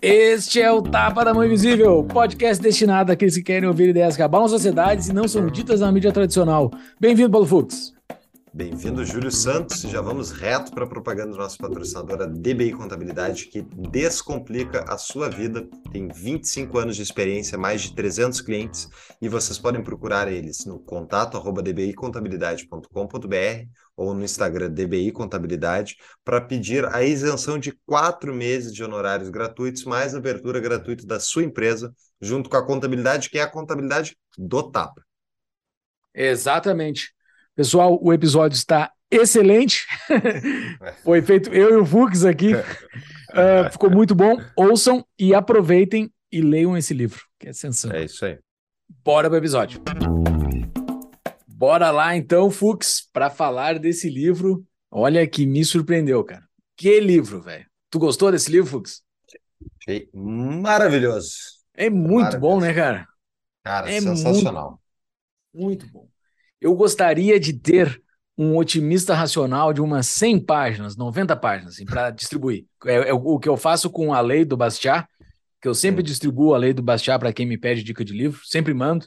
Este é o Tapa da Mão Invisível, podcast destinado àqueles que querem ouvir ideias que abalam sociedades e não são ditas na mídia tradicional. Bem-vindo, Paulo Fux. Bem-vindo, Júlio Santos. Já vamos reto para a propaganda da nossa patrocinadora DBI Contabilidade, que descomplica a sua vida. Tem 25 anos de experiência, mais de 300 clientes, e vocês podem procurar eles no contato dbicontabilidade.com.br ou no Instagram DBI Contabilidade para pedir a isenção de quatro meses de honorários gratuitos, mais abertura gratuita da sua empresa, junto com a contabilidade, que é a contabilidade do TAPA. Exatamente. Pessoal, o episódio está excelente. Foi feito eu e o Fux aqui. Uh, ficou muito bom. Ouçam e aproveitem e leiam esse livro, que é sensacional. É isso aí. Bora pro episódio. Bora lá então, Fux, para falar desse livro. Olha que me surpreendeu, cara. Que livro, velho. Tu gostou desse livro, Fux? Achei maravilhoso. É muito bom, né, cara? Cara, é sensacional. Muito, muito bom. Eu gostaria de ter um otimista racional de umas 100 páginas, 90 páginas, assim, para distribuir. É, é, o que eu faço com a lei do Bastiat, que eu sempre distribuo a lei do Bastiat para quem me pede dica de livro, sempre mando.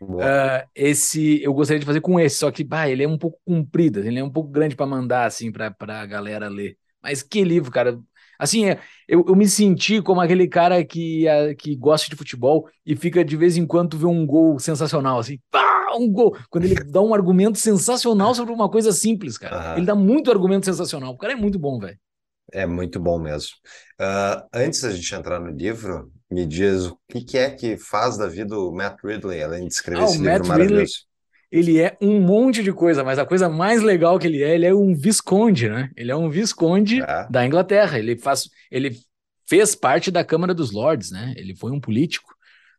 Uh, esse eu gostaria de fazer com esse, só que bah, ele é um pouco comprido, ele é um pouco grande para mandar assim para a galera ler. Mas que livro, cara! Assim, é, eu, eu me senti como aquele cara que, a, que gosta de futebol e fica de vez em quando vê um gol sensacional, assim, pá, um gol. Quando ele dá um argumento sensacional sobre uma coisa simples, cara. Uhum. Ele dá muito argumento sensacional. O cara é muito bom, velho. É muito bom mesmo. Uh, antes da gente entrar no livro, me diz o que, que, é que faz da vida o Matt Ridley, além de escrever ah, esse livro Matt maravilhoso. Ridley ele é um monte de coisa, mas a coisa mais legal que ele é, ele é um visconde, né? Ele é um visconde é. da Inglaterra. Ele faz, ele fez parte da Câmara dos Lords, né? Ele foi um político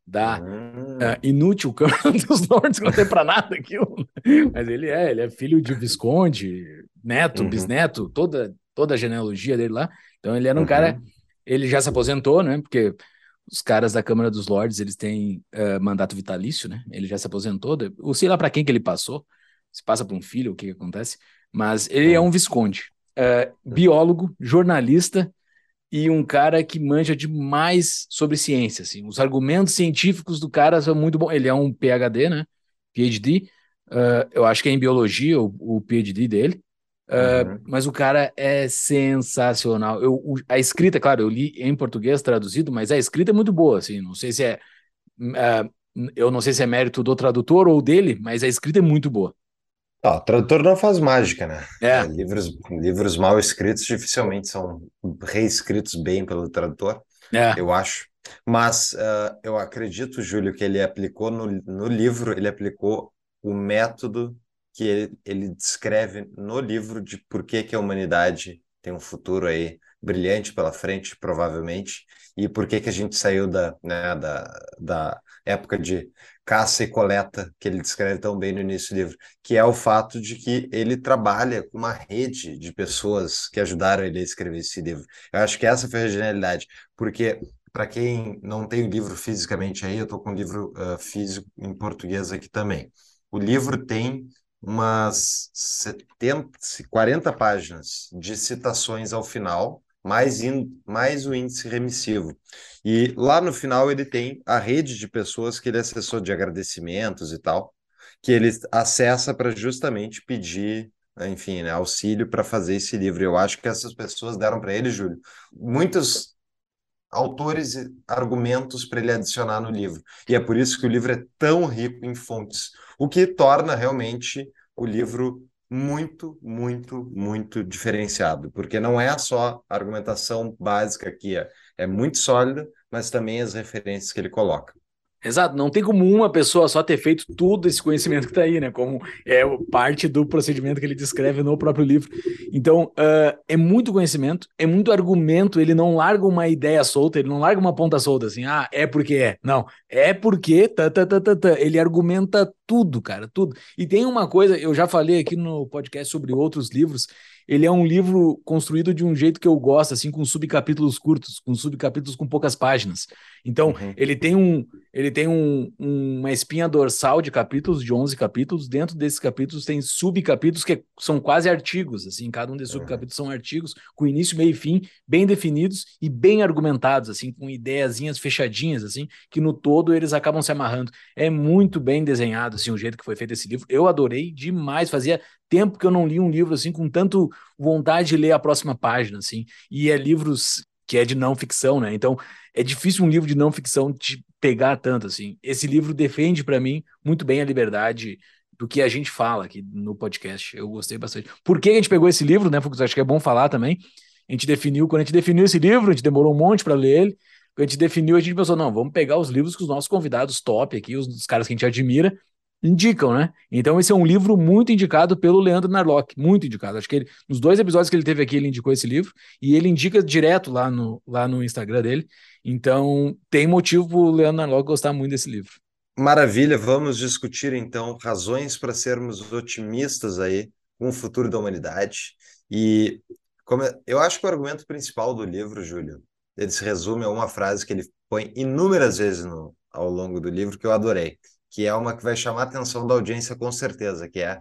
da hum. uh, inútil Câmara dos Lords, não tem para nada aquilo. Mas ele é, ele é filho de visconde, neto, uhum. bisneto, toda toda a genealogia dele lá. Então ele era um uhum. cara, ele já se aposentou, né? Porque os caras da Câmara dos Lordes, eles têm uh, mandato vitalício, né? Ele já se aposentou, ou sei lá para quem que ele passou, se passa para um filho, o que, que acontece, mas ele é um visconde, uh, biólogo, jornalista e um cara que manja demais sobre ciência, assim. Os argumentos científicos do cara são muito bons. Ele é um PhD, né? PhD, uh, eu acho que é em biologia o, o PhD dele. Uh, uhum. Mas o cara é sensacional. Eu, o, a escrita, claro, eu li em português traduzido, mas a escrita é muito boa, assim. Não sei se é. Uh, eu não sei se é mérito do tradutor ou dele, mas a escrita é muito boa. O tradutor não faz mágica, né? É. Livros, livros mal escritos dificilmente são reescritos bem pelo tradutor, é. eu acho. Mas uh, eu acredito, Júlio, que ele aplicou no, no livro, ele aplicou o método que ele, ele descreve no livro de por que, que a humanidade tem um futuro aí brilhante pela frente, provavelmente, e por que, que a gente saiu da, né, da, da época de caça e coleta que ele descreve tão bem no início do livro, que é o fato de que ele trabalha com uma rede de pessoas que ajudaram ele a escrever esse livro. Eu acho que essa foi a genialidade, porque para quem não tem o livro fisicamente aí, eu estou com o livro uh, físico em português aqui também. O livro tem umas 70, 40 páginas de citações ao final, mais, in, mais o índice remissivo. E lá no final ele tem a rede de pessoas que ele acessou de agradecimentos e tal, que ele acessa para justamente pedir, enfim, né, auxílio para fazer esse livro. Eu acho que essas pessoas deram para ele, Júlio, muitos autores e argumentos para ele adicionar no livro. E é por isso que o livro é tão rico em fontes, o que torna realmente o livro muito, muito, muito diferenciado, porque não é só a argumentação básica aqui, é, é muito sólida, mas também as referências que ele coloca. Exato, não tem como uma pessoa só ter feito todo esse conhecimento que está aí, né? Como é parte do procedimento que ele descreve no próprio livro. Então, uh, é muito conhecimento, é muito argumento, ele não larga uma ideia solta, ele não larga uma ponta solta, assim, ah, é porque é. Não, é porque, tá, tá, tá, tá, tá. ele argumenta tudo, cara, tudo. E tem uma coisa, eu já falei aqui no podcast sobre outros livros, ele é um livro construído de um jeito que eu gosto, assim, com subcapítulos curtos, com subcapítulos com poucas páginas. Então, uhum. ele tem, um, ele tem um, uma espinha dorsal de capítulos, de 11 capítulos. Dentro desses capítulos tem subcapítulos que são quase artigos, assim, cada um desses uhum. subcapítulos são artigos com início, meio e fim, bem definidos e bem argumentados, assim, com ideiazinhas fechadinhas, assim, que no todo eles acabam se amarrando. É muito bem desenhado, assim, o jeito que foi feito esse livro. Eu adorei demais, fazia tempo que eu não li um livro, assim, com tanto vontade de ler a próxima página, assim, e é livros que é de não ficção, né? Então, é difícil um livro de não ficção te pegar tanto assim. Esse livro defende para mim muito bem a liberdade do que a gente fala aqui no podcast. Eu gostei bastante. Por que a gente pegou esse livro, né? Porque acho que é bom falar também. A gente definiu, quando a gente definiu esse livro, a gente demorou um monte para ler ele. Quando a gente definiu, a gente pensou, não, vamos pegar os livros que os nossos convidados top aqui, os, os caras que a gente admira, indicam, né? Então esse é um livro muito indicado pelo Leandro Narlock, muito indicado. Acho que ele, nos dois episódios que ele teve aqui, ele indicou esse livro e ele indica direto lá no, lá no Instagram dele. Então tem motivo para o Leandro Narlock gostar muito desse livro. Maravilha, vamos discutir então razões para sermos otimistas aí com o futuro da humanidade. E como eu acho que o argumento principal do livro, Júlio, ele se resume a uma frase que ele põe inúmeras vezes no, ao longo do livro que eu adorei que é uma que vai chamar a atenção da audiência com certeza, que é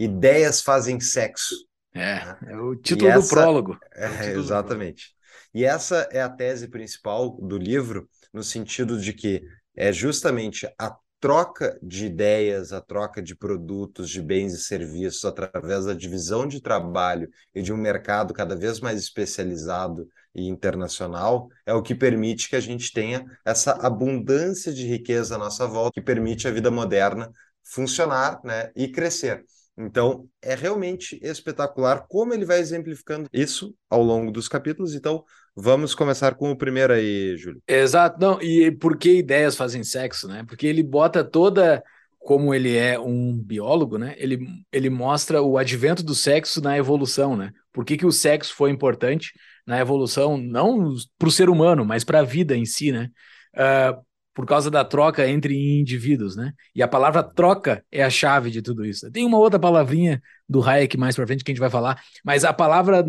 Ideias fazem sexo. É, né? é o título essa, do prólogo. É, é exatamente. Do e essa é a tese principal do livro, no sentido de que é justamente a troca de ideias, a troca de produtos, de bens e serviços através da divisão de trabalho e de um mercado cada vez mais especializado e internacional é o que permite que a gente tenha essa abundância de riqueza à nossa volta, que permite a vida moderna funcionar né, e crescer. Então, é realmente espetacular como ele vai exemplificando isso ao longo dos capítulos. Então, vamos começar com o primeiro aí, Júlio. Exato. Não, e por que ideias fazem sexo, né? Porque ele bota toda como ele é um biólogo, né? Ele, ele mostra o advento do sexo na evolução, né? Por que, que o sexo foi importante na evolução, não para o ser humano, mas para a vida em si, né? Uh, por causa da troca entre indivíduos, né? E a palavra troca é a chave de tudo isso. Tem uma outra palavrinha do Hayek mais para frente que a gente vai falar, mas a palavra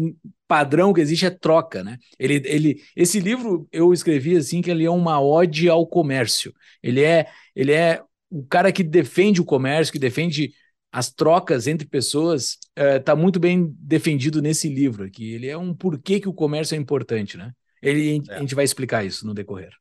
padrão que existe é troca, né? Ele, ele, esse livro eu escrevi assim que ele é uma ode ao comércio. Ele é, ele é o cara que defende o comércio, que defende as trocas entre pessoas, está eh, muito bem defendido nesse livro aqui. Ele é um porquê que o comércio é importante, né? Ele, é. A gente vai explicar isso no decorrer.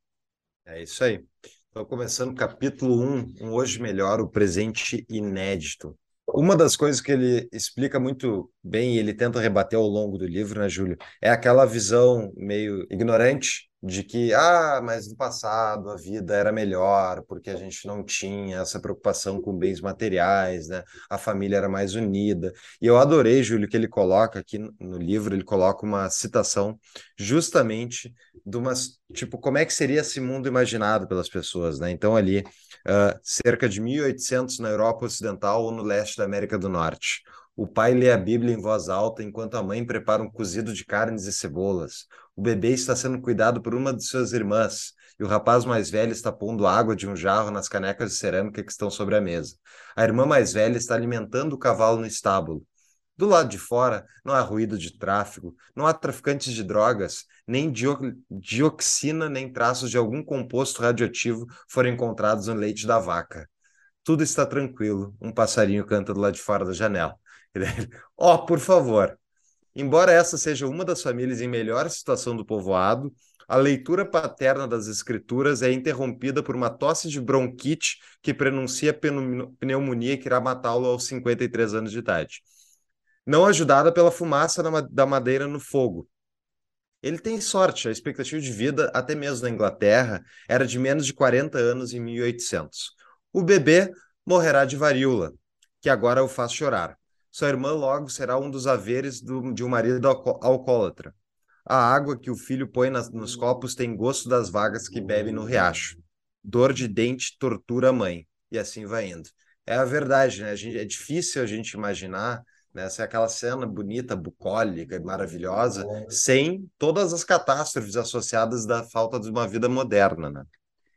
É isso aí. Então, começando capítulo 1, um Hoje Melhor, o presente inédito. Uma das coisas que ele explica muito bem e ele tenta rebater ao longo do livro, né, Júlio, é aquela visão meio ignorante de que, ah, mas no passado a vida era melhor porque a gente não tinha essa preocupação com bens materiais, né? A família era mais unida. E eu adorei, Júlio, que ele coloca aqui no livro, ele coloca uma citação justamente de umas, tipo, como é que seria esse mundo imaginado pelas pessoas, né? Então ali, uh, cerca de 1800 na Europa Ocidental ou no leste da América do Norte. O pai lê a Bíblia em voz alta enquanto a mãe prepara um cozido de carnes e cebolas. O bebê está sendo cuidado por uma de suas irmãs e o rapaz mais velho está pondo água de um jarro nas canecas de cerâmica que estão sobre a mesa. A irmã mais velha está alimentando o cavalo no estábulo. Do lado de fora, não há ruído de tráfego, não há traficantes de drogas, nem dioxina, nem traços de algum composto radioativo foram encontrados no leite da vaca. Tudo está tranquilo. Um passarinho canta do lado de fora da janela. Ó, oh, por favor, Embora essa seja uma das famílias em melhor situação do povoado, a leitura paterna das escrituras é interrompida por uma tosse de bronquite que prenuncia pneumonia que irá matá-lo aos 53 anos de idade. Não ajudada pela fumaça da madeira no fogo. Ele tem sorte, a expectativa de vida, até mesmo na Inglaterra, era de menos de 40 anos em 1800. O bebê morrerá de varíola, que agora o faz chorar. Sua irmã logo será um dos haveres do, de um marido alcoólatra. A água que o filho põe nas, nos copos tem gosto das vagas que bebe no riacho. Dor de dente tortura a mãe. E assim vai indo. É a verdade, né? A gente, é difícil a gente imaginar né? Essa é aquela cena bonita, bucólica e maravilhosa, sem todas as catástrofes associadas da falta de uma vida moderna, né?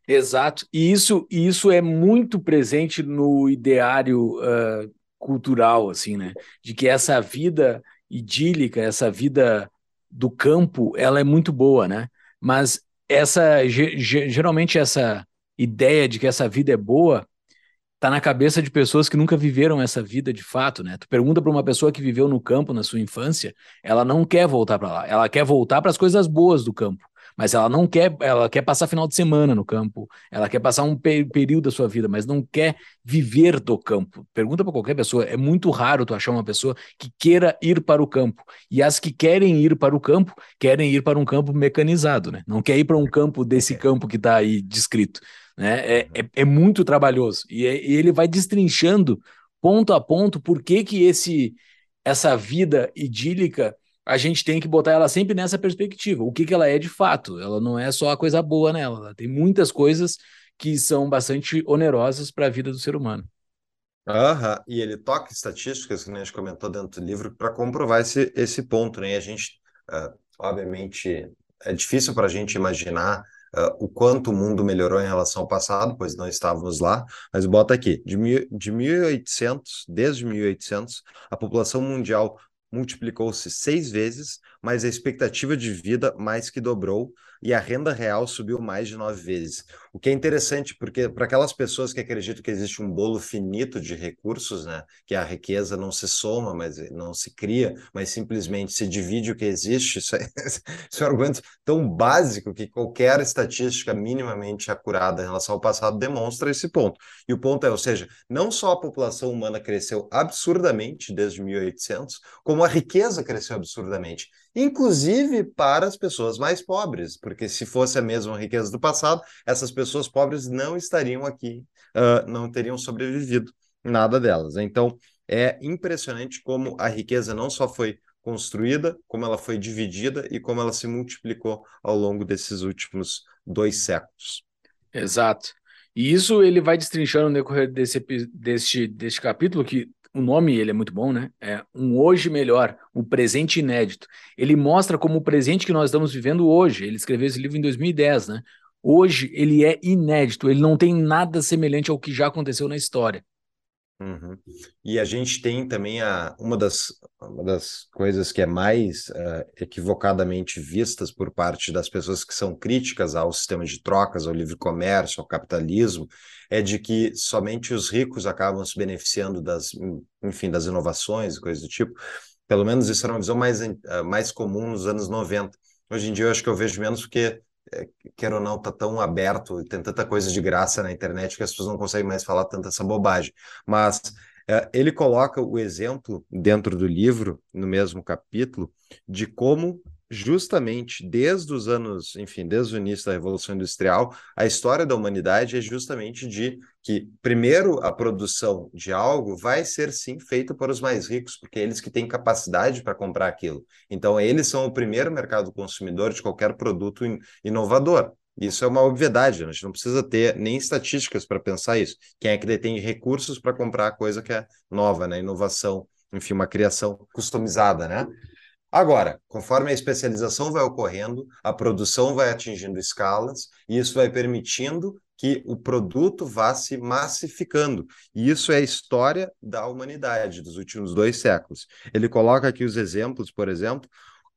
Exato. E isso, isso é muito presente no ideário uh, cultural, assim, né? De que essa vida idílica, essa vida do campo, ela é muito boa, né? Mas essa geralmente essa ideia de que essa vida é boa tá na cabeça de pessoas que nunca viveram essa vida de fato, né? Tu pergunta para uma pessoa que viveu no campo na sua infância, ela não quer voltar para lá, ela quer voltar para as coisas boas do campo, mas ela não quer, ela quer passar final de semana no campo, ela quer passar um período da sua vida, mas não quer viver do campo. Pergunta para qualquer pessoa, é muito raro tu achar uma pessoa que queira ir para o campo. E as que querem ir para o campo, querem ir para um campo mecanizado, né? Não quer ir para um campo desse campo que está aí descrito. Né? É, é, é muito trabalhoso. E, é, e, ele vai destrinchando ponto a ponto por que, que esse, essa vida idílica a gente tem que botar ela sempre nessa perspectiva. O que, que ela é de fato? Ela não é só a coisa boa nela. Ela tem muitas coisas que são bastante onerosas para a vida do ser humano. Aham, e ele toca estatísticas, que a gente comentou dentro do livro, para comprovar esse, esse ponto, né? A gente, uh, obviamente, é difícil para a gente imaginar uh, o quanto o mundo melhorou em relação ao passado, pois não estávamos lá, mas bota aqui, de, mil, de 1800, desde 1800, a população mundial multiplicou-se seis vezes, mas a expectativa de vida mais que dobrou e a renda real subiu mais de nove vezes. O que é interessante, porque para aquelas pessoas que acreditam que existe um bolo finito de recursos, né, que a riqueza não se soma, mas não se cria, mas simplesmente se divide o que existe, isso é, isso é um argumento tão básico que qualquer estatística minimamente acurada em relação ao passado demonstra esse ponto. E o ponto é, ou seja, não só a população humana cresceu absurdamente desde 1800, como a riqueza cresceu absurdamente inclusive para as pessoas mais pobres, porque se fosse a mesma riqueza do passado, essas pessoas pobres não estariam aqui, uh, não teriam sobrevivido, nada delas. Então, é impressionante como a riqueza não só foi construída, como ela foi dividida e como ela se multiplicou ao longo desses últimos dois séculos. Exato. E isso ele vai destrinchando no decorrer desse, deste, deste capítulo, que o nome ele é muito bom, né? É um hoje melhor, o presente inédito. Ele mostra como o presente que nós estamos vivendo hoje. Ele escreveu esse livro em 2010, né? Hoje ele é inédito, ele não tem nada semelhante ao que já aconteceu na história. Uhum. E a gente tem também a, uma, das, uma das coisas que é mais uh, equivocadamente vistas por parte das pessoas que são críticas ao sistema de trocas, ao livre comércio, ao capitalismo, é de que somente os ricos acabam se beneficiando das, enfim, das inovações e coisas do tipo. Pelo menos isso era uma visão mais, uh, mais comum nos anos 90. Hoje em dia eu acho que eu vejo menos porque é, quer ou não, tá tão aberto, tem tanta coisa de graça na internet que as pessoas não conseguem mais falar tanta essa bobagem. Mas ele coloca o exemplo dentro do livro, no mesmo capítulo, de como justamente desde os anos, enfim, desde o início da Revolução Industrial, a história da humanidade é justamente de que, primeiro, a produção de algo vai ser sim feita para os mais ricos, porque é eles que têm capacidade para comprar aquilo. Então, eles são o primeiro mercado consumidor de qualquer produto inovador. Isso é uma obviedade, a gente não precisa ter nem estatísticas para pensar isso. Quem é que detém recursos para comprar coisa que é nova, né? Inovação, enfim, uma criação customizada, né? Agora, conforme a especialização vai ocorrendo, a produção vai atingindo escalas, e isso vai permitindo que o produto vá se massificando. E isso é a história da humanidade dos últimos dois séculos. Ele coloca aqui os exemplos, por exemplo,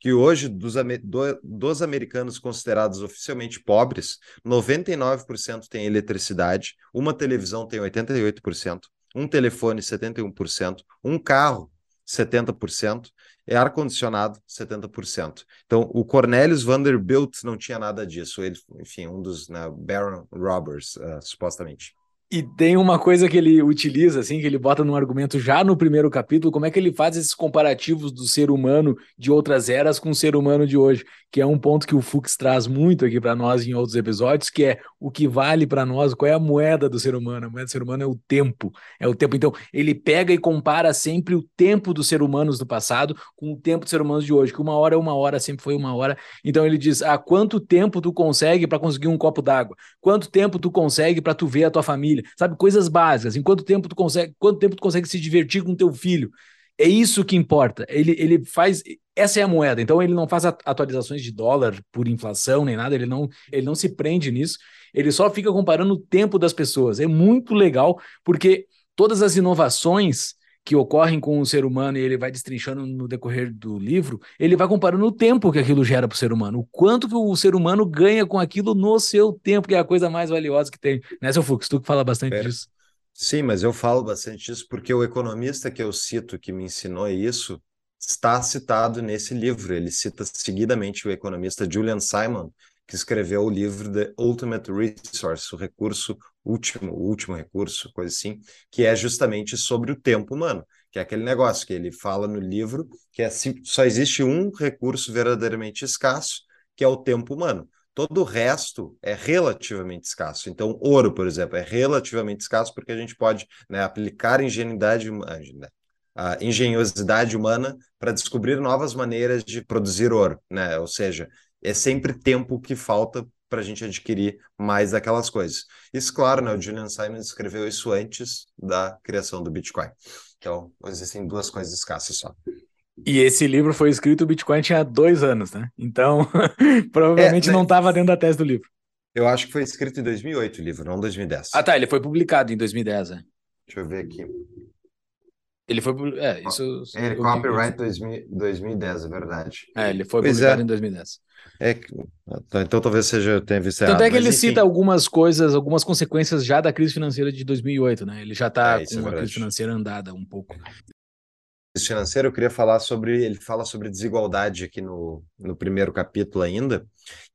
que hoje, dos, do, dos americanos considerados oficialmente pobres, 99% tem eletricidade, uma televisão tem 88%, um telefone 71%, um carro 70%, é ar-condicionado 70%. Então, o Cornelius Vanderbilt não tinha nada disso. Ele, enfim, um dos né, Baron Robbers, uh, supostamente. E tem uma coisa que ele utiliza, assim, que ele bota num argumento já no primeiro capítulo, como é que ele faz esses comparativos do ser humano de outras eras com o ser humano de hoje, que é um ponto que o Fux traz muito aqui para nós em outros episódios, que é o que vale para nós, qual é a moeda do ser humano? A moeda do ser humano é o tempo, é o tempo. Então, ele pega e compara sempre o tempo dos seres humanos do passado com o tempo dos seres humanos de hoje, que uma hora é uma hora, sempre foi uma hora. Então, ele diz: "Ah, quanto tempo tu consegue para conseguir um copo d'água? Quanto tempo tu consegue para tu ver a tua família?" sabe? Coisas básicas. Em quanto tempo tu consegue, quanto tempo tu consegue se divertir com teu filho? É isso que importa. Ele, ele faz. Essa é a moeda. Então ele não faz atualizações de dólar por inflação nem nada. Ele não, ele não se prende nisso. Ele só fica comparando o tempo das pessoas. É muito legal porque todas as inovações que ocorrem com o ser humano e ele vai destrinchando no decorrer do livro, ele vai comparando o tempo que aquilo gera para o ser humano, o quanto que o ser humano ganha com aquilo no seu tempo, que é a coisa mais valiosa que tem. Né, seu Fux? Tu que fala bastante é. disso. Sim, mas eu falo bastante disso porque o economista que eu cito que me ensinou isso está citado nesse livro. Ele cita seguidamente o economista Julian Simon, que escreveu o livro The Ultimate Resource, o recurso último, o último recurso, coisa assim, que é justamente sobre o tempo humano, que é aquele negócio que ele fala no livro, que é só existe um recurso verdadeiramente escasso, que é o tempo humano. Todo o resto é relativamente escasso. Então, ouro, por exemplo, é relativamente escasso porque a gente pode né, aplicar ingenuidade, a engenhosidade humana para descobrir novas maneiras de produzir ouro, né? Ou seja, é sempre tempo que falta para a gente adquirir mais daquelas coisas. Isso, claro, né, o Julian Simon escreveu isso antes da criação do Bitcoin. Então, existem duas coisas escassas só. E esse livro foi escrito, o Bitcoin tinha dois anos, né? Então, provavelmente é, né? não estava dentro da tese do livro. Eu acho que foi escrito em 2008 o livro, não 2010. Ah, tá, ele foi publicado em 2010, né? Deixa eu ver aqui. Ele foi. É, isso. É, ele copyright 2000, 2010, é verdade. É, ele foi pois publicado é. em 2010. É, tá, então talvez seja tenha visto Tanto é que ele enfim. cita algumas coisas, algumas consequências já da crise financeira de 2008, né? Ele já está é, com é uma crise financeira andada um pouco. Crise financeira, eu queria falar sobre, ele fala sobre desigualdade aqui no, no primeiro capítulo ainda,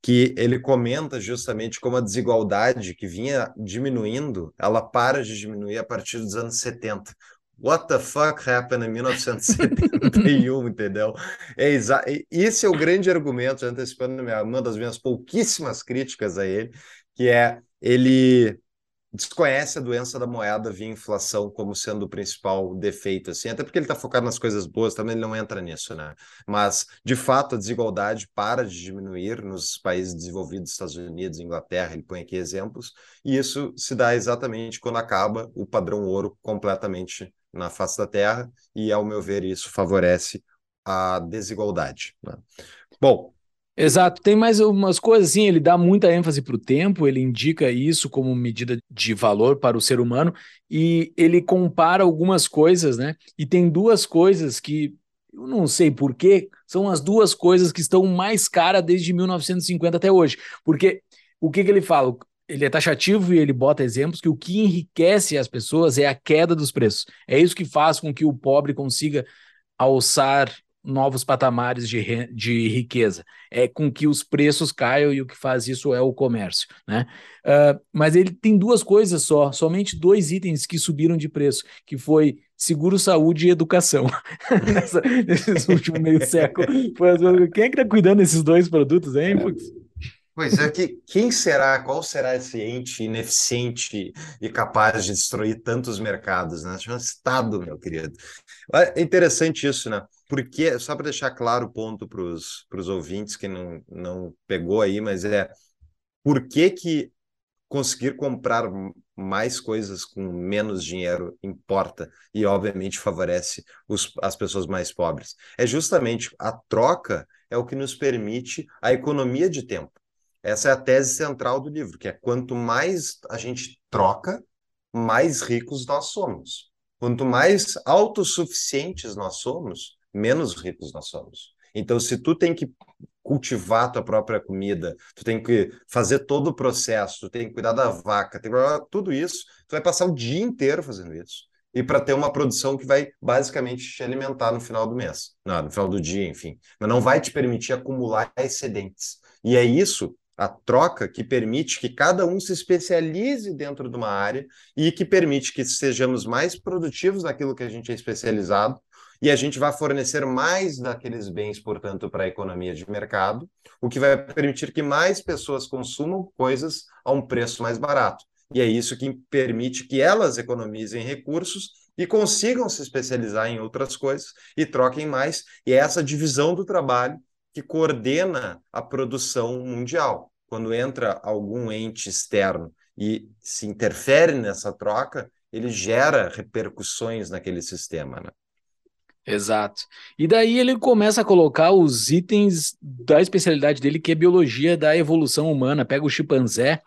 que ele comenta justamente como a desigualdade que vinha diminuindo, ela para de diminuir a partir dos anos 70 what the fuck happened em 1971, entendeu? É exa esse é o grande argumento, antecipando uma das minhas pouquíssimas críticas a ele, que é ele desconhece a doença da moeda via inflação como sendo o principal defeito, assim, até porque ele está focado nas coisas boas, também ele não entra nisso, né? Mas, de fato, a desigualdade para de diminuir nos países desenvolvidos, Estados Unidos, Inglaterra, ele põe aqui exemplos, e isso se dá exatamente quando acaba o padrão ouro completamente na face da Terra, e, ao meu ver, isso favorece a desigualdade. Né? Bom. Exato, tem mais umas coisas assim, ele dá muita ênfase para o tempo, ele indica isso como medida de valor para o ser humano, e ele compara algumas coisas, né? E tem duas coisas que eu não sei porquê, são as duas coisas que estão mais caras desde 1950 até hoje. Porque o que, que ele fala? ele é taxativo e ele bota exemplos que o que enriquece as pessoas é a queda dos preços. É isso que faz com que o pobre consiga alçar novos patamares de, de riqueza. É com que os preços caiam e o que faz isso é o comércio. Né? Uh, mas ele tem duas coisas só, somente dois itens que subiram de preço, que foi seguro, saúde e educação. Nessa, nesses últimos meio século. Quem é que está cuidando desses dois produtos, hein, Fux? Pois é, que, quem será, qual será esse ente ineficiente e capaz de destruir tantos mercados, né? Chama Estado, meu querido. É interessante isso, né? Porque, só para deixar claro o ponto para os ouvintes que não, não pegou aí, mas é por que, que conseguir comprar mais coisas com menos dinheiro importa e, obviamente, favorece os, as pessoas mais pobres? É justamente a troca é o que nos permite a economia de tempo. Essa é a tese central do livro, que é quanto mais a gente troca, mais ricos nós somos. Quanto mais autossuficientes nós somos, menos ricos nós somos. Então, se tu tem que cultivar tua própria comida, tu tem que fazer todo o processo, tu tem que cuidar da vaca, tem que... tudo isso, tu vai passar o dia inteiro fazendo isso. E para ter uma produção que vai basicamente te alimentar no final do mês, não, no final do dia, enfim. Mas não vai te permitir acumular excedentes. E é isso a troca que permite que cada um se especialize dentro de uma área e que permite que sejamos mais produtivos naquilo que a gente é especializado e a gente vai fornecer mais daqueles bens, portanto, para a economia de mercado, o que vai permitir que mais pessoas consumam coisas a um preço mais barato. E é isso que permite que elas economizem recursos e consigam se especializar em outras coisas e troquem mais. E é essa divisão do trabalho que coordena a produção mundial quando entra algum ente externo e se interfere nessa troca, ele gera repercussões naquele sistema, né? Exato. E daí ele começa a colocar os itens da especialidade dele, que é biologia da evolução humana. Pega o chimpanzé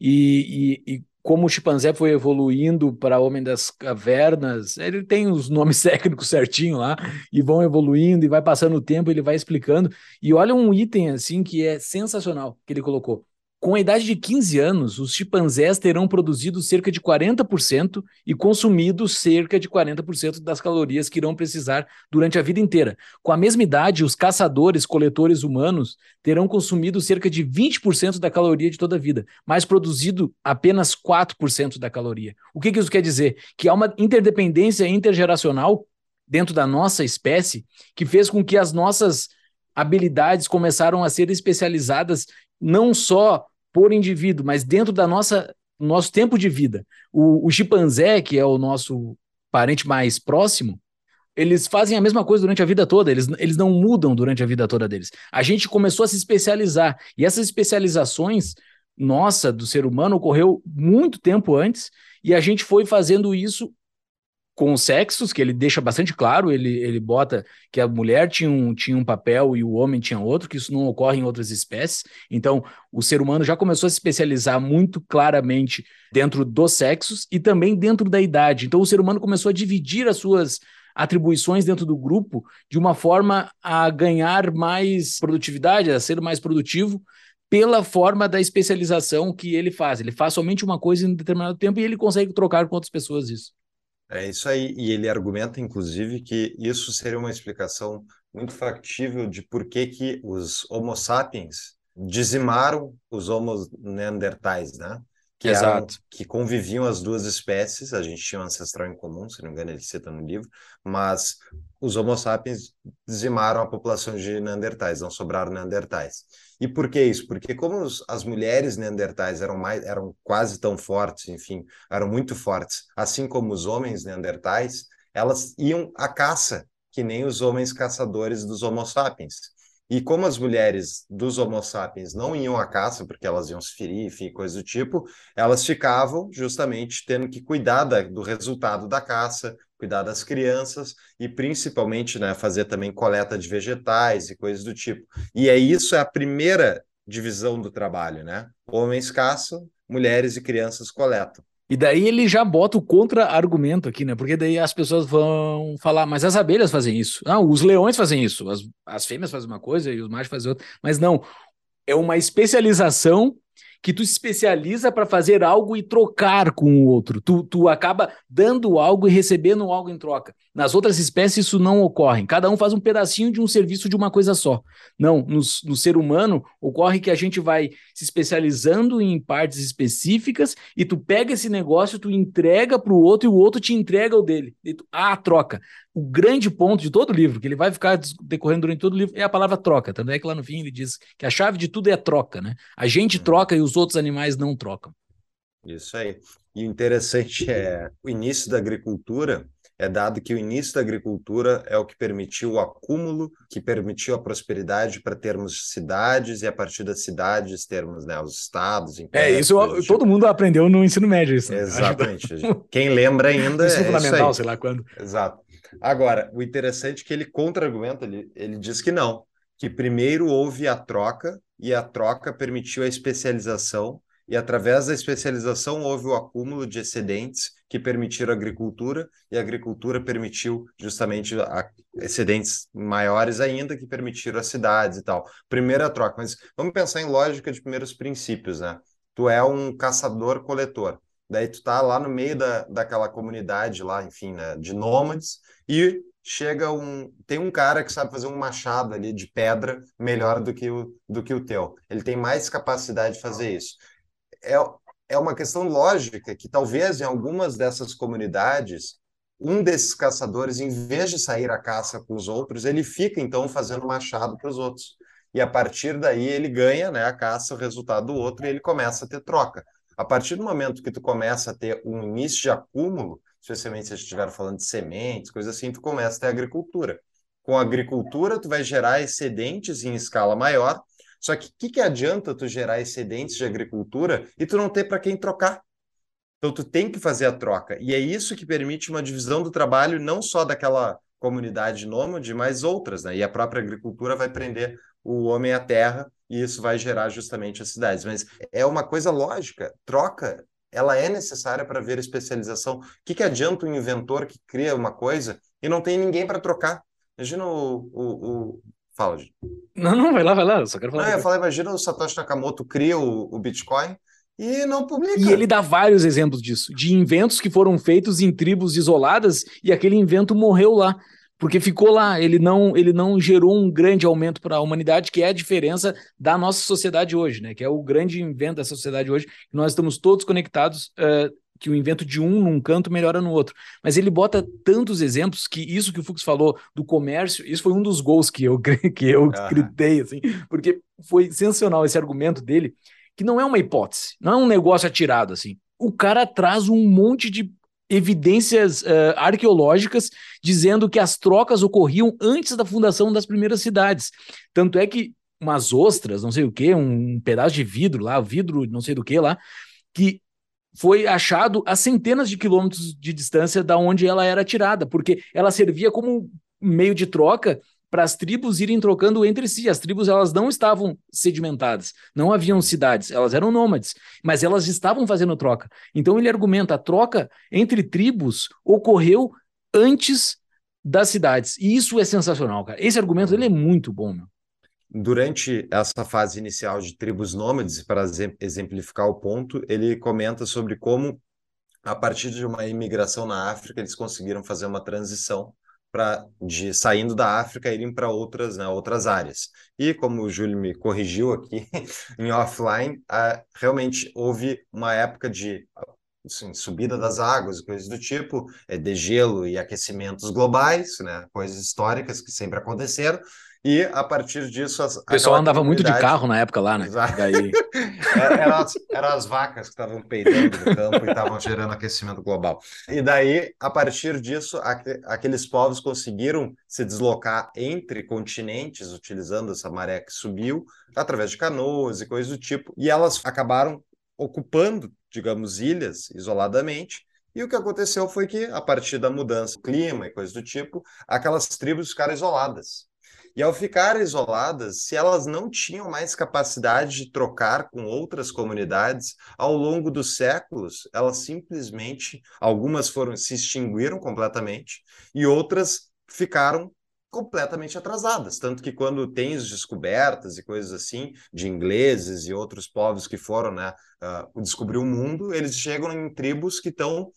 e, e, e como o chimpanzé foi evoluindo para homem das cavernas, ele tem os nomes técnicos certinho lá e vão evoluindo e vai passando o tempo, ele vai explicando. E olha um item assim que é sensacional que ele colocou. Com a idade de 15 anos, os chimpanzés terão produzido cerca de 40% e consumido cerca de 40% das calorias que irão precisar durante a vida inteira. Com a mesma idade, os caçadores, coletores humanos terão consumido cerca de 20% da caloria de toda a vida, mas produzido apenas 4% da caloria. O que, isso quer dizer? Que há uma interdependência intergeracional dentro da nossa espécie que fez com que as nossas habilidades começaram a ser especializadas não só por indivíduo, mas dentro da nossa nosso tempo de vida. O, o chimpanzé, que é o nosso parente mais próximo, eles fazem a mesma coisa durante a vida toda, eles, eles não mudam durante a vida toda deles. A gente começou a se especializar, e essas especializações, nossa, do ser humano, ocorreu muito tempo antes, e a gente foi fazendo isso com os sexos, que ele deixa bastante claro, ele, ele bota que a mulher tinha um, tinha um papel e o homem tinha outro, que isso não ocorre em outras espécies. Então, o ser humano já começou a se especializar muito claramente dentro dos sexos e também dentro da idade. Então, o ser humano começou a dividir as suas atribuições dentro do grupo de uma forma a ganhar mais produtividade, a ser mais produtivo pela forma da especialização que ele faz. Ele faz somente uma coisa em determinado tempo e ele consegue trocar com outras pessoas isso. É isso aí, e ele argumenta, inclusive, que isso seria uma explicação muito factível de por que, que os Homo sapiens dizimaram os Homo neandertais, né? Que, Exato. Eram, que conviviam as duas espécies, a gente tinha um ancestral em comum, se não me engano, ele cita no livro, mas os Homo sapiens dizimaram a população de neandertais, não sobraram neandertais. E por que isso? Porque como os, as mulheres neandertais eram mais eram quase tão fortes, enfim, eram muito fortes, assim como os homens neandertais, elas iam à caça, que nem os homens caçadores dos Homo sapiens. E como as mulheres dos Homo sapiens não iam à caça, porque elas iam se ferir, enfim, coisa do tipo, elas ficavam justamente tendo que cuidar da, do resultado da caça, cuidar das crianças e principalmente né, fazer também coleta de vegetais e coisas do tipo. E é isso é a primeira divisão do trabalho, né? Homens caçam, mulheres e crianças coletam. E daí ele já bota o contra-argumento aqui, né? Porque daí as pessoas vão falar, mas as abelhas fazem isso. Não, os leões fazem isso. As, as fêmeas fazem uma coisa e os machos fazem outra. Mas não, é uma especialização que tu se especializa para fazer algo e trocar com o outro. Tu, tu acaba dando algo e recebendo algo em troca. Nas outras espécies isso não ocorre. Cada um faz um pedacinho de um serviço de uma coisa só. Não, no, no ser humano ocorre que a gente vai se especializando em partes específicas e tu pega esse negócio, tu entrega para o outro e o outro te entrega o dele. Tu, ah, troca. O grande ponto de todo o livro, que ele vai ficar decorrendo durante todo o livro, é a palavra troca. Tanto é que lá no fim ele diz que a chave de tudo é a troca, né? A gente uhum. troca e os outros animais não trocam. Isso aí. E o interessante é o início da agricultura é dado que o início da agricultura é o que permitiu o acúmulo, que permitiu a prosperidade para termos cidades e a partir das cidades termos né, os estados. É, isso todo tipo. mundo aprendeu no ensino médio. Isso, né? Exatamente. Quem lembra ainda isso é fundamental, sei lá quando. Exato. Agora, o interessante é que ele contra-argumenta, ele, ele diz que não, que primeiro houve a troca e a troca permitiu a especialização e através da especialização houve o acúmulo de excedentes que permitiram a agricultura, e a agricultura permitiu justamente excedentes maiores ainda, que permitiram as cidades e tal. Primeira troca, mas vamos pensar em lógica de primeiros princípios, né? Tu é um caçador-coletor, daí tu tá lá no meio da, daquela comunidade lá, enfim, né, de nômades, e chega um. Tem um cara que sabe fazer um machado ali de pedra melhor do que o, do que o teu. Ele tem mais capacidade de fazer isso é, é uma questão lógica que talvez em algumas dessas comunidades um desses caçadores, em vez de sair à caça com os outros, ele fica então fazendo machado para os outros. E a partir daí ele ganha né, a caça, o resultado do outro, e ele começa a ter troca. A partir do momento que tu começa a ter um início de acúmulo, especialmente se a gente estiver falando de sementes, coisas assim, tu começa a ter agricultura. Com a agricultura, tu vai gerar excedentes em escala maior, só que o que, que adianta tu gerar excedentes de agricultura e tu não ter para quem trocar? Então tu tem que fazer a troca. E é isso que permite uma divisão do trabalho não só daquela comunidade nômade, mas outras, né? E a própria agricultura vai prender o homem à terra e isso vai gerar justamente as cidades. Mas é uma coisa lógica, troca ela é necessária para ver especialização. O que, que adianta um inventor que cria uma coisa e não tem ninguém para trocar? Imagina o, o, o... Fala, gente. Não, não, vai lá, vai lá, eu só quero falar. Não, eu falei, imagina o Satoshi Nakamoto cria o, o Bitcoin e não publica. E ele dá vários exemplos disso, de inventos que foram feitos em tribos isoladas e aquele invento morreu lá porque ficou lá, ele não, ele não gerou um grande aumento para a humanidade, que é a diferença da nossa sociedade hoje, né? Que é o grande invento da sociedade hoje, que nós estamos todos conectados, uh, que o invento de um num canto melhora no outro. Mas ele bota tantos exemplos que isso que o Fux falou do comércio, isso foi um dos gols que eu que eu gritei, assim, porque foi sensacional esse argumento dele, que não é uma hipótese, não é um negócio atirado assim. O cara traz um monte de evidências uh, arqueológicas dizendo que as trocas ocorriam antes da fundação das primeiras cidades. Tanto é que umas ostras, não sei o que, um pedaço de vidro lá, vidro não sei do que lá, que foi achado a centenas de quilômetros de distância da onde ela era tirada, porque ela servia como meio de troca para as tribos irem trocando entre si. As tribos elas não estavam sedimentadas, não haviam cidades, elas eram nômades, mas elas estavam fazendo troca. Então ele argumenta a troca entre tribos ocorreu antes das cidades. E isso é sensacional, cara. Esse argumento ele é muito bom, meu. Durante essa fase inicial de tribos nômades, para exemplificar o ponto, ele comenta sobre como, a partir de uma imigração na África, eles conseguiram fazer uma transição para de saindo da África irem para outras, né, outras áreas. E como o Júlio me corrigiu aqui em offline, realmente houve uma época de assim, subida das águas, coisas do tipo, é, de gelo e aquecimentos globais, né, coisas históricas que sempre aconteceram, e a partir disso. As, o pessoal andava muito de carro na época lá, né? Exato. Daí... eram, as, eram as vacas que estavam peidando no campo e estavam gerando aquecimento global. E daí, a partir disso, aqueles povos conseguiram se deslocar entre continentes, utilizando essa maré que subiu, através de canoas e coisas do tipo, e elas acabaram ocupando, digamos, ilhas isoladamente. E o que aconteceu foi que, a partir da mudança do clima e coisas do tipo, aquelas tribos ficaram isoladas. E ao ficar isoladas, se elas não tinham mais capacidade de trocar com outras comunidades, ao longo dos séculos, elas simplesmente, algumas foram se extinguiram completamente e outras ficaram completamente atrasadas, tanto que quando tem as descobertas e coisas assim de ingleses e outros povos que foram, né, uh, descobrir o mundo, eles chegam em tribos que estão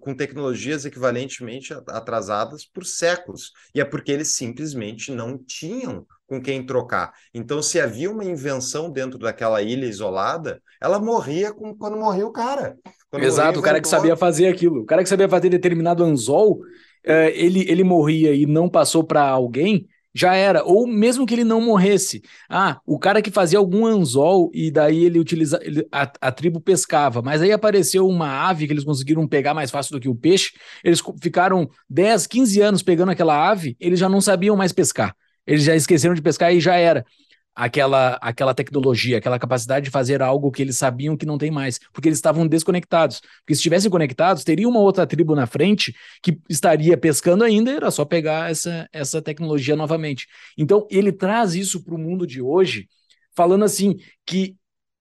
com tecnologias equivalentemente atrasadas por séculos. E é porque eles simplesmente não tinham com quem trocar. Então, se havia uma invenção dentro daquela ilha isolada, ela morria com, quando morria o cara. Quando Exato, o cara que sabia fazer aquilo. O cara que sabia fazer determinado anzol, uh, ele, ele morria e não passou para alguém, já era. Ou mesmo que ele não morresse. Ah, o cara que fazia algum anzol e daí ele utiliza ele, a, a, tribo pescava, mas aí apareceu uma ave que eles conseguiram pegar mais fácil do que o peixe. Eles ficaram 10, 15 anos pegando aquela ave, eles já não sabiam mais pescar. Eles já esqueceram de pescar e já era aquela, aquela tecnologia, aquela capacidade de fazer algo que eles sabiam que não tem mais, porque eles estavam desconectados. Porque se estivessem conectados, teria uma outra tribo na frente que estaria pescando ainda, era só pegar essa, essa tecnologia novamente. Então, ele traz isso para o mundo de hoje, falando assim que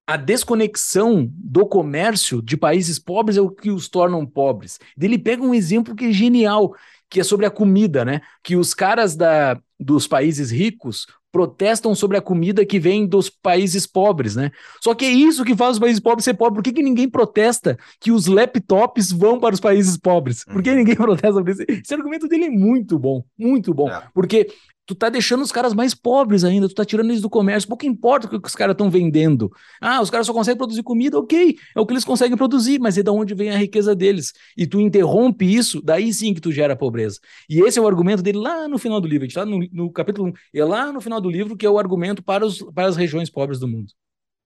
a desconexão do comércio de países pobres é o que os tornam pobres. Ele pega um exemplo que é genial, que é sobre a comida, né? Que os caras da, dos países ricos protestam sobre a comida que vem dos países pobres, né? Só que é isso que faz os países pobres ser pobres. Por que, que ninguém protesta que os laptops vão para os países pobres? Por que uhum. ninguém protesta sobre isso? Esse argumento dele é muito bom, muito bom. É. Porque tu tá deixando os caras mais pobres ainda, tu tá tirando eles do comércio, pouco importa o que os caras estão vendendo. Ah, os caras só conseguem produzir comida, ok, é o que eles conseguem produzir, mas é da onde vem a riqueza deles. E tu interrompe isso, daí sim que tu gera pobreza. E esse é o argumento dele lá no final do livro, a gente tá no, no capítulo 1, é lá no final do livro que é o argumento para, os, para as regiões pobres do mundo.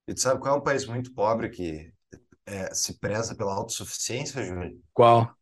E tu sabe qual é um país muito pobre que é, se preza pela autossuficiência, Júlio? Qual?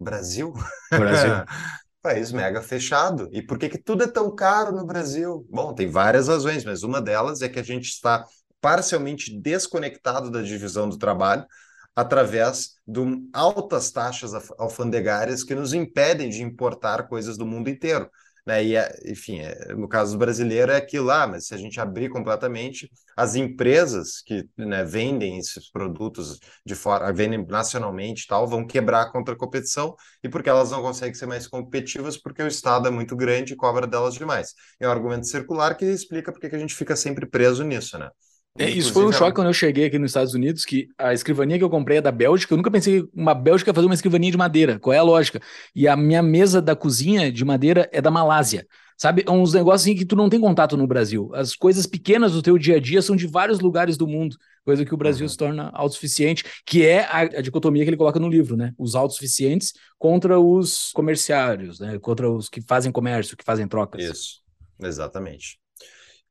Brasil. Brasil. país mega fechado. E por que, que tudo é tão caro no Brasil? Bom, tem várias razões, mas uma delas é que a gente está parcialmente desconectado da divisão do trabalho através de altas taxas alfandegárias que nos impedem de importar coisas do mundo inteiro. Né? E, é, enfim, é, no caso brasileiro é aquilo lá, mas se a gente abrir completamente, as empresas que né, vendem esses produtos de fora, vendem nacionalmente tal, vão quebrar contra a competição e porque elas não conseguem ser mais competitivas porque o Estado é muito grande e cobra delas demais. É um argumento circular que explica porque que a gente fica sempre preso nisso, né? É, isso foi um choque quando eu cheguei aqui nos Estados Unidos, que a escrivania que eu comprei é da Bélgica. Eu nunca pensei uma Bélgica fazer uma escrivania de madeira. Qual é a lógica? E a minha mesa da cozinha de madeira é da Malásia. Sabe, é uns negócios assim que tu não tem contato no Brasil. As coisas pequenas do teu dia a dia são de vários lugares do mundo, coisa que o Brasil uhum. se torna autossuficiente, que é a, a, dicotomia que ele coloca no livro, né? Os autossuficientes contra os comerciários, né? Contra os que fazem comércio, que fazem trocas. Isso, exatamente.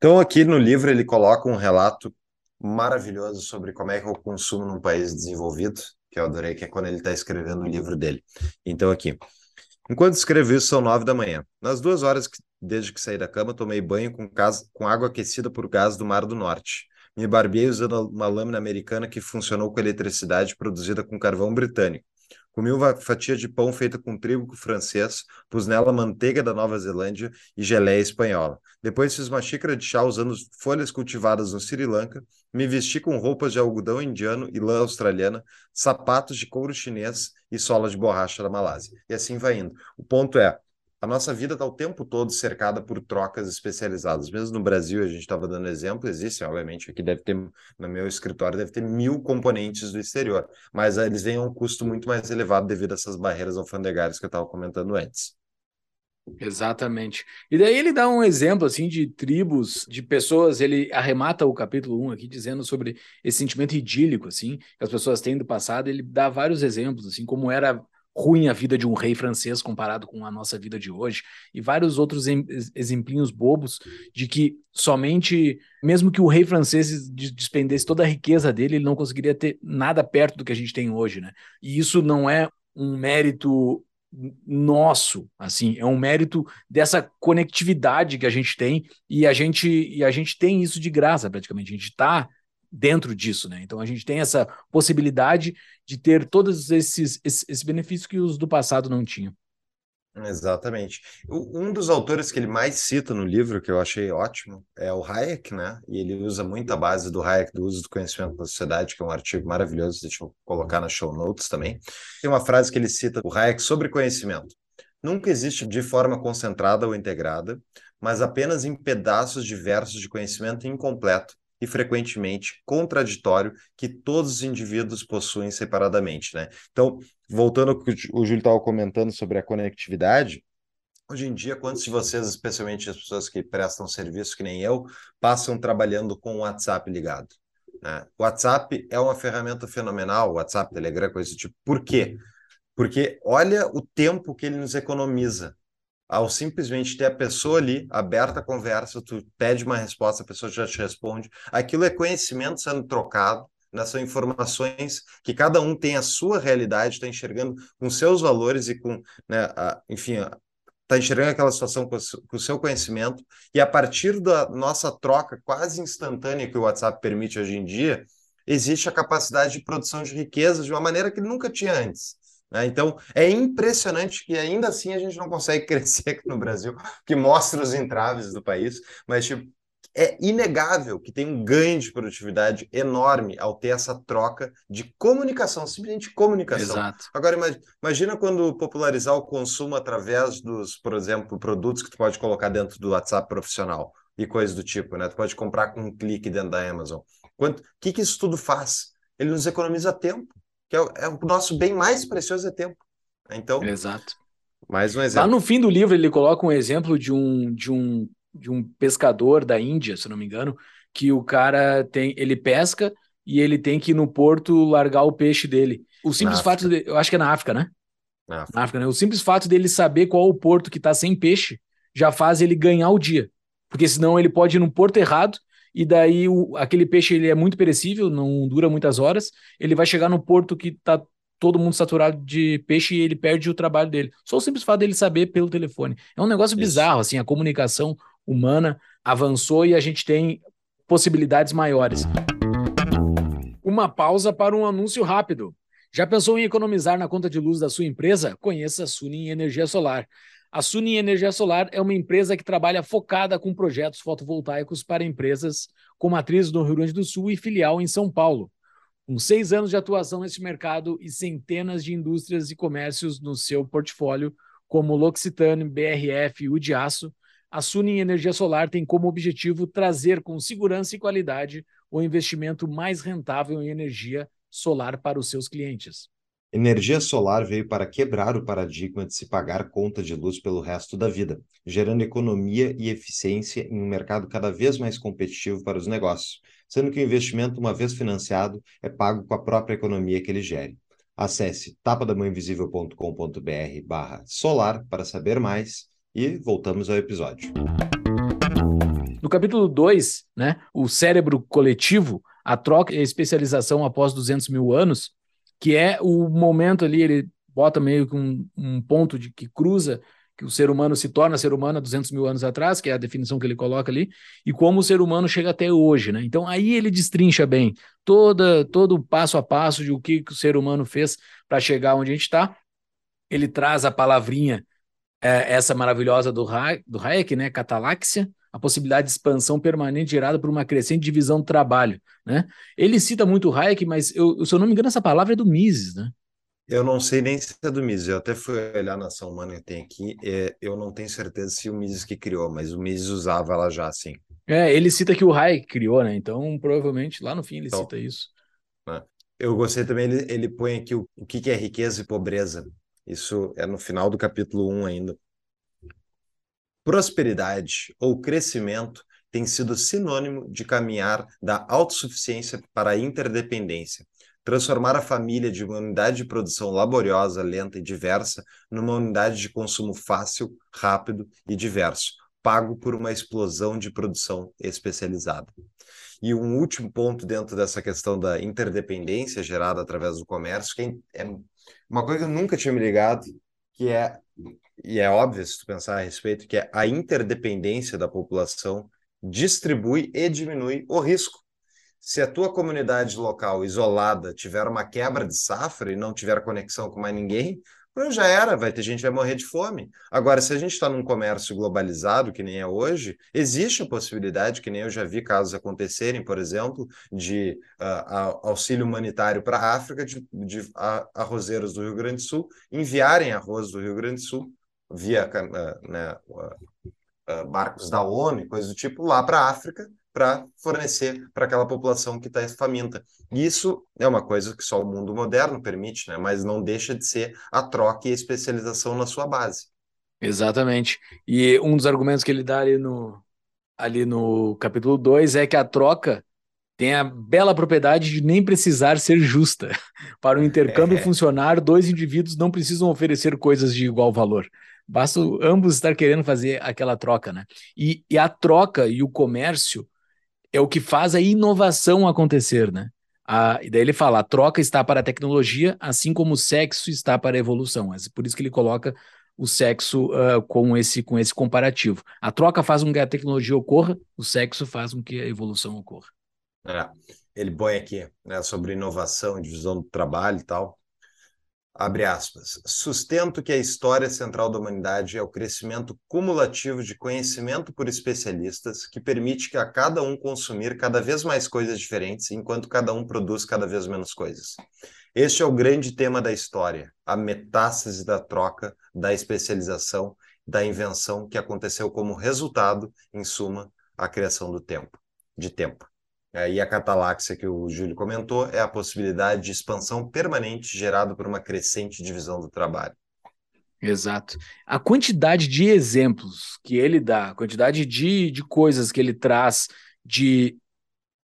Então, aqui no livro, ele coloca um relato maravilhoso sobre como é que é o consumo num país desenvolvido, que eu adorei, que é quando ele está escrevendo o livro dele. Então, aqui. Enquanto escrevo isso, são nove da manhã. Nas duas horas que, desde que saí da cama, tomei banho com, gás, com água aquecida por gás do Mar do Norte. Me barbeei usando uma lâmina americana que funcionou com eletricidade produzida com carvão britânico. Comi uma fatia de pão feita com trigo francês, pus nela manteiga da Nova Zelândia e geleia espanhola. Depois fiz uma xícara de chá usando folhas cultivadas no Sri Lanka, me vesti com roupas de algodão indiano e lã australiana, sapatos de couro chinês e sola de borracha da Malásia. E assim vai indo. O ponto é, a nossa vida está o tempo todo cercada por trocas especializadas. Mesmo no Brasil, a gente estava dando exemplo, existe, obviamente, aqui deve ter, no meu escritório, deve ter mil componentes do exterior, mas eles vêm a um custo muito mais elevado devido a essas barreiras alfandegárias que eu estava comentando antes. Exatamente. E daí ele dá um exemplo assim de tribos, de pessoas, ele arremata o capítulo 1 aqui dizendo sobre esse sentimento idílico assim, que as pessoas têm do passado, ele dá vários exemplos assim como era ruim a vida de um rei francês comparado com a nossa vida de hoje, e vários outros exemplinhos bobos de que somente, mesmo que o rei francês despendesse toda a riqueza dele, ele não conseguiria ter nada perto do que a gente tem hoje, né? E isso não é um mérito nosso, assim, é um mérito dessa conectividade que a gente tem e a gente e a gente tem isso de graça praticamente. A gente está dentro disso, né? Então a gente tem essa possibilidade de ter todos esses, esses, benefícios que os do passado não tinham. Exatamente. Um dos autores que ele mais cita no livro, que eu achei ótimo, é o Hayek, né? E ele usa muito a base do Hayek, do uso do conhecimento da sociedade, que é um artigo maravilhoso, deixa eu colocar nas show notes também. Tem uma frase que ele cita, o Hayek, sobre conhecimento. Nunca existe de forma concentrada ou integrada, mas apenas em pedaços diversos de conhecimento incompleto e frequentemente contraditório que todos os indivíduos possuem separadamente, né? Então, voltando ao que o Júlio estava comentando sobre a conectividade, hoje em dia, quantos de vocês, especialmente as pessoas que prestam serviço, que nem eu, passam trabalhando com o WhatsApp ligado? Né? O WhatsApp é uma ferramenta fenomenal, WhatsApp, Telegram, coisa do tipo. Por quê? Porque olha o tempo que ele nos economiza ao simplesmente ter a pessoa ali, aberta a conversa, tu pede uma resposta, a pessoa já te responde. Aquilo é conhecimento sendo trocado, né? são informações que cada um tem a sua realidade, está enxergando com seus valores e com, né, a, enfim, está enxergando aquela situação com, com o seu conhecimento, e a partir da nossa troca quase instantânea que o WhatsApp permite hoje em dia, existe a capacidade de produção de riqueza de uma maneira que nunca tinha antes. Né? Então, é impressionante que ainda assim a gente não consegue crescer aqui no Brasil, que mostra os entraves do país, mas tipo, é inegável que tem um ganho de produtividade enorme ao ter essa troca de comunicação, simplesmente comunicação. Exato. Agora, imagina quando popularizar o consumo através dos, por exemplo, produtos que tu pode colocar dentro do WhatsApp profissional e coisas do tipo, né? Tu pode comprar com um clique dentro da Amazon. O que, que isso tudo faz? Ele nos economiza tempo que é o, é o nosso bem mais precioso é tempo. Então, exato. Mais um exemplo. Lá no fim do livro ele coloca um exemplo de um de um de um pescador da Índia, se não me engano, que o cara tem, ele pesca e ele tem que ir no porto largar o peixe dele. O simples fato de, eu acho que é na África, né? Na África. na África, né? O simples fato dele saber qual o porto que está sem peixe já faz ele ganhar o dia. Porque senão ele pode ir no porto errado e daí o, aquele peixe ele é muito perecível, não dura muitas horas, ele vai chegar no porto que está todo mundo saturado de peixe e ele perde o trabalho dele. Só o simples fato dele saber pelo telefone. É um negócio Isso. bizarro, assim, a comunicação humana avançou e a gente tem possibilidades maiores. Uma pausa para um anúncio rápido. Já pensou em economizar na conta de luz da sua empresa? Conheça a Sunin Energia Solar. A Sunin Energia Solar é uma empresa que trabalha focada com projetos fotovoltaicos para empresas com matriz no Rio Grande do Sul e filial em São Paulo. Com seis anos de atuação nesse mercado e centenas de indústrias e comércios no seu portfólio, como L'Occitane, BRF e Udiaço, a Sunin Energia Solar tem como objetivo trazer com segurança e qualidade o investimento mais rentável em energia solar para os seus clientes. Energia solar veio para quebrar o paradigma de se pagar conta de luz pelo resto da vida, gerando economia e eficiência em um mercado cada vez mais competitivo para os negócios, sendo que o investimento, uma vez financiado, é pago com a própria economia que ele gere. Acesse tapadamãoinvisível.com.br barra solar para saber mais e voltamos ao episódio. No capítulo 2, né, o cérebro coletivo, a troca e a especialização após 200 mil anos, que é o momento ali, ele bota meio que um, um ponto de que cruza que o ser humano se torna ser humano há 200 mil anos atrás, que é a definição que ele coloca ali, e como o ser humano chega até hoje, né? Então aí ele destrincha bem toda, todo o passo a passo de o que, que o ser humano fez para chegar onde a gente está. Ele traz a palavrinha, é, essa maravilhosa do, ha do Hayek, né? Cataláxia, a possibilidade de expansão permanente gerada por uma crescente divisão do trabalho. Né? Ele cita muito o Hayek, mas eu, se eu não me engano, essa palavra é do Mises, né? Eu não sei nem se é do Mises, eu até fui olhar na ação humana que tem aqui, é, eu não tenho certeza se o Mises que criou, mas o Mises usava ela já assim. É, ele cita que o Hayek criou, né? Então, provavelmente, lá no fim ele então, cita isso. Né? Eu gostei também, ele, ele põe aqui o, o que, que é riqueza e pobreza. Isso é no final do capítulo 1 ainda. Prosperidade ou crescimento tem sido sinônimo de caminhar da autossuficiência para a interdependência, transformar a família de uma unidade de produção laboriosa, lenta e diversa numa unidade de consumo fácil, rápido e diverso, pago por uma explosão de produção especializada. E um último ponto dentro dessa questão da interdependência gerada através do comércio, que é uma coisa que eu nunca tinha me ligado, que é e é óbvio se tu pensar a respeito, que é a interdependência da população distribui e diminui o risco. Se a tua comunidade local isolada tiver uma quebra de safra e não tiver conexão com mais ninguém, já era, vai ter gente vai morrer de fome. Agora, se a gente está num comércio globalizado, que nem é hoje, existe a possibilidade, que nem eu já vi casos acontecerem, por exemplo, de uh, auxílio humanitário para a África, de, de arrozeiros do Rio Grande do Sul enviarem arroz do Rio Grande do Sul via né, barcos da ONU coisas do tipo lá para a África para fornecer para aquela população que está faminta. Isso é uma coisa que só o mundo moderno permite, né? mas não deixa de ser a troca e a especialização na sua base. Exatamente. E um dos argumentos que ele dá ali no, ali no capítulo 2 é que a troca tem a bela propriedade de nem precisar ser justa. Para o intercâmbio é. funcionar, dois indivíduos não precisam oferecer coisas de igual valor. Basta ambos estar querendo fazer aquela troca, né? E, e a troca e o comércio é o que faz a inovação acontecer, né? A, e daí ele fala: a troca está para a tecnologia, assim como o sexo está para a evolução. É por isso que ele coloca o sexo uh, com, esse, com esse comparativo. A troca faz com que a tecnologia ocorra, o sexo faz com que a evolução ocorra. É, ele põe aqui né, sobre inovação, divisão do trabalho e tal. Abre aspas. Sustento que a história central da humanidade é o crescimento cumulativo de conhecimento por especialistas que permite que a cada um consumir cada vez mais coisas diferentes, enquanto cada um produz cada vez menos coisas. Este é o grande tema da história, a metástase da troca, da especialização, da invenção que aconteceu como resultado, em suma, a criação do tempo, de tempo. E a cataláxia que o Júlio comentou é a possibilidade de expansão permanente gerada por uma crescente divisão do trabalho. Exato. A quantidade de exemplos que ele dá, a quantidade de, de coisas que ele traz de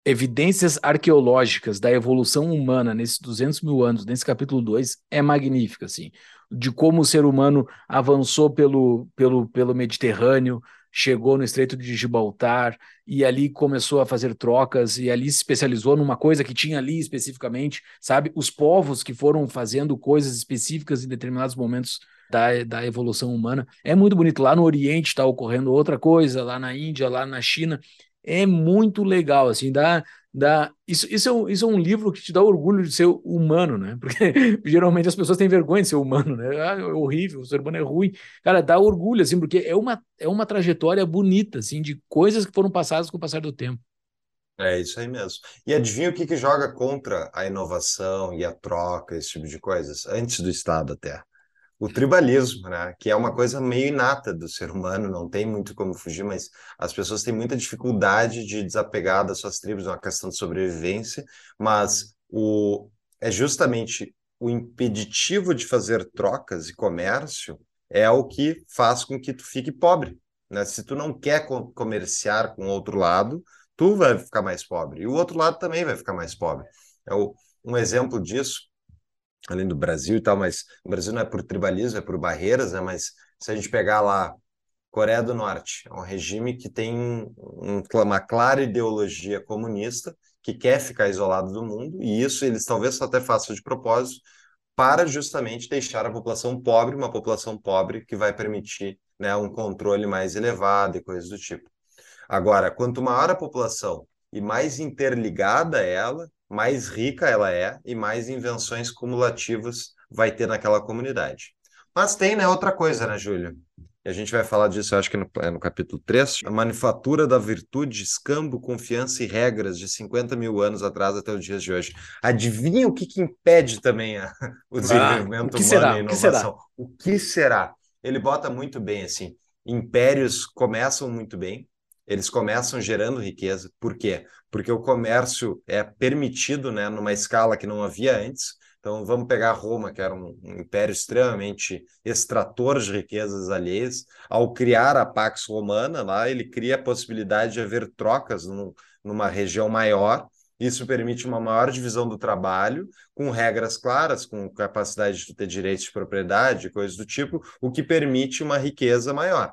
evidências arqueológicas da evolução humana nesses 200 mil anos, nesse capítulo 2, é magnífica, assim. De como o ser humano avançou pelo, pelo, pelo Mediterrâneo, chegou no Estreito de Gibraltar e ali começou a fazer trocas e ali se especializou numa coisa que tinha ali especificamente, sabe? Os povos que foram fazendo coisas específicas em determinados momentos da, da evolução humana. É muito bonito. Lá no Oriente está ocorrendo outra coisa, lá na Índia, lá na China. é muito legal, assim, dá, dá isso, isso, é um, isso é um livro que te dá orgulho de ser humano, né? Porque geralmente as pessoas têm vergonha de ser humano, né? Ah, é horrível, o ser humano é ruim. Cara, dá orgulho, assim, porque é uma, é uma trajetória bonita, assim, de coisas que foram passadas com o passar do tempo. É isso aí mesmo. E adivinha o que, que joga contra a inovação e a troca, esse tipo de coisas, antes do Estado até? O tribalismo, né? Que é uma coisa meio inata do ser humano, não tem muito como fugir, mas as pessoas têm muita dificuldade de desapegar das suas tribos, é uma questão de sobrevivência, mas o, é justamente o impeditivo de fazer trocas e comércio é o que faz com que tu fique pobre. Né? Se tu não quer comerciar com outro lado, tu vai ficar mais pobre. E o outro lado também vai ficar mais pobre. É o, um exemplo disso, além do Brasil e tal, mas o Brasil não é por tribalismo, é por barreiras, né? Mas se a gente pegar lá Coreia do Norte, é um regime que tem um, uma clara ideologia comunista, que quer ficar isolado do mundo, e isso eles talvez até façam de propósito, para justamente deixar a população pobre, uma população pobre que vai permitir né, um controle mais elevado e coisas do tipo. Agora, quanto maior a população e mais interligada ela, mais rica ela é e mais invenções cumulativas vai ter naquela comunidade. Mas tem, né, outra coisa, né, Júlio? E a gente vai falar disso, acho que no, é no capítulo 3, a manufatura da virtude, escambo, confiança e regras de 50 mil anos atrás até os dias de hoje. Adivinha o que, que impede também a, o ah, desenvolvimento ah, o humano e a inovação? O que, o que será? Ele bota muito bem assim, impérios começam muito bem, eles começam gerando riqueza. Por quê? Porque o comércio é permitido né, numa escala que não havia antes. Então, vamos pegar Roma, que era um, um império extremamente extrator de riquezas alheias. Ao criar a Pax Romana, lá ele cria a possibilidade de haver trocas num, numa região maior. Isso permite uma maior divisão do trabalho, com regras claras, com capacidade de ter direitos de propriedade, coisas do tipo, o que permite uma riqueza maior.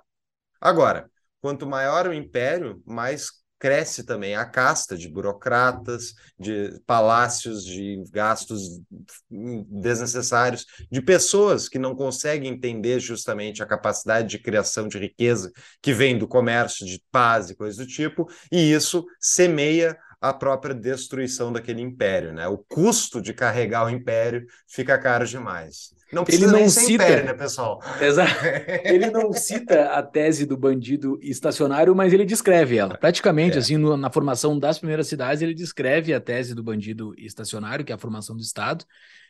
Agora, quanto maior o império, mais cresce também a casta de burocratas, de palácios, de gastos desnecessários, de pessoas que não conseguem entender justamente a capacidade de criação de riqueza que vem do comércio, de paz e coisas do tipo, e isso semeia a própria destruição daquele império, né? O custo de carregar o império fica caro demais. Não precisa ele não cita, império, né, pessoal? Exato. Ele não cita a tese do bandido estacionário, mas ele descreve ela. Praticamente, é. assim, no, na formação das primeiras cidades, ele descreve a tese do bandido estacionário, que é a formação do Estado,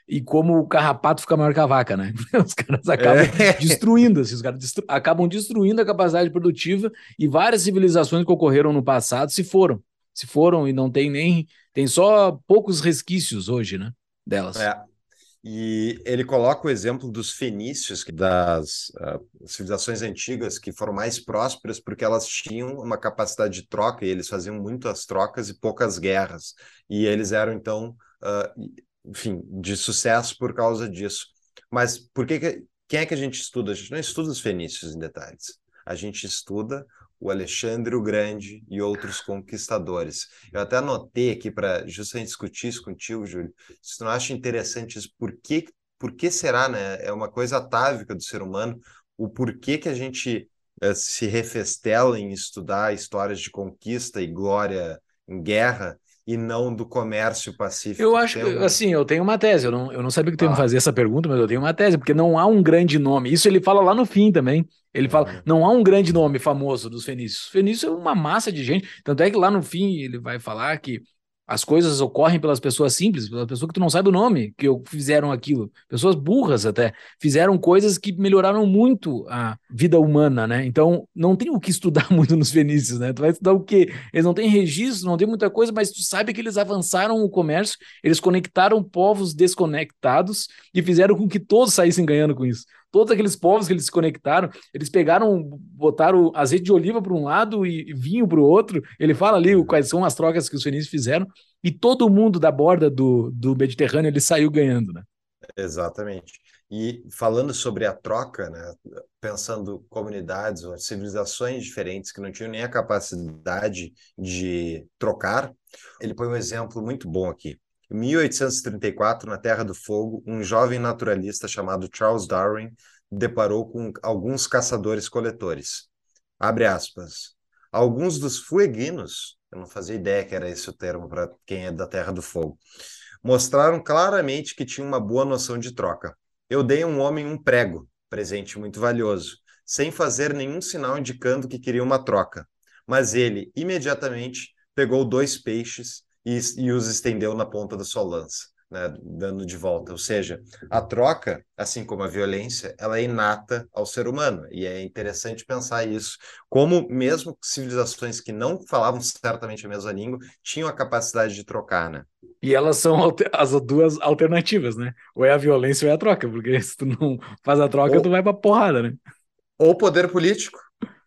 e como o carrapato fica maior que a vaca, né? Os caras acabam é. destruindo, assim, os caras destru acabam destruindo a capacidade produtiva e várias civilizações que ocorreram no passado se foram se foram e não tem nem. Tem só poucos resquícios hoje, né? Delas. É. E ele coloca o exemplo dos fenícios, das uh, civilizações antigas que foram mais prósperas porque elas tinham uma capacidade de troca e eles faziam muitas trocas e poucas guerras. E eles eram, então, uh, enfim, de sucesso por causa disso. Mas por que, que quem é que a gente estuda? A gente não estuda os fenícios em detalhes. A gente estuda o Alexandre o Grande e outros conquistadores. Eu até anotei aqui para justamente discutir isso contigo, Júlio. Se tu não acha interessante isso, por que, por que será, né? É uma coisa atávica do ser humano, o porquê que a gente uh, se refestela em estudar histórias de conquista e glória em guerra e não do comércio pacífico. Eu acho que, assim, eu tenho uma tese, eu não, eu não sabia que tu ia ah. fazer essa pergunta, mas eu tenho uma tese, porque não há um grande nome. Isso ele fala lá no fim também. Ele fala, não há um grande nome famoso dos fenícios. Fenício é uma massa de gente. Tanto é que lá no fim ele vai falar que as coisas ocorrem pelas pessoas simples, pelas pessoas que tu não sabe o nome, que fizeram aquilo. Pessoas burras até. Fizeram coisas que melhoraram muito a vida humana, né? Então, não tem o que estudar muito nos fenícios, né? Tu vai estudar o quê? Eles não têm registro, não tem muita coisa, mas tu sabe que eles avançaram o comércio, eles conectaram povos desconectados e fizeram com que todos saíssem ganhando com isso todos aqueles povos que eles se conectaram, eles pegaram, botaram azeite de oliva para um lado e vinho para o outro. Ele fala ali quais são as trocas que os fenícios fizeram, e todo mundo da borda do, do Mediterrâneo ele saiu ganhando, né? Exatamente. E falando sobre a troca, né, pensando comunidades ou civilizações diferentes que não tinham nem a capacidade de trocar, ele põe um exemplo muito bom aqui. Em 1834, na Terra do Fogo, um jovem naturalista chamado Charles Darwin deparou com alguns caçadores-coletores. Abre aspas. alguns dos fueguinos, eu não fazia ideia que era esse o termo para quem é da Terra do Fogo, mostraram claramente que tinha uma boa noção de troca. Eu dei a um homem um prego, presente muito valioso, sem fazer nenhum sinal indicando que queria uma troca. Mas ele, imediatamente, pegou dois peixes e, e os estendeu na ponta da sua lança né, dando de volta. Ou seja, a troca, assim como a violência, ela é inata ao ser humano. E é interessante pensar isso. Como mesmo civilizações que não falavam certamente a mesma língua tinham a capacidade de trocar, né? E elas são as duas alternativas, né? Ou é a violência ou é a troca, porque se tu não faz a troca, ou, tu vai pra porrada, né? Ou poder político,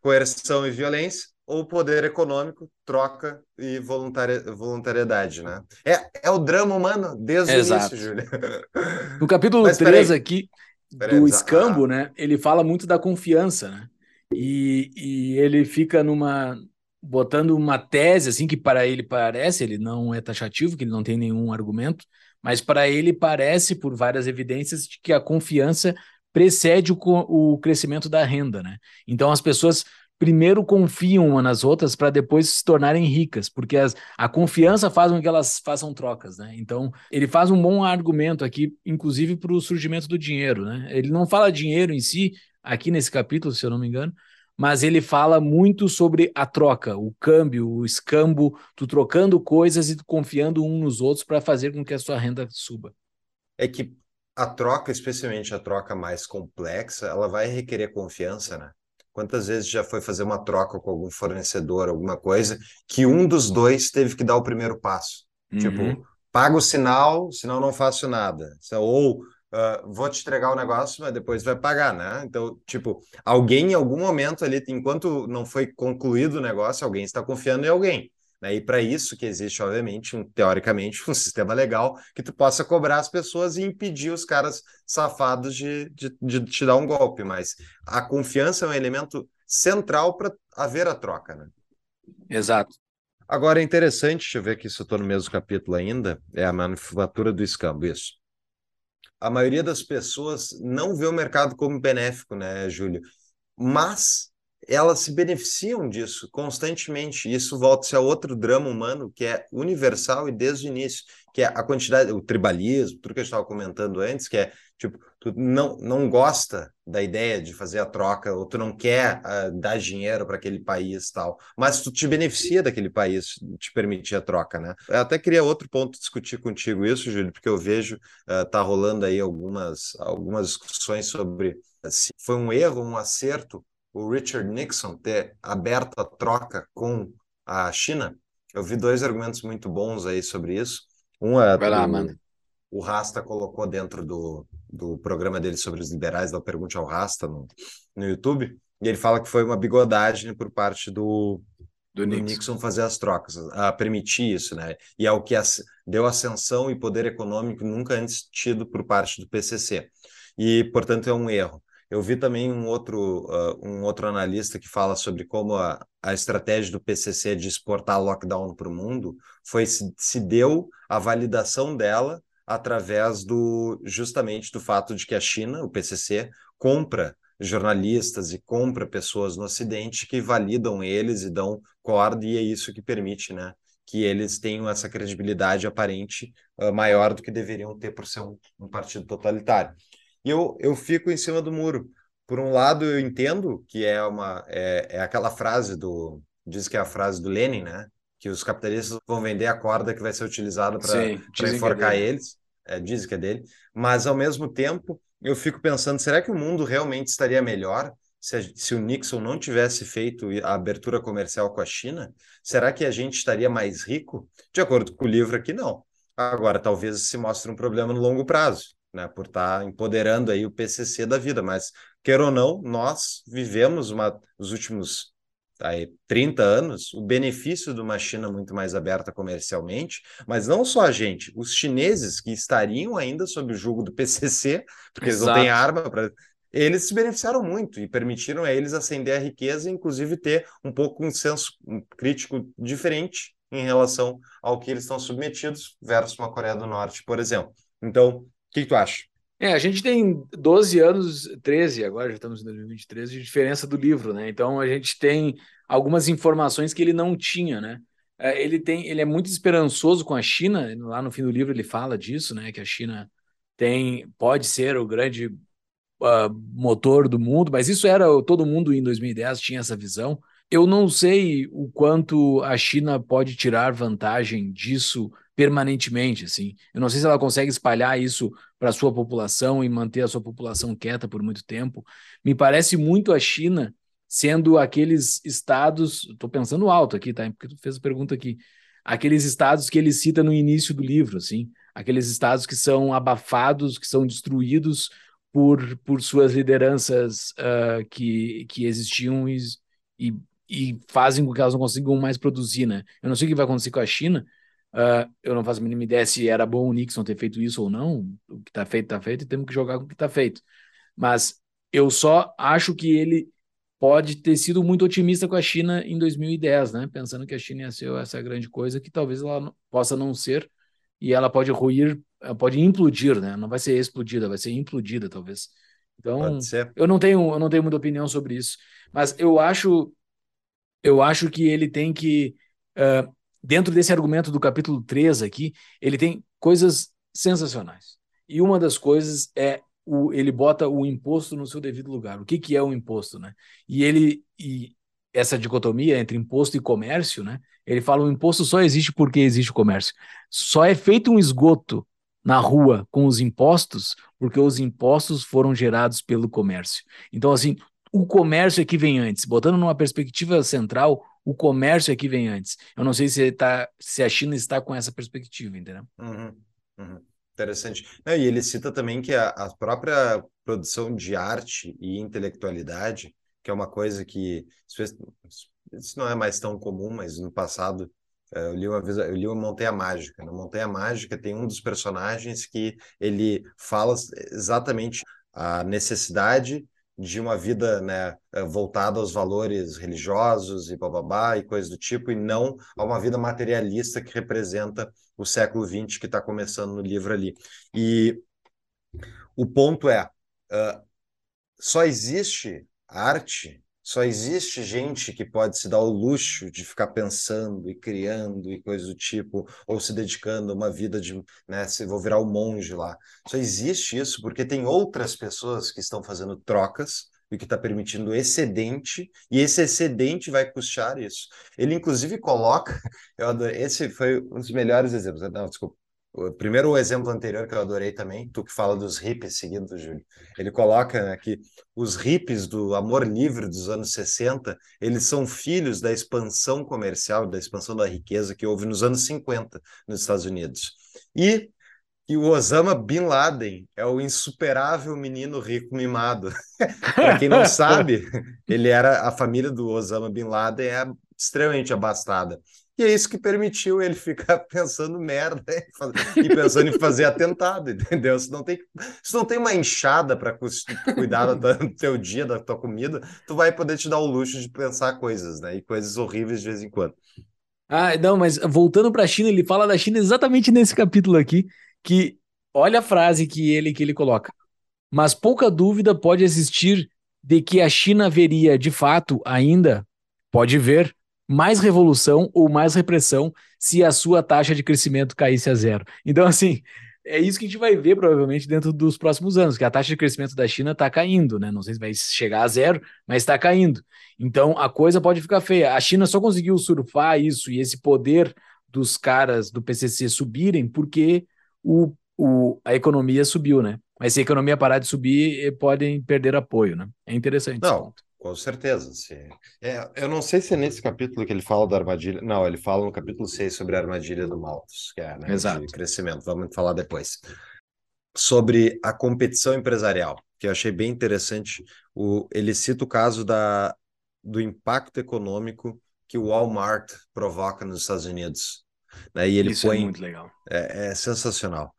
coerção e violência, ou poder econômico, troca e voluntariedade, né? É, é o drama humano desde Exato. o início, Júlia. No capítulo Mas, 3 aqui do escambo, ah. né? Ele fala muito da confiança, né? E, e ele fica numa botando uma tese assim que para ele parece, ele não é taxativo, que ele não tem nenhum argumento, mas para ele parece por várias evidências de que a confiança precede o, o crescimento da renda, né? Então as pessoas primeiro confiam uma nas outras para depois se tornarem ricas, porque as, a confiança faz com que elas façam trocas, né? Então, ele faz um bom argumento aqui, inclusive para o surgimento do dinheiro, né? Ele não fala dinheiro em si, aqui nesse capítulo, se eu não me engano, mas ele fala muito sobre a troca, o câmbio, o escambo, tu trocando coisas e tu confiando um nos outros para fazer com que a sua renda suba. É que a troca, especialmente a troca mais complexa, ela vai requerer confiança, né? Quantas vezes já foi fazer uma troca com algum fornecedor, alguma coisa, que um dos dois teve que dar o primeiro passo? Tipo, uhum. Tipo, paga o sinal, senão não faço nada. Ou uh, vou te entregar o negócio, mas depois vai pagar, né? Então, tipo, alguém em algum momento ali, enquanto não foi concluído o negócio, alguém está confiando em alguém. Né? E para isso que existe, obviamente, um, teoricamente, um sistema legal que tu possa cobrar as pessoas e impedir os caras safados de, de, de te dar um golpe. Mas a confiança é um elemento central para haver a troca, né? Exato. Agora é interessante, deixa eu ver aqui se eu estou no mesmo capítulo ainda, é a manufatura do escambo, isso. A maioria das pessoas não vê o mercado como benéfico, né, Júlio? Mas elas se beneficiam disso constantemente. Isso volta-se a outro drama humano que é universal e desde o início, que é a quantidade, o tribalismo, tudo que gente estava comentando antes, que é tipo, tu não, não gosta da ideia de fazer a troca, ou tu não quer uh, dar dinheiro para aquele país tal, mas tu te beneficia daquele país te permitir a troca, né? Eu até queria outro ponto discutir contigo isso, Júlio, porque eu vejo uh, tá rolando aí algumas, algumas discussões sobre se foi um erro, um acerto o Richard Nixon ter aberto a troca com a China. Eu vi dois argumentos muito bons aí sobre isso. Um é Vai lá, mano. o Rasta colocou dentro do, do programa dele sobre os liberais, da Pergunte ao Rasta no, no YouTube, e ele fala que foi uma bigodagem por parte do, do, Nixon. Nixon. fazer as trocas, a permitir isso, né? E é o que deu ascensão e poder econômico nunca antes tido por parte do PCC. E, portanto, é um erro. Eu vi também um outro, uh, um outro analista que fala sobre como a, a estratégia do PCC de exportar lockdown para o mundo foi se, se deu a validação dela através do justamente do fato de que a China, o PCC, compra jornalistas e compra pessoas no Ocidente que validam eles e dão corda e é isso que permite, né, que eles tenham essa credibilidade aparente uh, maior do que deveriam ter por ser um, um partido totalitário. E eu, eu fico em cima do muro. Por um lado, eu entendo que é uma é, é aquela frase do diz que é a frase do Lenin, né? Que os capitalistas vão vender a corda que vai ser utilizada para é enforcar é eles. É, dizem que é dele. Mas ao mesmo tempo, eu fico pensando, será que o mundo realmente estaria melhor se, a, se, o Nixon não tivesse feito a abertura comercial com a China, será que a gente estaria mais rico? De acordo com o livro aqui, não. Agora, talvez se mostre um problema no longo prazo né, por estar tá empoderando aí o PCC da vida, mas quer ou não, nós vivemos uma, os últimos aí, 30 anos o benefício de uma China muito mais aberta comercialmente, mas não só a gente, os chineses que estariam ainda sob o jugo do PCC, porque Exato. eles não têm arma para eles se beneficiaram muito e permitiram a eles ascender a riqueza e, inclusive, ter um pouco um senso crítico diferente em relação ao que eles estão submetidos versus uma Coreia do Norte, por exemplo. Então, que, que tu acha? É, a gente tem 12 anos, 13 agora, já estamos em 2023, de diferença do livro, né? Então a gente tem algumas informações que ele não tinha, né? É, ele tem, ele é muito esperançoso com a China. Lá no fim do livro ele fala disso, né? Que a China tem, pode ser o grande uh, motor do mundo, mas isso era todo mundo em 2010 tinha essa visão. Eu não sei o quanto a China pode tirar vantagem disso permanentemente, assim. Eu não sei se ela consegue espalhar isso para a sua população e manter a sua população quieta por muito tempo. Me parece muito a China sendo aqueles estados, estou pensando alto aqui, tá? Porque tu fez a pergunta aqui. Aqueles estados que ele cita no início do livro, assim, aqueles estados que são abafados, que são destruídos por, por suas lideranças uh, que, que existiam e, e, e, fazem com que elas não consigam mais produzir, né? Eu não sei o que vai acontecer com a China, uh, eu não faço a mínima ideia se era bom o Nixon ter feito isso ou não, o que está feito, está feito, e temos que jogar com o que está feito. Mas eu só acho que ele pode ter sido muito otimista com a China em 2010, né? Pensando que a China ia ser essa grande coisa que talvez ela possa não ser e ela pode ruir, pode implodir, né? Não vai ser explodida, vai ser implodida talvez. Então, eu não tenho, eu não tenho muita opinião sobre isso, mas eu acho, eu acho que ele tem que uh, dentro desse argumento do capítulo 3 aqui, ele tem coisas sensacionais. E uma das coisas é o, ele bota o imposto no seu devido lugar. O que, que é o imposto, né? E ele e essa dicotomia entre imposto e comércio, né? Ele fala o imposto só existe porque existe o comércio. Só é feito um esgoto na rua com os impostos porque os impostos foram gerados pelo comércio. Então, assim, o comércio é que vem antes. Botando numa perspectiva central, o comércio é que vem antes. Eu não sei se, tá, se a China está com essa perspectiva, entendeu? Uhum, uhum. Interessante. Não, e ele cita também que a, a, própria produção de arte e intelectualidade, que é uma coisa que isso não é mais tão comum, mas no passado eh, eu li uma vez, eu li uma Montanha Mágica. Na Montanha Mágica tem um dos personagens que ele fala exatamente a necessidade de uma vida né, eh, voltada aos valores religiosos e bababá e coisas do tipo, e não a uma vida materialista que representa o século XX que está começando no livro ali. E o ponto é, uh, só existe arte, só existe gente que pode se dar o luxo de ficar pensando e criando e coisas do tipo, ou se dedicando a uma vida de, né, se vou virar o um monge lá. Só existe isso porque tem outras pessoas que estão fazendo trocas e que está permitindo excedente, e esse excedente vai custear isso. Ele, inclusive, coloca, eu esse foi um dos melhores exemplos. Não, desculpa. O primeiro o exemplo anterior que eu adorei também, tu que fala dos hippies seguindo, Júlio. Ele coloca né, que os hippies do amor livre dos anos 60, eles são filhos da expansão comercial, da expansão da riqueza que houve nos anos 50 nos Estados Unidos. E que o Osama Bin Laden é o insuperável menino rico mimado. Para quem não sabe, ele era a família do Osama Bin Laden é extremamente abastada. E é isso que permitiu ele ficar pensando merda e pensando em fazer atentado, entendeu? Se não tem, se não tem uma enxada para cuidar do teu dia, da tua comida, tu vai poder te dar o luxo de pensar coisas, né? E coisas horríveis de vez em quando. Ah, não, mas voltando para a China, ele fala da China exatamente nesse capítulo aqui, que olha a frase que ele que ele coloca. Mas pouca dúvida pode existir de que a China veria de fato ainda, pode ver, mais revolução ou mais repressão se a sua taxa de crescimento caísse a zero. Então, assim, é isso que a gente vai ver provavelmente dentro dos próximos anos, que a taxa de crescimento da China está caindo, né? Não sei se vai chegar a zero, mas está caindo. Então, a coisa pode ficar feia. A China só conseguiu surfar isso e esse poder dos caras do PCC subirem porque o, o, a economia subiu, né? Mas se a economia parar de subir, eh, podem perder apoio, né? É interessante Não, com certeza. Sim. É, eu não sei se é nesse capítulo que ele fala da armadilha. Não, ele fala no capítulo 6 sobre a armadilha do Malthus, que é né, Exato. de crescimento. Vamos falar depois. Sobre a competição empresarial, que eu achei bem interessante. O, ele cita o caso da, do impacto econômico que o Walmart provoca nos Estados Unidos né? E ele Isso é põe, é muito legal. É, é sensacional.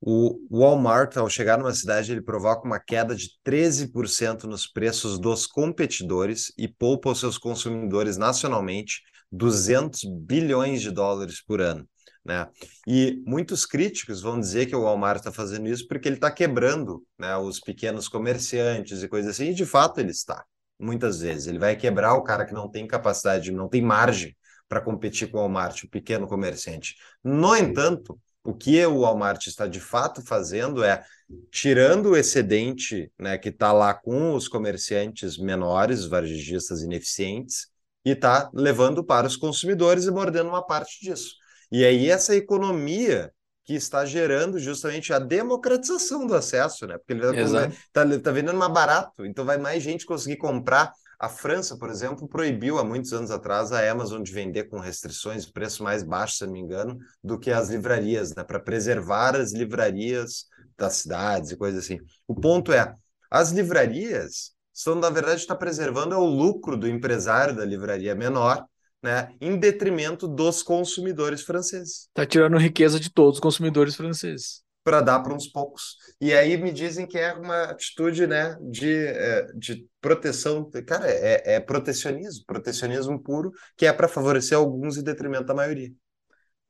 O Walmart, ao chegar numa cidade, ele provoca uma queda de 13% nos preços dos competidores e poupa aos seus consumidores nacionalmente 200 bilhões de dólares por ano. Né? E muitos críticos vão dizer que o Walmart está fazendo isso porque ele está quebrando né, os pequenos comerciantes e coisas assim, e de fato ele está. muitas vezes. Ele vai quebrar o cara que não tem capacidade, não tem margem para competir com o Walmart, o pequeno comerciante. No entanto, o que o Walmart está de fato fazendo é tirando o excedente né, que está lá com os comerciantes menores, varejistas ineficientes, e está levando para os consumidores e mordendo uma parte disso. E aí essa economia que está gerando justamente a democratização do acesso, né? Porque ele está tá, tá vendendo mais barato, então vai mais gente conseguir comprar. A França, por exemplo, proibiu há muitos anos atrás a Amazon de vender com restrições, preço mais baixo, se não me engano, do que as livrarias, né? Para preservar as livrarias das cidades e coisas assim. O ponto é, as livrarias estão, na verdade, está preservando é o lucro do empresário da livraria menor, né, em detrimento dos consumidores franceses. Está tirando riqueza de todos os consumidores franceses. Para dar para uns poucos. E aí me dizem que é uma atitude né, de, é, de proteção. Cara, é, é protecionismo, protecionismo puro, que é para favorecer alguns em detrimento da maioria.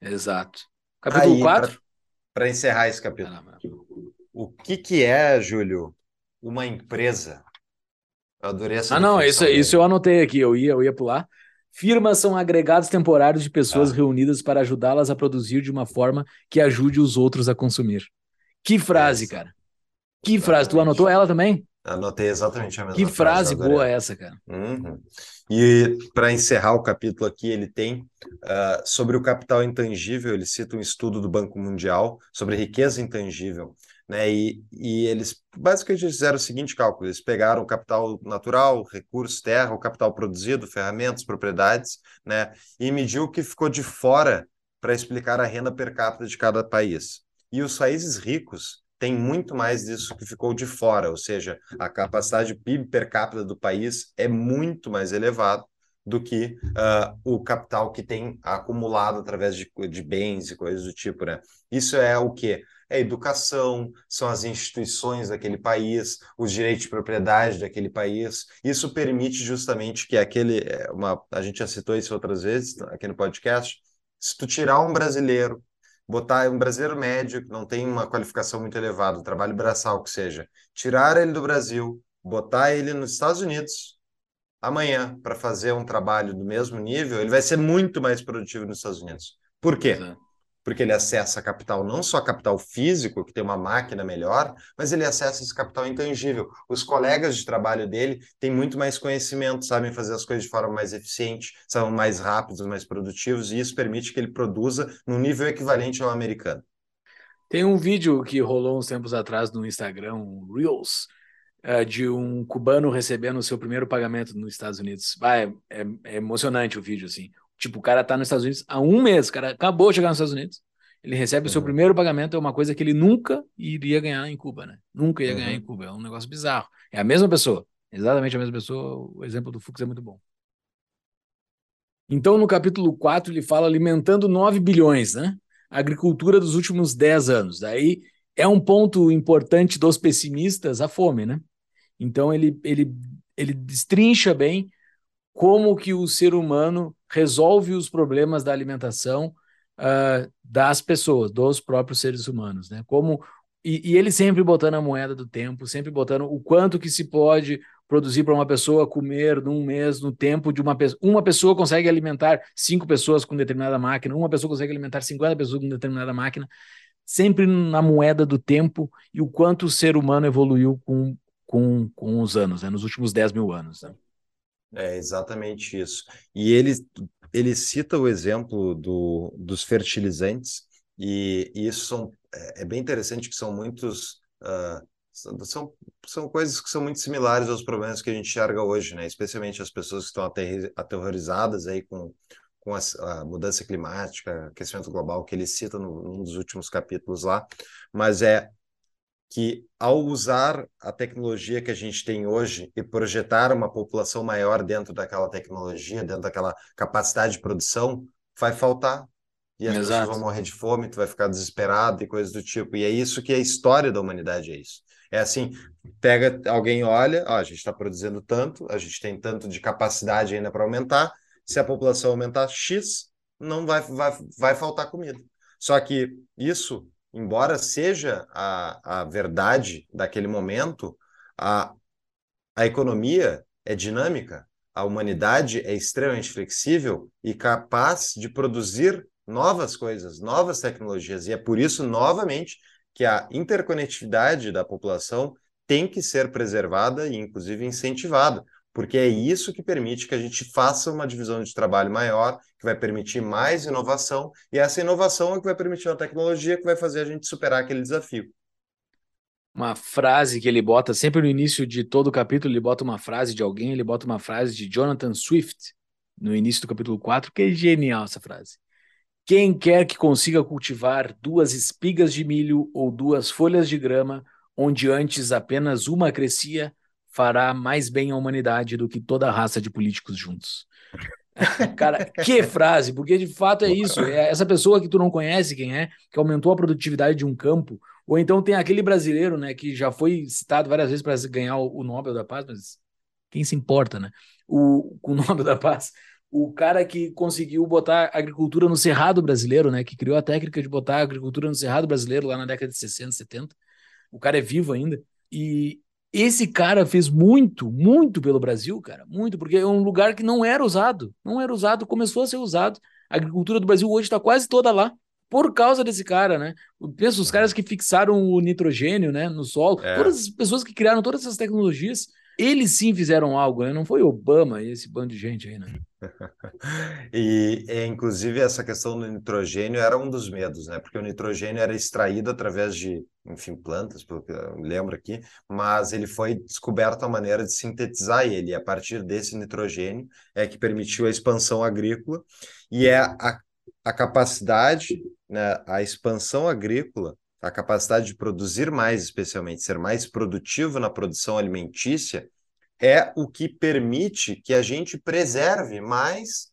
Exato. Capítulo 4. Para encerrar esse capítulo. O que, que é, Júlio, uma empresa? Eu adorei essa Ah, não, isso, isso eu anotei aqui, eu ia, eu ia pular. Firmas são agregados temporários de pessoas ah. reunidas para ajudá-las a produzir de uma forma que ajude os outros a consumir. Que frase, essa. cara. Que exatamente. frase. Tu anotou ela também? Anotei exatamente a mesma Que frase, frase boa essa, cara. Uhum. E para encerrar o capítulo aqui, ele tem uh, sobre o capital intangível, ele cita um estudo do Banco Mundial sobre riqueza intangível. Né? E, e eles basicamente fizeram o seguinte cálculo: eles pegaram capital natural, recursos, terra, o capital produzido, ferramentas, propriedades, né? e mediu o que ficou de fora para explicar a renda per capita de cada país. E os países ricos têm muito mais disso que ficou de fora, ou seja, a capacidade PIB per capita do país é muito mais elevado do que uh, o capital que tem acumulado através de, de bens e coisas do tipo, né? Isso é o que é a educação, são as instituições daquele país, os direitos de propriedade daquele país. Isso permite justamente que aquele, é, uma, a gente já citou isso outras vezes aqui no podcast, se tu tirar um brasileiro, botar um brasileiro médio que não tem uma qualificação muito elevada, trabalho braçal que seja, tirar ele do Brasil, botar ele nos Estados Unidos amanhã para fazer um trabalho do mesmo nível, ele vai ser muito mais produtivo nos Estados Unidos. Por quê? Exato porque ele acessa capital, não só capital físico, que tem uma máquina melhor, mas ele acessa esse capital intangível. Os colegas de trabalho dele têm muito mais conhecimento, sabem fazer as coisas de forma mais eficiente, são mais rápidos, mais produtivos, e isso permite que ele produza num nível equivalente ao americano. Tem um vídeo que rolou uns tempos atrás no Instagram, um Reels, uh, de um cubano recebendo o seu primeiro pagamento nos Estados Unidos. Ah, é, é, é emocionante o vídeo, assim. Tipo, o cara tá nos Estados Unidos há um mês, o cara acabou de chegar nos Estados Unidos. Ele recebe uhum. o seu uhum. primeiro pagamento, é uma coisa que ele nunca iria ganhar em Cuba, né? Nunca ia uhum. ganhar em. Cuba. É um negócio bizarro. É a mesma pessoa. Exatamente a mesma pessoa. O exemplo do Fux é muito bom. Então, no capítulo 4, ele fala alimentando 9 bilhões, né? agricultura dos últimos 10 anos. Daí é um ponto importante dos pessimistas a fome, né? Então, ele, ele, ele destrincha bem como que o ser humano resolve os problemas da alimentação uh, das pessoas, dos próprios seres humanos, né? Como e, e, ele sempre botando a moeda do tempo, sempre botando o quanto que se pode produzir para uma pessoa comer num mês, no tempo de uma pessoa. Uma pessoa consegue alimentar cinco pessoas com determinada máquina, uma pessoa consegue alimentar 50 pessoas com determinada máquina, sempre na moeda do tempo e o quanto o ser humano evoluiu com, com, com os anos, né? nos últimos 10 mil anos. Né? É exatamente isso. E ele, ele cita o exemplo do, dos fertilizantes, e, e isso são, é, é, bem interessante que são muitos. Uh, são, são coisas que são muito similares aos problemas que a gente enxerga hoje, né? Especialmente as pessoas que estão aterrorizadas aí com, com a, a mudança climática, aquecimento global, que ele cita no, num dos últimos capítulos lá. Mas é que ao usar a tecnologia que a gente tem hoje e projetar uma população maior dentro daquela tecnologia, dentro daquela capacidade de produção, vai faltar. E as Exato. pessoas vão morrer de fome, tu vai ficar desesperado e coisas do tipo. E é isso que é a história da humanidade, é isso. É assim, pega alguém olha, ó, a gente está produzindo tanto, a gente tem tanto de capacidade ainda para aumentar. Se a população aumentar X, não vai, vai, vai faltar comida. Só que isso embora seja a, a verdade daquele momento, a, a economia é dinâmica, a humanidade é extremamente flexível e capaz de produzir novas coisas, novas tecnologias. E é por isso, novamente, que a interconectividade da população tem que ser preservada e, inclusive, incentivada, porque é isso que permite que a gente faça uma divisão de trabalho maior, que vai permitir mais inovação, e essa inovação é que vai permitir uma tecnologia que vai fazer a gente superar aquele desafio. Uma frase que ele bota sempre no início de todo capítulo, ele bota uma frase de alguém, ele bota uma frase de Jonathan Swift, no início do capítulo 4, que é genial essa frase. Quem quer que consiga cultivar duas espigas de milho ou duas folhas de grama, onde antes apenas uma crescia, fará mais bem à humanidade do que toda a raça de políticos juntos. Cara, que frase, porque de fato é isso. É essa pessoa que tu não conhece quem é, que aumentou a produtividade de um campo, ou então tem aquele brasileiro, né, que já foi citado várias vezes para ganhar o, Nobel da Paz, mas quem se importa, né? O, o Nobel da Paz o cara que conseguiu botar agricultura no cerrado brasileiro, né? Que criou a técnica de botar agricultura no cerrado brasileiro lá na década de 60, 70. O cara é vivo ainda. E esse cara fez muito, muito pelo Brasil, cara. Muito, porque é um lugar que não era usado. Não era usado, começou a ser usado. A agricultura do Brasil hoje está quase toda lá. Por causa desse cara, né? Pensa os caras que fixaram o nitrogênio né, no solo, é. todas as pessoas que criaram todas essas tecnologias, eles sim fizeram algo, né? Não foi Obama e esse bando de gente aí, né? e, e, inclusive, essa questão do nitrogênio era um dos medos, né? Porque o nitrogênio era extraído através de, enfim, plantas, pelo que eu lembro aqui, mas ele foi descoberto a maneira de sintetizar ele. E a partir desse nitrogênio é que permitiu a expansão agrícola e é a, a capacidade, né, a expansão agrícola a capacidade de produzir mais, especialmente ser mais produtivo na produção alimentícia, é o que permite que a gente preserve mais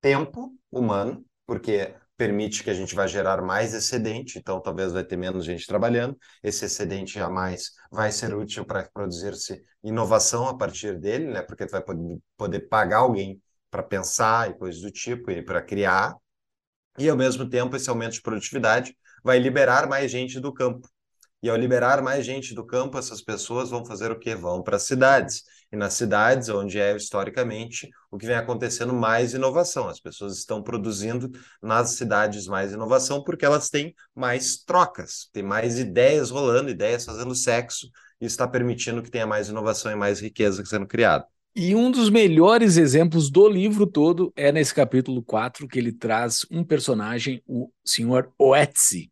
tempo humano, porque permite que a gente vai gerar mais excedente, então talvez vai ter menos gente trabalhando, esse excedente a mais vai ser útil para produzir-se inovação a partir dele, né? porque vai poder pagar alguém para pensar e coisas do tipo, e para criar, e ao mesmo tempo esse aumento de produtividade vai liberar mais gente do campo. E ao liberar mais gente do campo, essas pessoas vão fazer o quê? Vão para as cidades. E nas cidades, onde é historicamente o que vem acontecendo mais inovação. As pessoas estão produzindo nas cidades mais inovação porque elas têm mais trocas, têm mais ideias rolando, ideias fazendo sexo. Isso está permitindo que tenha mais inovação e mais riqueza sendo criada. E um dos melhores exemplos do livro todo é nesse capítulo 4, que ele traz um personagem, o Sr. Oetzi,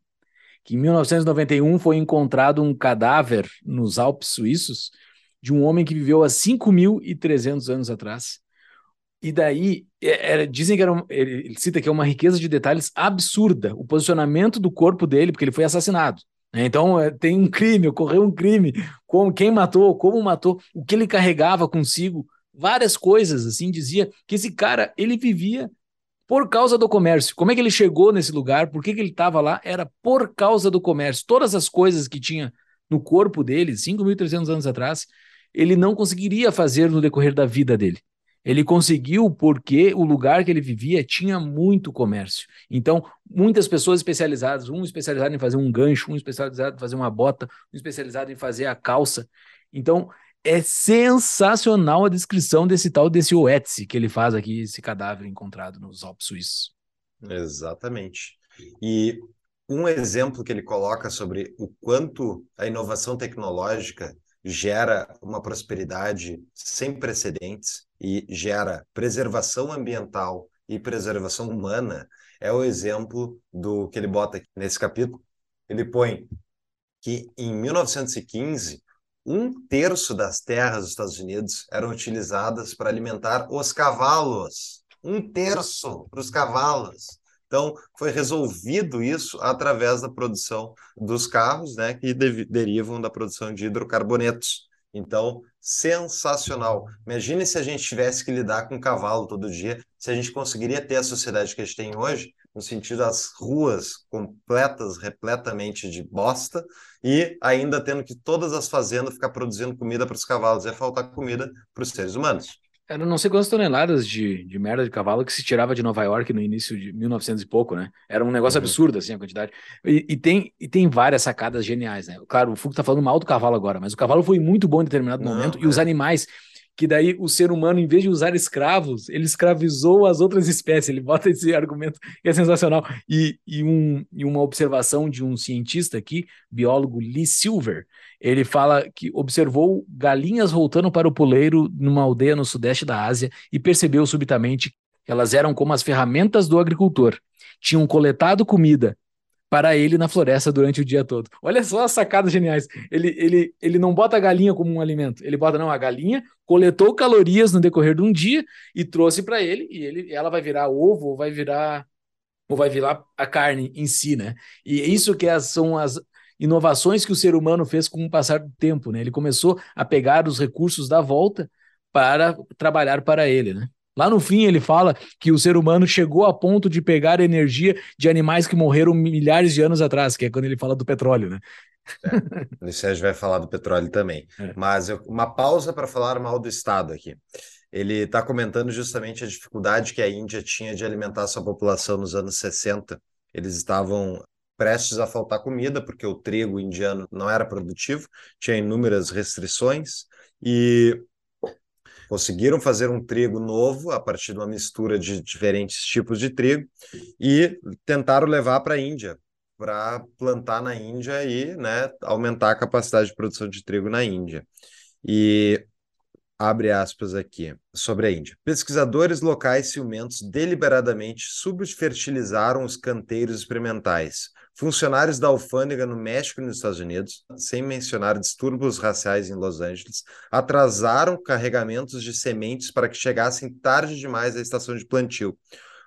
que em 1991 foi encontrado um cadáver nos Alpes suíços de um homem que viveu há 5.300 anos atrás. E daí, é, era, dizem que era, ele cita que é uma riqueza de detalhes absurda, o posicionamento do corpo dele, porque ele foi assassinado. Né? Então, é, tem um crime, ocorreu um crime, como, quem matou, como matou, o que ele carregava consigo, várias coisas, assim, dizia que esse cara, ele vivia por causa do comércio. Como é que ele chegou nesse lugar? Por que, que ele estava lá? Era por causa do comércio. Todas as coisas que tinha no corpo dele, 5.300 anos atrás, ele não conseguiria fazer no decorrer da vida dele. Ele conseguiu porque o lugar que ele vivia tinha muito comércio. Então, muitas pessoas especializadas, um especializado em fazer um gancho, um especializado em fazer uma bota, um especializado em fazer a calça. Então, é sensacional a descrição desse tal desse Oetzi que ele faz aqui, esse cadáver encontrado nos Alpes suíços. Exatamente. E um exemplo que ele coloca sobre o quanto a inovação tecnológica gera uma prosperidade sem precedentes e gera preservação ambiental e preservação humana é o exemplo do que ele bota aqui nesse capítulo. Ele põe que em 1915 um terço das terras dos Estados Unidos eram utilizadas para alimentar os cavalos. Um terço para os cavalos. Então, foi resolvido isso através da produção dos carros, né, que de derivam da produção de hidrocarbonetos. Então, sensacional. Imagine se a gente tivesse que lidar com cavalo todo dia, se a gente conseguiria ter a sociedade que a gente tem hoje, no sentido das ruas completas, repletamente de bosta, e ainda tendo que todas as fazendas ficar produzindo comida para os cavalos, ia faltar comida para os seres humanos. Eram não sei quantas toneladas de, de merda de cavalo que se tirava de Nova York no início de 1900 e pouco, né? Era um negócio uhum. absurdo, assim, a quantidade. E, e, tem, e tem várias sacadas geniais, né? Claro, o Foucault tá falando mal do cavalo agora, mas o cavalo foi muito bom em determinado não, momento, é. e os animais que daí o ser humano, em vez de usar escravos, ele escravizou as outras espécies. Ele bota esse argumento que é sensacional. E, e, um, e uma observação de um cientista aqui, biólogo Lee Silver, ele fala que observou galinhas voltando para o poleiro numa aldeia no sudeste da Ásia e percebeu subitamente que elas eram como as ferramentas do agricultor. Tinham coletado comida, para ele na floresta durante o dia todo. Olha só as sacadas geniais. Ele, ele, ele não bota a galinha como um alimento. Ele bota, não, a galinha coletou calorias no decorrer de um dia e trouxe para ele, e ele, ela vai virar ovo ou vai virar ou vai virar a carne em si, né? E isso que é, são as inovações que o ser humano fez com o passar do tempo, né? Ele começou a pegar os recursos da volta para trabalhar para ele, né? Lá no fim, ele fala que o ser humano chegou a ponto de pegar energia de animais que morreram milhares de anos atrás, que é quando ele fala do petróleo, né? É, o Sérgio vai falar do petróleo também. É. Mas eu, uma pausa para falar mal do Estado aqui. Ele está comentando justamente a dificuldade que a Índia tinha de alimentar sua população nos anos 60. Eles estavam prestes a faltar comida, porque o trigo indiano não era produtivo, tinha inúmeras restrições, e Conseguiram fazer um trigo novo a partir de uma mistura de diferentes tipos de trigo e tentaram levar para a Índia, para plantar na Índia e né, aumentar a capacidade de produção de trigo na Índia. E abre aspas aqui, sobre a Índia. Pesquisadores locais ciumentos deliberadamente subfertilizaram os canteiros experimentais, funcionários da alfândega no México e nos Estados Unidos, sem mencionar distúrbios raciais em Los Angeles, atrasaram carregamentos de sementes para que chegassem tarde demais à estação de plantio.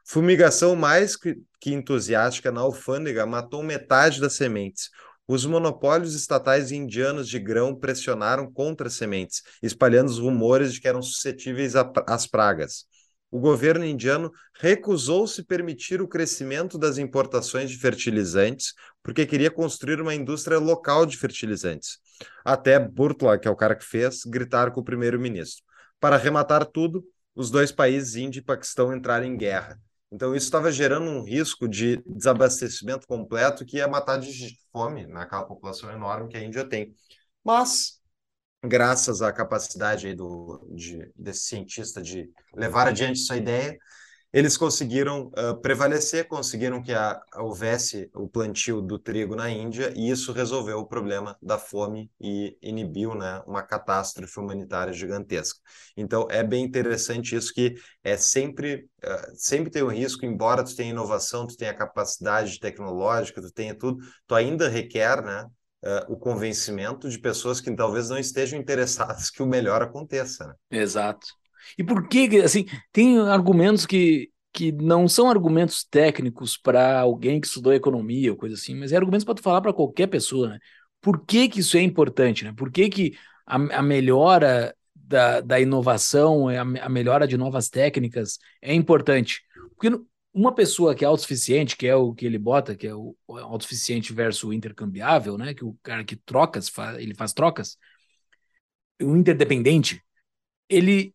Fumigação mais que, entusiástica na alfândega matou metade das sementes. Os monopólios estatais indianos de grão pressionaram contra as sementes, espalhando os rumores de que eram suscetíveis às pragas o governo indiano recusou-se permitir o crescimento das importações de fertilizantes, porque queria construir uma indústria local de fertilizantes. Até Burtla, que é o cara que fez, gritar com o primeiro-ministro. Para arrematar tudo, os dois países, Índia e Paquistão, entraram em guerra. Então, isso estava gerando um risco de desabastecimento completo que ia matar de fome naquela população enorme que a Índia tem. Mas graças à capacidade do, de, desse cientista de levar adiante sua ideia, eles conseguiram uh, prevalecer, conseguiram que a, houvesse o plantio do trigo na Índia e isso resolveu o problema da fome e inibiu né, uma catástrofe humanitária gigantesca. Então é bem interessante isso que é sempre uh, sempre tem um risco, embora tu tenha inovação, tu tenha capacidade tecnológica, tu tenha tudo, tu ainda requer né, uh, o convencimento de pessoas que talvez não estejam interessadas que o melhor aconteça. Né? Exato. E por que, assim, tem argumentos que, que não são argumentos técnicos para alguém que estudou economia ou coisa assim, mas é argumentos para tu falar para qualquer pessoa, né? Por que, que isso é importante, né? Por que, que a, a melhora da, da inovação, a, a melhora de novas técnicas é importante? Porque uma pessoa que é autossuficiente, que é o que ele bota, que é o autossuficiente versus intercambiável, né? Que o cara que troca, ele faz trocas, o interdependente, ele,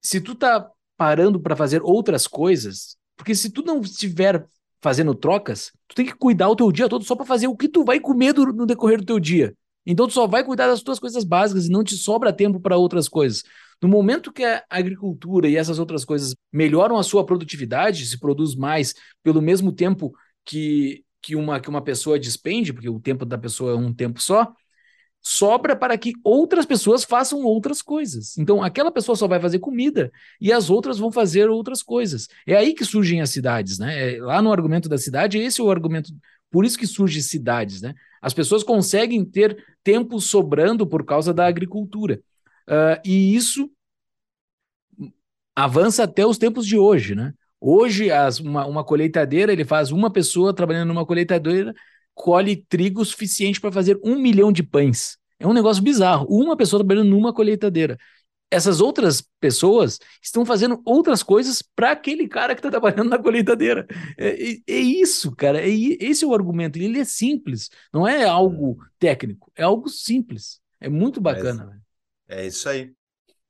se tu tá parando para fazer outras coisas, porque se tu não estiver fazendo trocas, tu tem que cuidar o teu dia todo só para fazer o que tu vai comer no decorrer do teu dia. Então tu só vai cuidar das tuas coisas básicas e não te sobra tempo para outras coisas. No momento que a agricultura e essas outras coisas melhoram a sua produtividade, se produz mais pelo mesmo tempo que, que, uma, que uma pessoa despende, porque o tempo da pessoa é um tempo só, sobra para que outras pessoas façam outras coisas. Então, aquela pessoa só vai fazer comida e as outras vão fazer outras coisas. É aí que surgem as cidades, né? É, lá no argumento da cidade, esse é o argumento, por isso que surgem cidades, né? As pessoas conseguem ter tempo sobrando por causa da agricultura. Uh, e isso avança até os tempos de hoje, né? Hoje, as, uma, uma colheitadeira, ele faz uma pessoa trabalhando numa colheitadeira, colhe trigo suficiente para fazer um milhão de pães. É um negócio bizarro. Uma pessoa trabalhando numa colheitadeira. Essas outras pessoas estão fazendo outras coisas para aquele cara que está trabalhando na colheitadeira. É, é, é, isso, cara. É, esse é o argumento. Ele é simples. Não é algo técnico. É algo simples. É muito bacana. É, é isso aí.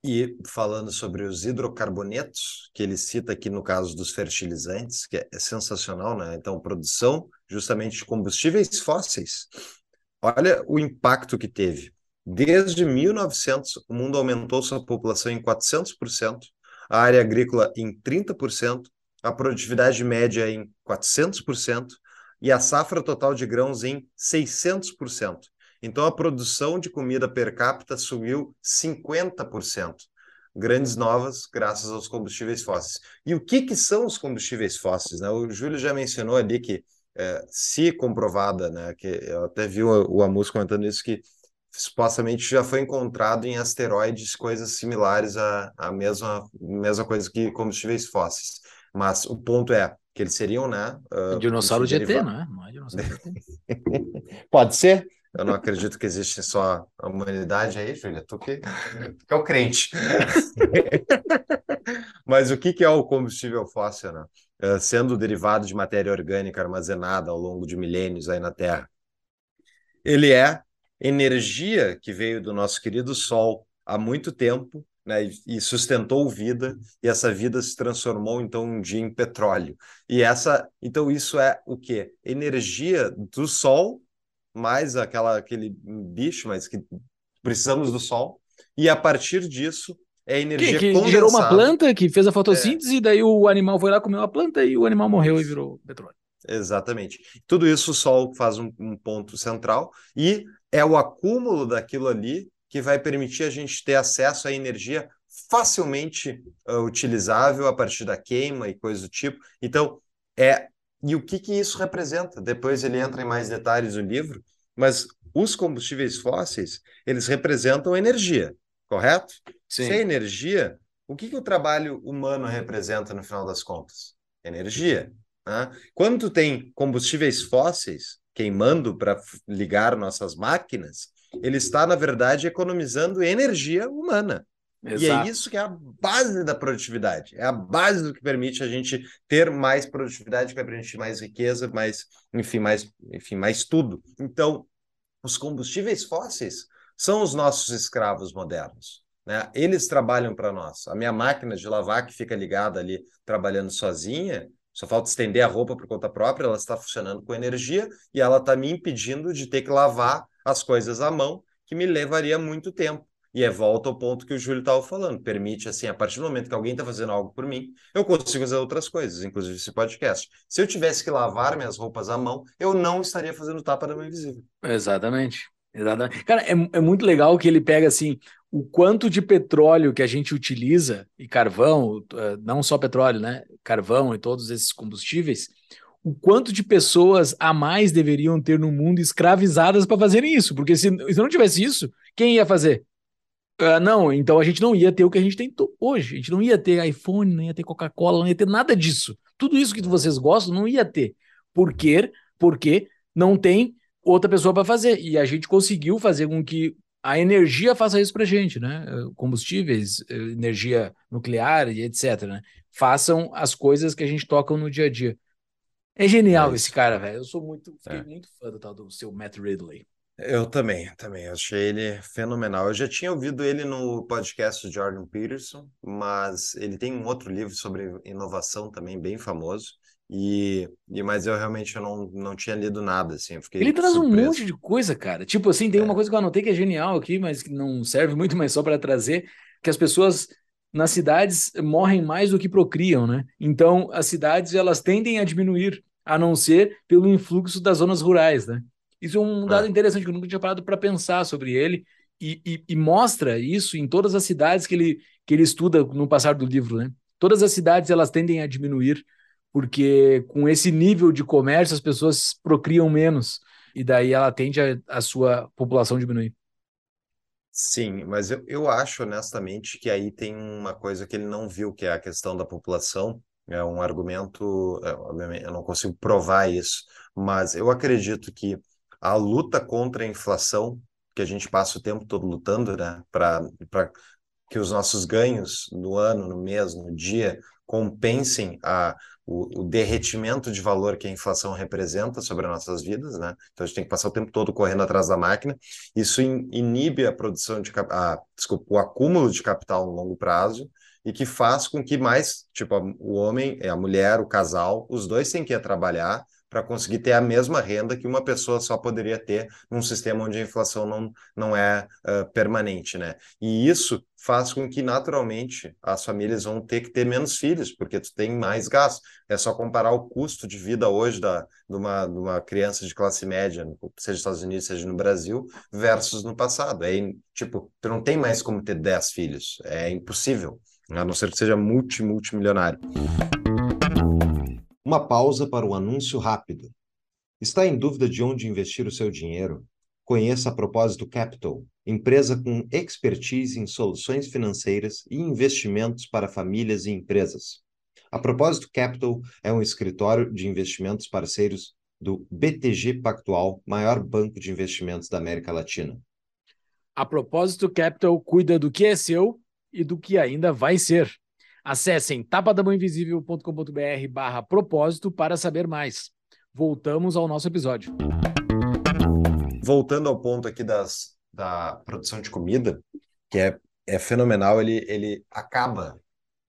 E falando sobre os hidrocarbonetos, que ele cita aqui no caso dos fertilizantes, que é, sensacional, né? Então, produção justamente de combustíveis fósseis. Olha o impacto que teve. Desde 1900, o mundo aumentou sua população em 400%, a área agrícola em 30%, a produtividade média em 400% e a safra total de grãos em 600%. Então, a produção de comida per capita subiu 50%. Grandes novas, graças aos combustíveis fósseis. E o que, que são os combustíveis fósseis? Né? O Júlio já mencionou ali que, é, se comprovada, né, que eu até vi o, o Amus comentando isso, que supostamente já foi encontrado em asteroides coisas similares à, à mesma, mesma coisa que combustíveis fósseis. Mas o ponto é que eles seriam, né? Uh, dinossauro de ET, não é? Não é dinossauro de ET. Pode ser. Eu não acredito que existe só a humanidade aí, Júlia. Tu que, tu que é o crente. Mas o que, que é o combustível fóssil, né? Uh, sendo derivado de matéria orgânica armazenada ao longo de milênios aí na Terra. Ele é energia que veio do nosso querido Sol há muito tempo né, e sustentou vida, e essa vida se transformou então um dia em petróleo. E essa, então isso é o quê? Energia do sol mais aquela aquele bicho, mas que precisamos do sol. E a partir disso é energia que, que gerou uma planta que fez a fotossíntese, é. e daí o animal foi lá comeu a planta e o animal morreu e virou petróleo. Exatamente. Tudo isso o Sol faz um, um, ponto central e é o acúmulo daquilo ali que vai permitir a gente ter acesso à energia facilmente uh, utilizável a partir da queima e coisa do tipo. Então, é. E o que, que isso representa? Depois ele entra em mais detalhes no livro, mas os combustíveis fósseis, eles representam energia, correto? Sim. Se é energia, o que, que o trabalho humano representa no final das contas? Energia. Né? Quando tu tem combustíveis fósseis queimando para ligar nossas máquinas, ele está, na verdade, economizando energia humana. Exato. E é isso que é a base da produtividade. É a base do que permite a gente ter mais produtividade, que vai permitir mais riqueza, mais, enfim, mais, enfim, mais tudo. Então, os combustíveis fósseis são os nossos escravos modernos. Né? Eles trabalham para nós. A minha máquina de lavar que fica ligada ali, trabalhando sozinha, só falta estender a roupa por conta própria, ela está funcionando com energia e ela está me impedindo de ter que lavar as coisas à mão, que me levaria muito tempo. E é volta ao ponto que o Júlio estava falando. Permite, assim, a partir do momento que alguém está fazendo algo por mim, eu consigo fazer outras coisas, inclusive esse podcast. Se eu tivesse que lavar minhas roupas à mão, eu não estaria fazendo tapa da mão invisível. Exatamente. Exatamente. Cara, é, é muito legal que ele pega, assim, o quanto de petróleo que a gente utiliza, e carvão, eh, não só petróleo, né? Carvão e todos esses combustíveis, o quanto de pessoas a mais deveriam ter no mundo escravizadas para fazerem isso. Porque se, se não tivesse isso, quem ia fazer? Uh, não, então a gente não ia ter o que a gente tem hoje. A gente não ia ter iPhone, não ia ter Coca-Cola, não ia ter nada disso. Tudo isso que vocês gostam não ia ter. Por quê? Porque não tem outra pessoa para fazer. E a gente conseguiu fazer com que a energia faça isso para gente, né? Combustíveis, energia nuclear e etc. Né? Façam as coisas que a gente toca no dia a dia. É genial é esse cara, velho. Eu sou muito, fiquei é. muito fã do tal do seu Matt Ridley. Eu também, também. Achei ele fenomenal. Eu já tinha ouvido ele no podcast do Jordan Peterson, mas ele tem um outro livro sobre inovação também bem famoso. E, e mas eu realmente eu não, não tinha lido nada, assim. ele traz surpreso. um monte de coisa, cara. Tipo assim, tem é. uma coisa que eu anotei que é genial aqui, mas que não serve muito mais só para trazer, que as pessoas nas cidades morrem mais do que procriam, né? Então, as cidades elas tendem a diminuir, a não ser pelo influxo das zonas rurais, né? Isso é um dado é. interessante que eu nunca tinha parado para pensar sobre ele e, e, e, mostra isso em todas as cidades que ele, que ele estuda no passar do livro, né? Todas as cidades elas tendem a diminuir porque com esse nível de comércio as pessoas procriam menos e daí ela tende a, a sua população diminuir. Sim, mas eu, eu acho honestamente que aí tem uma coisa que ele não viu, que é a questão da população. É um argumento, é, obviamente, eu não consigo provar isso, mas eu acredito que a luta contra a inflação, que a gente passa o tempo todo lutando, né, para que os nossos ganhos no ano, no mês, no dia compensem a, o, o, derretimento de valor que a inflação representa sobre as nossas vidas, né? Então a gente tem que passar o tempo todo correndo atrás da máquina. Isso in, inibe a produção de a, desculpa, o acúmulo de capital no longo prazo e que faz com que mais, tipo, o homem, a mulher, o casal, os dois têm que ir trabalhar para conseguir ter a mesma renda que uma pessoa só poderia ter num sistema onde a inflação não, não é uh, permanente, né? E isso faz com que naturalmente as famílias vão ter que ter menos filhos, porque tu tem mais gasto. É só comparar o custo de vida hoje da, de, uma, de uma criança de classe média, seja nos Estados Unidos, seja no Brasil, versus no passado. É tipo, tu não tem mais como ter 10 filhos. É impossível, a não ser que seja multi, multimilionário. Uma pausa para o anúncio rápido. Está em dúvida de onde investir o seu dinheiro? Conheça a Propósito Capital, empresa com expertise em soluções financeiras e investimentos para famílias e empresas. A Propósito Capital é um escritório de investimentos parceiros do BTG Pactual, maior banco de investimentos da América Latina. A Propósito Capital cuida do que é seu e do que ainda vai ser. Acessem tapadamãoinvisível.com.br barra propósito para saber mais. Voltamos ao nosso episódio voltando ao ponto aqui das, da produção de comida, que é, é fenomenal, ele, ele acaba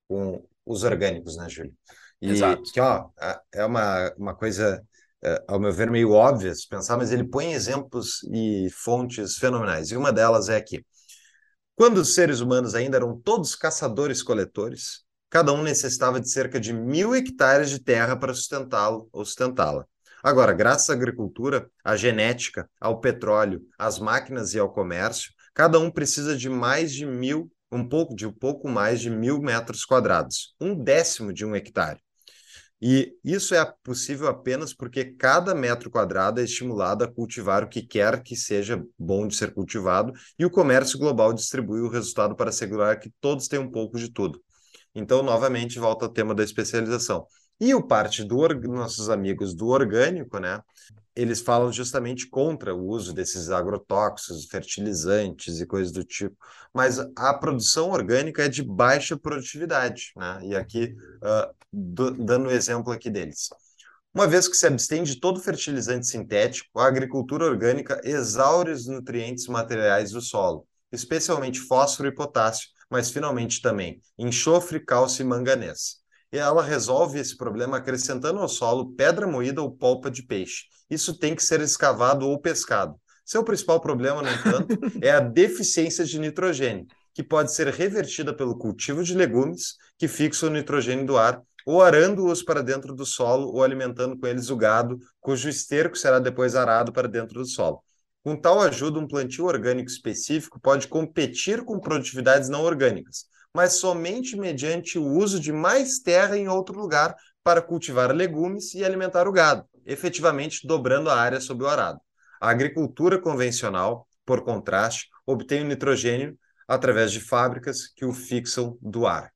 com os orgânicos, né, Júlio? E Exato. que, ó, é uma, uma coisa, é, ao meu ver, meio óbvia se pensar, mas ele põe exemplos e fontes fenomenais. E uma delas é aqui. Quando os seres humanos ainda eram todos caçadores-coletores, cada um necessitava de cerca de mil hectares de terra para sustentá-lo ou sustentá-la. Agora, graças à agricultura, à genética, ao petróleo, às máquinas e ao comércio, cada um precisa de mais de mil, um pouco de um pouco mais de mil metros quadrados, um décimo de um hectare. E isso é possível apenas porque cada metro quadrado é estimulado a cultivar o que quer que seja bom de ser cultivado, e o comércio global distribui o resultado para assegurar que todos têm um pouco de tudo. Então, novamente, volta ao tema da especialização. E o parte dos nossos amigos do orgânico, né? Eles falam justamente contra o uso desses agrotóxicos, fertilizantes e coisas do tipo. Mas a produção orgânica é de baixa produtividade, né? E aqui, uh, do, dando o exemplo aqui deles. Uma vez que se abstém de todo fertilizante sintético, a agricultura orgânica exaure os nutrientes materiais do solo, especialmente fósforo e potássio, mas finalmente também enxofre, cálcio e manganês e ela resolve esse problema acrescentando ao solo pedra moída ou polpa de peixe. Isso tem que ser escavado ou pescado. Seu principal problema, no entanto, é a deficiência de nitrogênio, que pode ser revertida pelo cultivo de legumes, que fixam o nitrogênio do ar, ou arando-os para dentro do solo ou alimentando com eles o gado, cujo esterco será depois arado para dentro do solo. Com tal ajuda, um plantio orgânico específico pode competir com produtividades não orgânicas, mas somente mediante o uso de mais terra em outro lugar para cultivar legumes e alimentar o gado, efetivamente dobrando a área sob o arado. A agricultura convencional, por contraste, obtém o nitrogênio através de fábricas que o fixam do ar.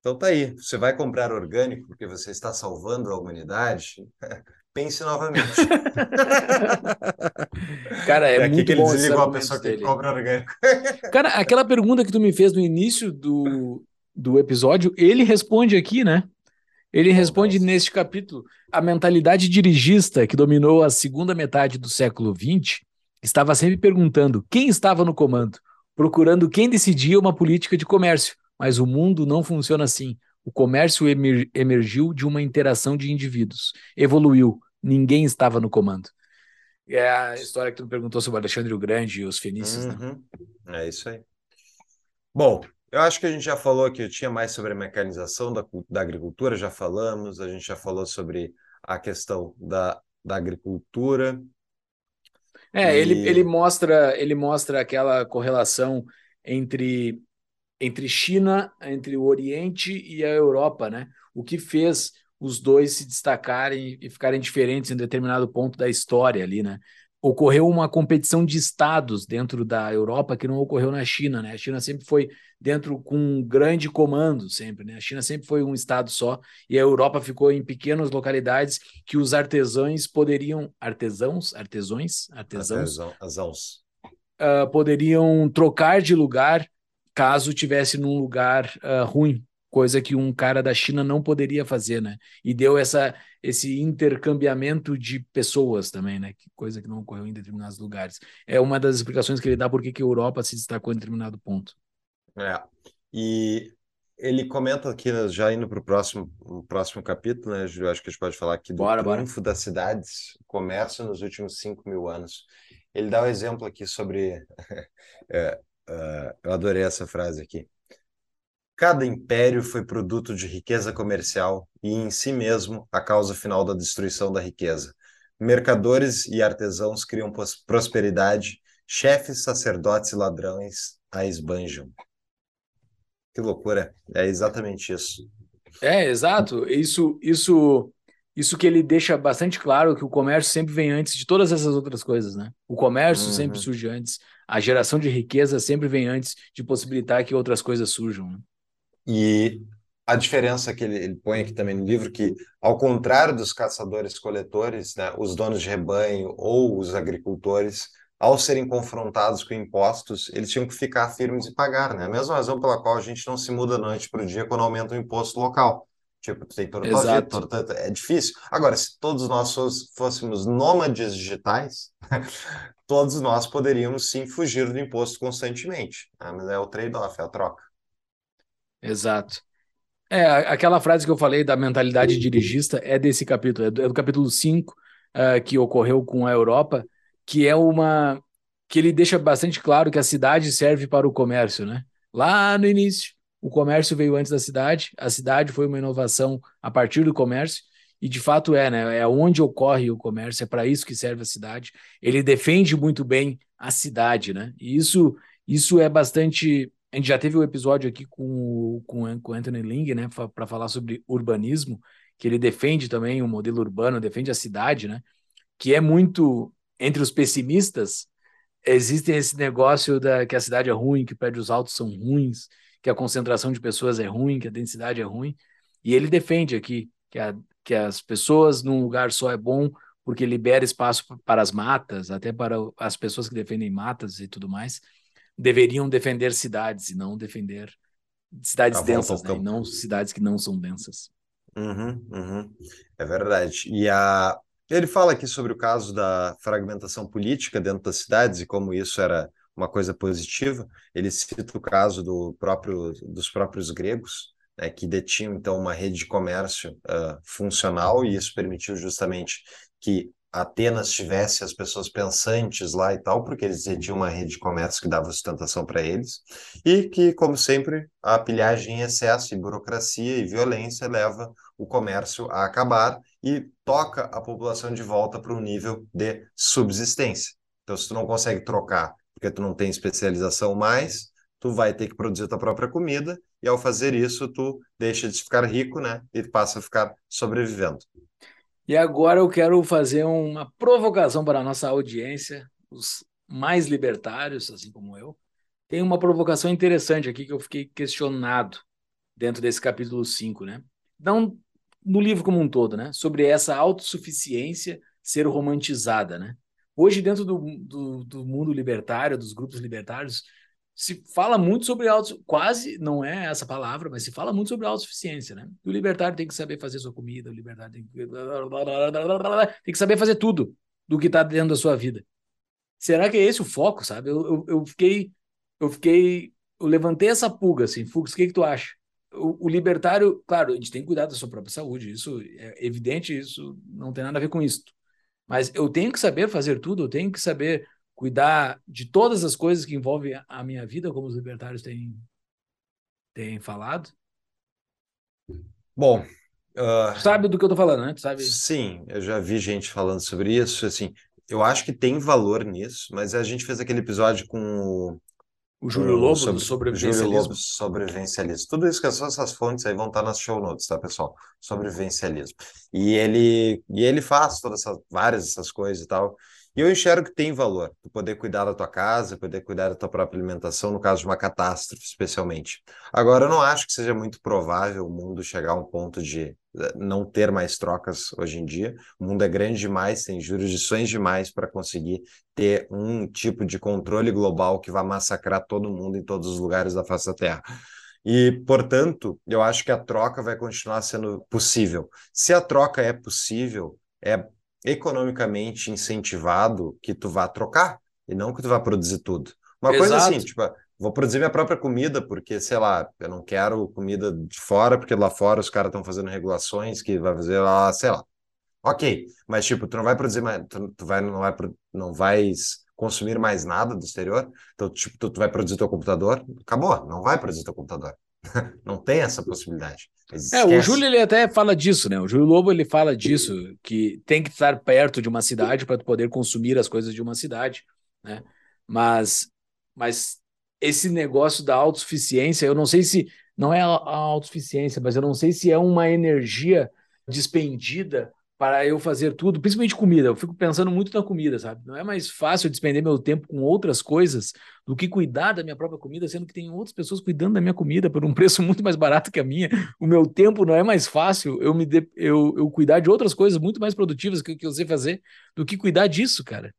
Então tá aí, você vai comprar orgânico porque você está salvando a humanidade? pense novamente. Cara, é, é muito que bom esse a pessoa que compra orgânico. Cara, aquela pergunta que tu me fez no início do, do episódio, ele responde aqui, né? Ele responde neste capítulo. A mentalidade dirigista que dominou a segunda metade do século XX estava sempre perguntando quem estava no comando, procurando quem decidia uma política de comércio. Mas o mundo não funciona assim. O comércio emer emergiu de uma interação de indivíduos, evoluiu, ninguém estava no comando. É a história que tu perguntou sobre Alexandre o Grande e os fenícios, né? uhum. né? É isso aí. Bom, eu acho que a gente já falou que eu tinha mais sobre a mecanização da, da agricultura, já falamos, a gente já falou sobre a questão da, da agricultura. É, e... ele, ele mostra ele mostra aquela correlação entre entre China, entre o Oriente e a Europa, né? O que fez os dois se destacarem e ficarem diferentes em determinado ponto da história ali, né? Ocorreu uma competição de estados dentro da Europa que não ocorreu na China, né? A China sempre foi dentro com um grande comando, sempre, né? A China sempre foi um estado só e a Europa ficou em pequenas localidades que os artesãos poderiam, artesãos, artesões, artesãos, artesãos. Uh, poderiam trocar de lugar caso tivesse num lugar uh, ruim, coisa que um cara da China não poderia fazer, né? E deu essa, esse intercambiamento de pessoas também, né? Coisa que não ocorreu em determinados lugares. É uma das explicações que ele dá por que a Europa se destacou em determinado ponto. É. E ele comenta aqui, né, já indo para o próximo, próximo capítulo, né? Eu acho que a gente pode falar aqui do bora, triunfo bora. das cidades, comércio nos últimos 5 mil anos. Ele dá o um exemplo aqui sobre. é, uh, eu adorei essa frase aqui. Cada império foi produto de riqueza comercial e, em si mesmo, a causa final da destruição da riqueza. Mercadores e artesãos criam prosperidade, chefes, sacerdotes e ladrões a esbanjam. Que loucura! É exatamente isso. É, exato. Isso, isso, isso que ele deixa bastante claro que o comércio sempre vem antes de todas essas outras coisas, né? O comércio uhum. sempre surge antes, a geração de riqueza sempre vem antes de possibilitar que outras coisas surjam. Né? E a diferença que ele, ele, põe aqui também no livro que, ao contrário dos caçadores-coletores, né, os donos de rebanho ou os agricultores, ao serem confrontados com impostos, eles tinham que ficar firmes e pagar, né? A mesma razão pela qual a gente não se muda noite para o dia quando aumenta o imposto local. Tipo, tem toda a vida, toda, é difícil. Agora, se todos nós fôssemos nômades digitais, todos nós poderíamos sim fugir do imposto constantemente. Né? Mas é o trade-off, é a troca. Exato. É, aquela frase que eu falei da mentalidade dirigista é desse capítulo, é do, é do capítulo 5, uh, eh, que ocorreu com a Europa, que é uma. que ele deixa bastante claro que a cidade serve para o comércio, né? Lá no início, o comércio veio antes da cidade, a cidade foi uma inovação a partir do comércio, e de fato é, né? É onde ocorre o comércio, é para isso que serve a cidade. Ele defende muito bem a cidade, né? E isso, isso é bastante a gente já teve um episódio aqui com, com, com Anthony Ling, né, para falar sobre urbanismo, que ele defende também o modelo urbano, defende a cidade, né, que é muito entre os pessimistas. Existe esse negócio da que a cidade é ruim, que prédios altos são ruins, que a concentração de pessoas é ruim, que a densidade é ruim, e ele defende aqui que, a, que as pessoas num lugar só é bom porque libera espaço para as matas, até para as pessoas que defendem matas e tudo mais deveriam defender cidades e não defender cidades densas, né? e não cidades que não são densas. Uhum, uhum. É verdade. E a... ele fala aqui sobre o caso da fragmentação política dentro das cidades e como isso era uma coisa positiva. Ele cita o caso do próprio, dos próprios gregos, né, que detinham então uma rede de comércio uh, funcional e isso permitiu justamente que Atenas tivesse as pessoas pensantes lá e tal, porque eles tinham uma rede de comércio que dava sustentação para eles, e que, como sempre, a pilhagem em excesso, e burocracia e violência leva o comércio a acabar e toca a população de volta para um nível de subsistência. Então, se tu não consegue trocar porque tu não tem especialização mais, tu vai ter que produzir tua própria comida, e ao fazer isso, tu deixa de ficar rico, né, e passa a ficar sobrevivendo. E agora eu quero fazer uma provocação para a nossa audiência, os mais libertários, assim como eu. Tem uma provocação interessante aqui que eu fiquei questionado dentro desse capítulo 5, né? Não no livro como um todo, né? Sobre essa autossuficiência ser romantizada, né? Hoje, dentro do, do, do mundo libertário, dos grupos libertários, se fala muito sobre auto, quase não é essa palavra, mas se fala muito sobre autossuficiência, né? O libertário tem que saber fazer sua comida, o libertário tem que, tem que saber fazer tudo do que está dentro da sua vida. Será que é esse o foco, sabe? Eu, eu, eu, fiquei, eu fiquei, eu levantei essa pulga, assim, Fux, o que, que tu acha? O, o, libertário, claro, a gente tem que cuidar da sua própria saúde, isso é evidente, isso não tem nada a ver com isso. Mas eu tenho que saber fazer tudo, eu tenho que saber cuidar de todas as coisas que envolvem a minha vida, como os libertários têm, têm falado? Bom, uh, sabe do que eu estou falando, né? Tu sabe? Sim, eu já vi gente falando sobre isso. Assim, eu acho que tem valor nisso, mas a gente fez aquele episódio com o, o Júlio Lobo sobre, sobrevivencialismo. Júlio Lobo sobrevivencialismo. Tudo isso que essas fontes aí vão estar nas show notes, tá, pessoal? Sobrevivencialismo. E ele e ele faz todas essas várias essas coisas e tal. E eu enxergo que tem valor, tu poder cuidar da tua casa, poder cuidar da tua própria alimentação, no caso de uma catástrofe, especialmente. Agora, eu não acho que seja muito provável o mundo chegar a um ponto de eh, não ter mais trocas hoje em dia. O mundo é grande demais, tem jurisdições demais para conseguir ter um tipo de controle global que vai massacrar todo mundo em todos os lugares da face da Terra. E, portanto, eu acho que a troca vai continuar sendo possível. Se a troca é possível, é economicamente incentivado que tu vá trocar e não que tu vá produzir tudo. Uma Exato. coisa assim, tipo, vou produzir minha própria comida, porque, sei lá, eu não quero comida de fora, porque lá fora os caras estão fazendo regulações que vai fazer lá, sei lá. Ok, mas tipo, tu não vai produzir mais, tu, tu vai, não vai, não vai consumir mais nada do exterior, então tipo, tu, tu vai produzir teu computador, acabou, não vai produzir teu computador. não tem essa possibilidade. É, o Júlio ele até fala disso, né? O Júlio Lobo ele fala disso, que tem que estar perto de uma cidade para poder consumir as coisas de uma cidade, né? Mas, mas esse negócio da autossuficiência, eu não sei se não é a autossuficiência, mas eu não sei se é uma energia despendida para eu fazer tudo, principalmente comida. Eu fico pensando muito na comida, sabe? Não é mais fácil despender meu tempo com outras coisas do que cuidar da minha própria comida, sendo que tem outras pessoas cuidando da minha comida por um preço muito mais barato que a minha. O meu tempo não é mais fácil eu me de... eu, eu cuidar de outras coisas muito mais produtivas que, que eu sei fazer do que cuidar disso, cara.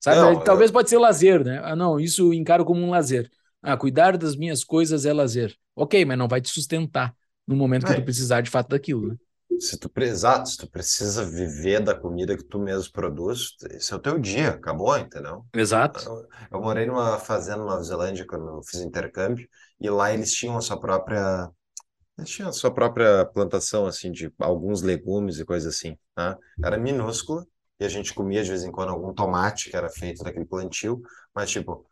Sabe? Não, Talvez eu... pode ser lazer, né? Ah, não, isso eu encaro como um lazer. Ah, cuidar das minhas coisas é lazer. Ok, mas não vai te sustentar no momento é. que tu precisar de fato daquilo, né? Se tu, exato, se tu precisa viver da comida que tu mesmo produz, esse é o teu dia, acabou, entendeu? Exato. Eu, eu morei numa fazenda na Nova Zelândia quando eu fiz intercâmbio, e lá eles tinham a sua própria eles tinham a sua própria plantação, assim, de alguns legumes e coisas assim, tá? Era minúscula, e a gente comia de vez em quando algum tomate que era feito daquele plantio, mas, tipo,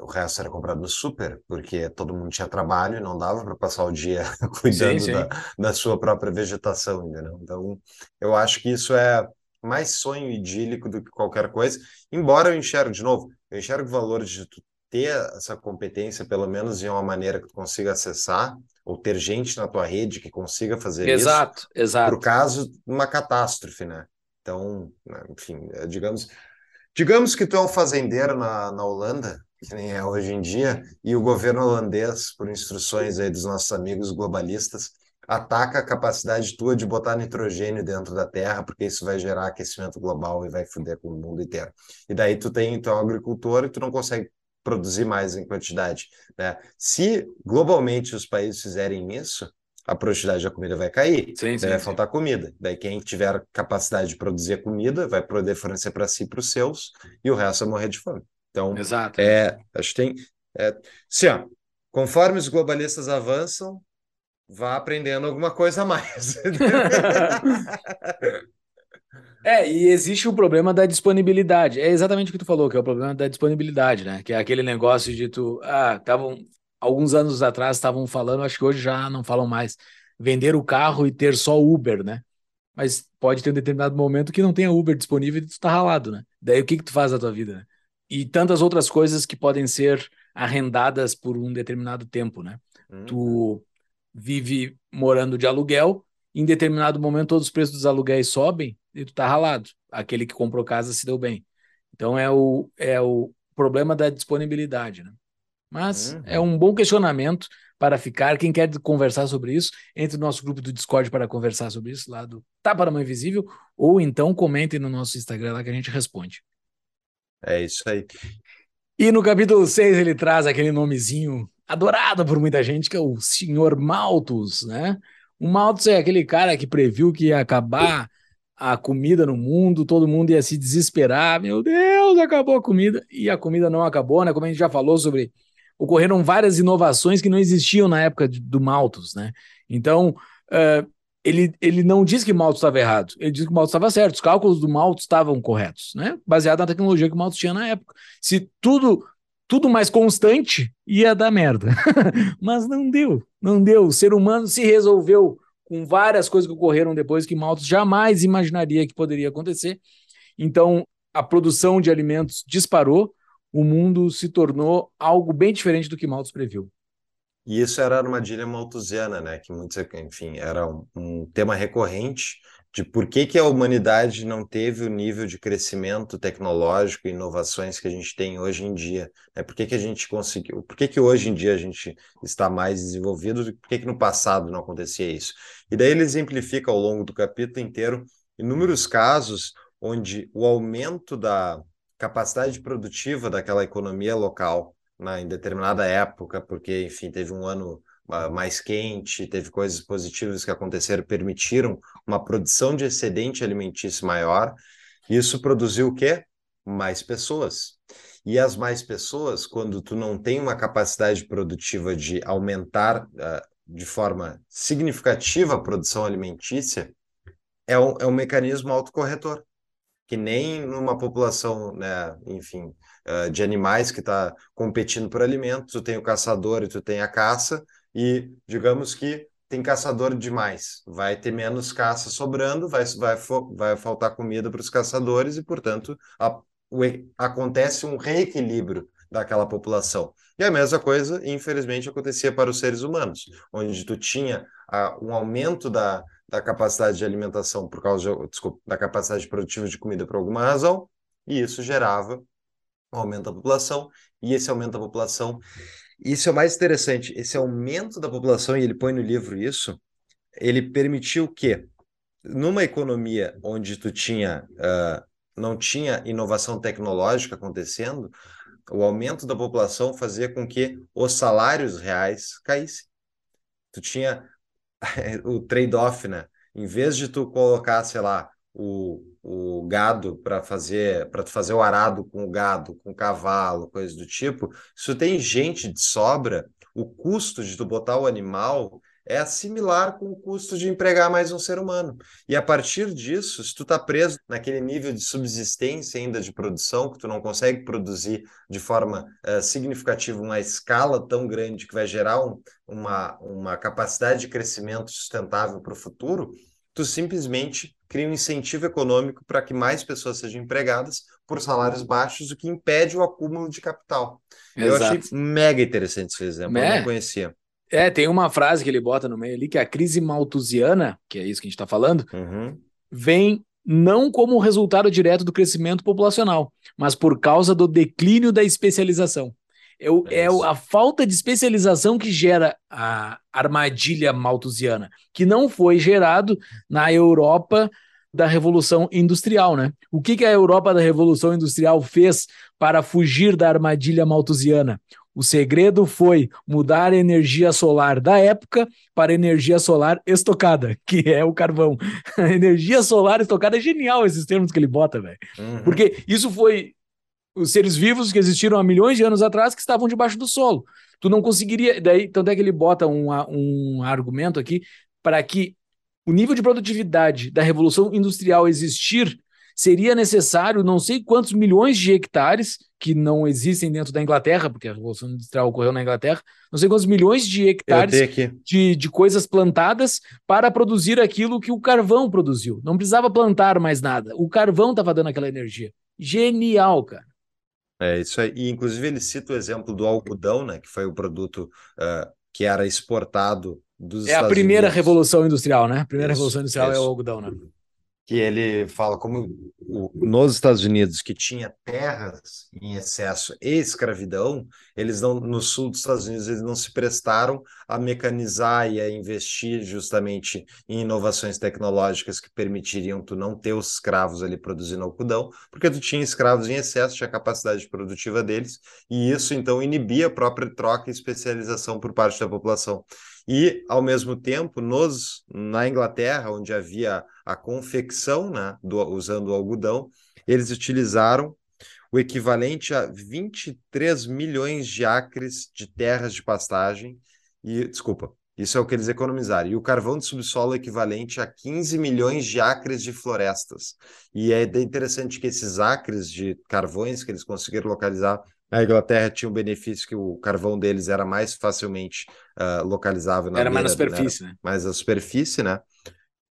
o resto era comprado no super, porque todo mundo tinha trabalho e não dava para passar o dia cuidando sim, sim. Da, da, sua própria vegetação, entendeu? Então, eu acho que isso é mais sonho idílico do que qualquer coisa, embora eu enxergue, de novo, eu enxergo o valor de tu ter essa competência, pelo menos de uma maneira que tu consiga acessar, ou ter gente na tua rede que consiga fazer exato, isso. Exato, exato. Para o caso de uma catástrofe, né? Então, né, enfim, digamos... Digamos que tu é um fazendeiro na, na Holanda que nem é hoje em dia, e o governo holandês, por instruções aí dos nossos amigos globalistas, ataca a capacidade tua de botar nitrogênio dentro da terra, porque isso vai gerar aquecimento global e vai foder com o mundo inteiro. E daí tu tem então agricultor e tu não consegue produzir mais em quantidade, né? Se globalmente os países fizerem isso, a produtividade da comida vai cair, sim, sim, vai sim. faltar comida. Daí quem tiver capacidade de produzir comida vai poder fornecer para si, para os seus, e o resto vai morrer de fome. Então, Exato. É, acho que tem. É, sim, ó, conforme os globalistas avançam, vá aprendendo alguma coisa a mais. É, e existe o problema da disponibilidade. É exatamente o que tu falou, que é o problema da disponibilidade, né? Que é aquele negócio de tu. Ah, estavam. Alguns anos atrás estavam falando, acho que hoje já não falam mais, vender o carro e ter só Uber, né? Mas pode ter um determinado momento que não tenha Uber disponível e tu tá ralado, né? Daí o que que tu faz da tua vida, né? E tantas outras coisas que podem ser arrendadas por um determinado tempo, né? Uhum. Tu vive morando de aluguel, em determinado momento todos os preços dos aluguéis sobem e tu tá ralado. Aquele que comprou casa se deu bem. Então é o, é o problema da disponibilidade, né? Mas uhum. é um bom questionamento para ficar. Quem quer conversar sobre isso, entre no nosso grupo do Discord para conversar sobre isso, lá do Tapa da Mãe Invisível, ou então comentem no nosso Instagram lá que a gente responde. É isso aí. E no capítulo 6 ele traz aquele nomezinho adorado por muita gente, que é o Senhor Malthus, né? O Malthus é aquele cara que previu que ia acabar a comida no mundo, todo mundo ia se desesperar, meu Deus, acabou a comida, e a comida não acabou, né? Como a gente já falou sobre, ocorreram várias inovações que não existiam na época do Malthus, né? Então, uh, ele, ele não diz que o Malthus estava errado, ele diz que o Malthus estava certo, os cálculos do Malthus estavam corretos, né? Baseado na tecnologia que o tinha na época. Se tudo tudo mais constante, ia dar merda. Mas não deu, não deu. O ser humano se resolveu com várias coisas que ocorreram depois que Malthus jamais imaginaria que poderia acontecer. Então, a produção de alimentos disparou, o mundo se tornou algo bem diferente do que Malthus previu. E isso era a armadilha malthusiana, né? Que muitos, enfim, era um, um, tema recorrente de por que, que a humanidade não teve o nível de crescimento tecnológico e inovações que a gente tem hoje em dia. Né? Por que, que a gente conseguiu? Por que, que hoje em dia a gente está mais desenvolvido? Por que, que no passado não acontecia isso? E daí ele exemplifica ao longo do capítulo inteiro inúmeros casos onde o aumento da capacidade produtiva daquela economia local né, em determinada época, porque, enfim, teve um ano uh, mais quente, teve coisas positivas que aconteceram, permitiram uma produção de excedente alimentício maior. Isso produziu o quê? mais pessoas. E as mais pessoas, quando tu não tem uma capacidade produtiva de aumentar uh, de forma significativa a produção alimentícia, é um, é um mecanismo autocorretor. Que nem numa população, né, enfim, uh, de animais que está competindo por alimentos, tu tem o caçador e tu tem a caça, e digamos que tem caçador demais, vai ter menos caça sobrando, vai, vai, vai faltar comida para os caçadores e, portanto, a, o, acontece um reequilíbrio daquela população. E a mesma coisa, infelizmente, acontecia para os seres humanos, onde tu tinha a, um aumento da, da capacidade de alimentação por causa de, desculpa, da capacidade produtiva de comida por alguma razão, e isso gerava aumento da população, e esse aumento da população isso é o mais interessante. Esse aumento da população, e ele põe no livro isso, ele permitiu que, numa economia onde tu tinha, uh, não tinha inovação tecnológica acontecendo, o aumento da população fazia com que os salários reais caíssem. Tu tinha o trade-off, né? Em vez de tu colocar, sei lá, o, o gado para fazer para fazer o arado com o gado, com o cavalo, coisa do tipo, se tem gente de sobra, o custo de tu botar o animal é similar com o custo de empregar mais um ser humano. E a partir disso, se tu está preso naquele nível de subsistência ainda de produção, que tu não consegue produzir de forma uh, significativa uma escala tão grande que vai gerar um, uma, uma capacidade de crescimento sustentável para o futuro, tu simplesmente cria um incentivo econômico para que mais pessoas sejam empregadas por salários baixos, o que impede o acúmulo de capital. Exato. Eu achei mega interessante esse exemplo, é. eu não conhecia. É, tem uma frase que ele bota no meio ali, que é a crise malthusiana, que é isso que a gente está falando, uhum. vem não como resultado direto do crescimento populacional, mas por causa do declínio da especialização. É, é, é a falta de especialização que gera a armadilha malthusiana, que não foi gerado na Europa da Revolução Industrial, né? O que, que a Europa da Revolução Industrial fez para fugir da armadilha malthusiana? O segredo foi mudar a energia solar da época para energia solar estocada, que é o carvão. A energia solar estocada é genial esses termos que ele bota, velho. Uhum. Porque isso foi os seres vivos que existiram há milhões de anos atrás que estavam debaixo do solo. Tu não conseguiria. Daí, tanto é que ele bota um, um argumento aqui para que o nível de produtividade da Revolução Industrial existir seria necessário não sei quantos milhões de hectares que não existem dentro da Inglaterra, porque a Revolução Industrial ocorreu na Inglaterra, não sei quantos milhões de hectares de, de coisas plantadas para produzir aquilo que o carvão produziu. Não precisava plantar mais nada. O carvão estava dando aquela energia. Genial, cara. É isso aí. E, inclusive, ele cita o exemplo do algodão, né? Que foi o produto uh, que era exportado dos É Estados a primeira Unidos. revolução industrial, né? A primeira isso, revolução industrial isso. é o algodão, né? Que ele fala como o, nos Estados Unidos que tinha terras em excesso e escravidão, eles não no sul dos Estados Unidos eles não se prestaram a mecanizar e a investir justamente em inovações tecnológicas que permitiriam tu não ter os escravos ali produzindo algodão, porque tu tinha escravos em excesso, tinha a capacidade produtiva deles, e isso então inibia a própria troca e especialização por parte da população. E, ao mesmo tempo, nos, na Inglaterra, onde havia a confecção né, do, usando o algodão, eles utilizaram o equivalente a 23 milhões de acres de terras de pastagem. E, desculpa, isso é o que eles economizaram. E o carvão de subsolo é equivalente a 15 milhões de acres de florestas. E é interessante que esses acres de carvões que eles conseguiram localizar a Inglaterra tinha o benefício que o carvão deles era mais facilmente uh, localizável na Era mais na superfície, né? Mais na superfície, né?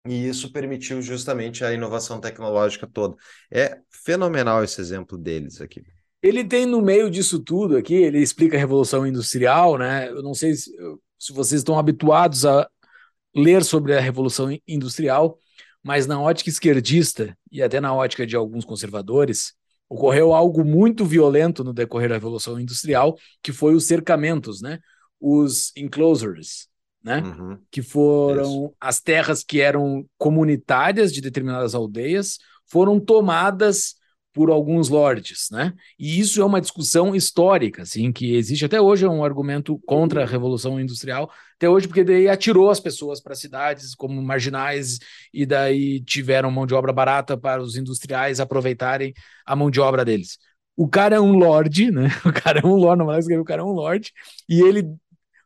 E isso permitiu justamente a inovação tecnológica toda. É fenomenal esse exemplo deles aqui. Ele tem no meio disso tudo aqui, ele explica a Revolução Industrial, né? Eu não sei se, se vocês estão habituados a ler sobre a Revolução Industrial, mas na ótica esquerdista e até na ótica de alguns conservadores, ocorreu algo muito violento no decorrer da Revolução Industrial, que foi os cercamentos, né? Os enclosures, né? Uhum. Que foram Isso. as terras que eram comunitárias de determinadas aldeias, foram tomadas por alguns lords, né? E isso é uma discussão histórica, assim, que existe até hoje é um argumento contra a revolução industrial, até hoje porque daí atirou as pessoas para cidades como marginais e daí tiveram mão de obra barata para os industriais aproveitarem a mão de obra deles. O cara é um lord, né? O cara é um lord, não mais o cara é um lord, e ele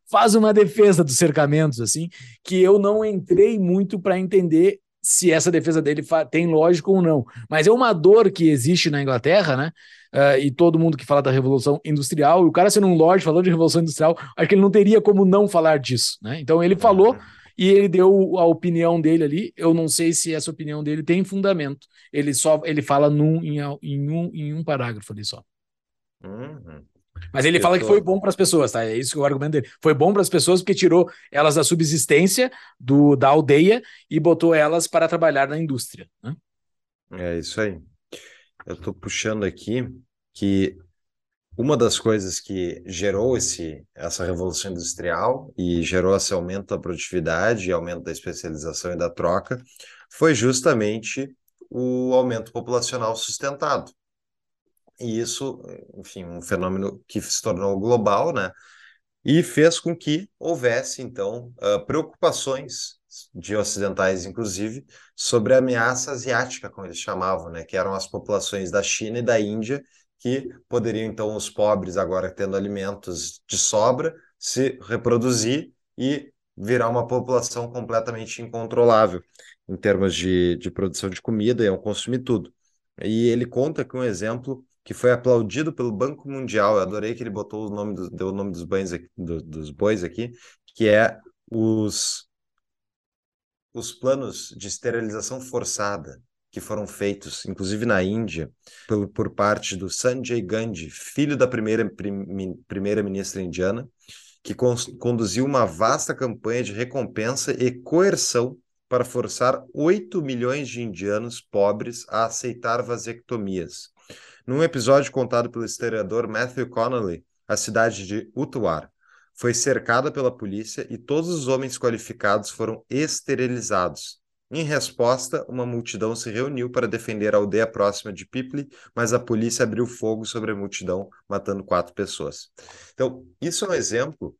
faz uma defesa dos cercamentos, assim, que eu não entrei muito para entender se essa defesa dele tem lógica ou não. Mas é uma dor que existe na Inglaterra, né? Uh, e todo mundo que fala da Revolução Industrial, e o cara sendo um lord falando de Revolução Industrial, acho que ele não teria como não falar disso, né? Então ele falou uhum. e ele deu a opinião dele ali. Eu não sei se essa opinião dele tem fundamento. Ele só ele fala num, em, em um, em um parágrafo ali só. Uhum. Mas ele eu fala tô... que foi bom para as pessoas, tá? É isso que é o argumento dele. Foi bom para as pessoas porque tirou elas da subsistência do, da aldeia e botou elas para trabalhar na indústria. Né? É isso aí. Eu estou puxando aqui que uma das coisas que gerou esse, essa revolução industrial e gerou esse aumento da produtividade, aumento da especialização e da troca, foi justamente o aumento populacional sustentado e isso, enfim, um fenômeno que se tornou global, né? E fez com que houvesse, então, uh, preocupações de ocidentais, inclusive, sobre a ameaça asiática, como eles chamavam, né? Que eram as populações da China e da Índia, que poderiam, então, os pobres, agora tendo alimentos de sobra, se reproduzir e virar uma população completamente incontrolável em termos de, de produção de comida e consumir tudo. E ele conta com um exemplo que foi aplaudido pelo Banco Mundial. Eu adorei que ele botou o nome deu o nome dos bois aqui, do, dos bois aqui, que é os os planos de esterilização forçada que foram feitos, inclusive na Índia, por, por parte do Sanjay Gandhi, filho da primeira prim, primeira ministra indiana, que con, conduziu uma vasta campanha de recompensa e coerção para forçar 8 milhões de indianos pobres a aceitar vasectomias num episódio contado pelo historiador Matthew Connolly, a cidade de Utuar foi cercada pela polícia e todos os homens qualificados foram esterilizados. Em resposta, uma multidão se reuniu para defender a aldeia próxima de Pipley, mas a polícia abriu fogo sobre a multidão, matando quatro pessoas. Então, isso é um exemplo,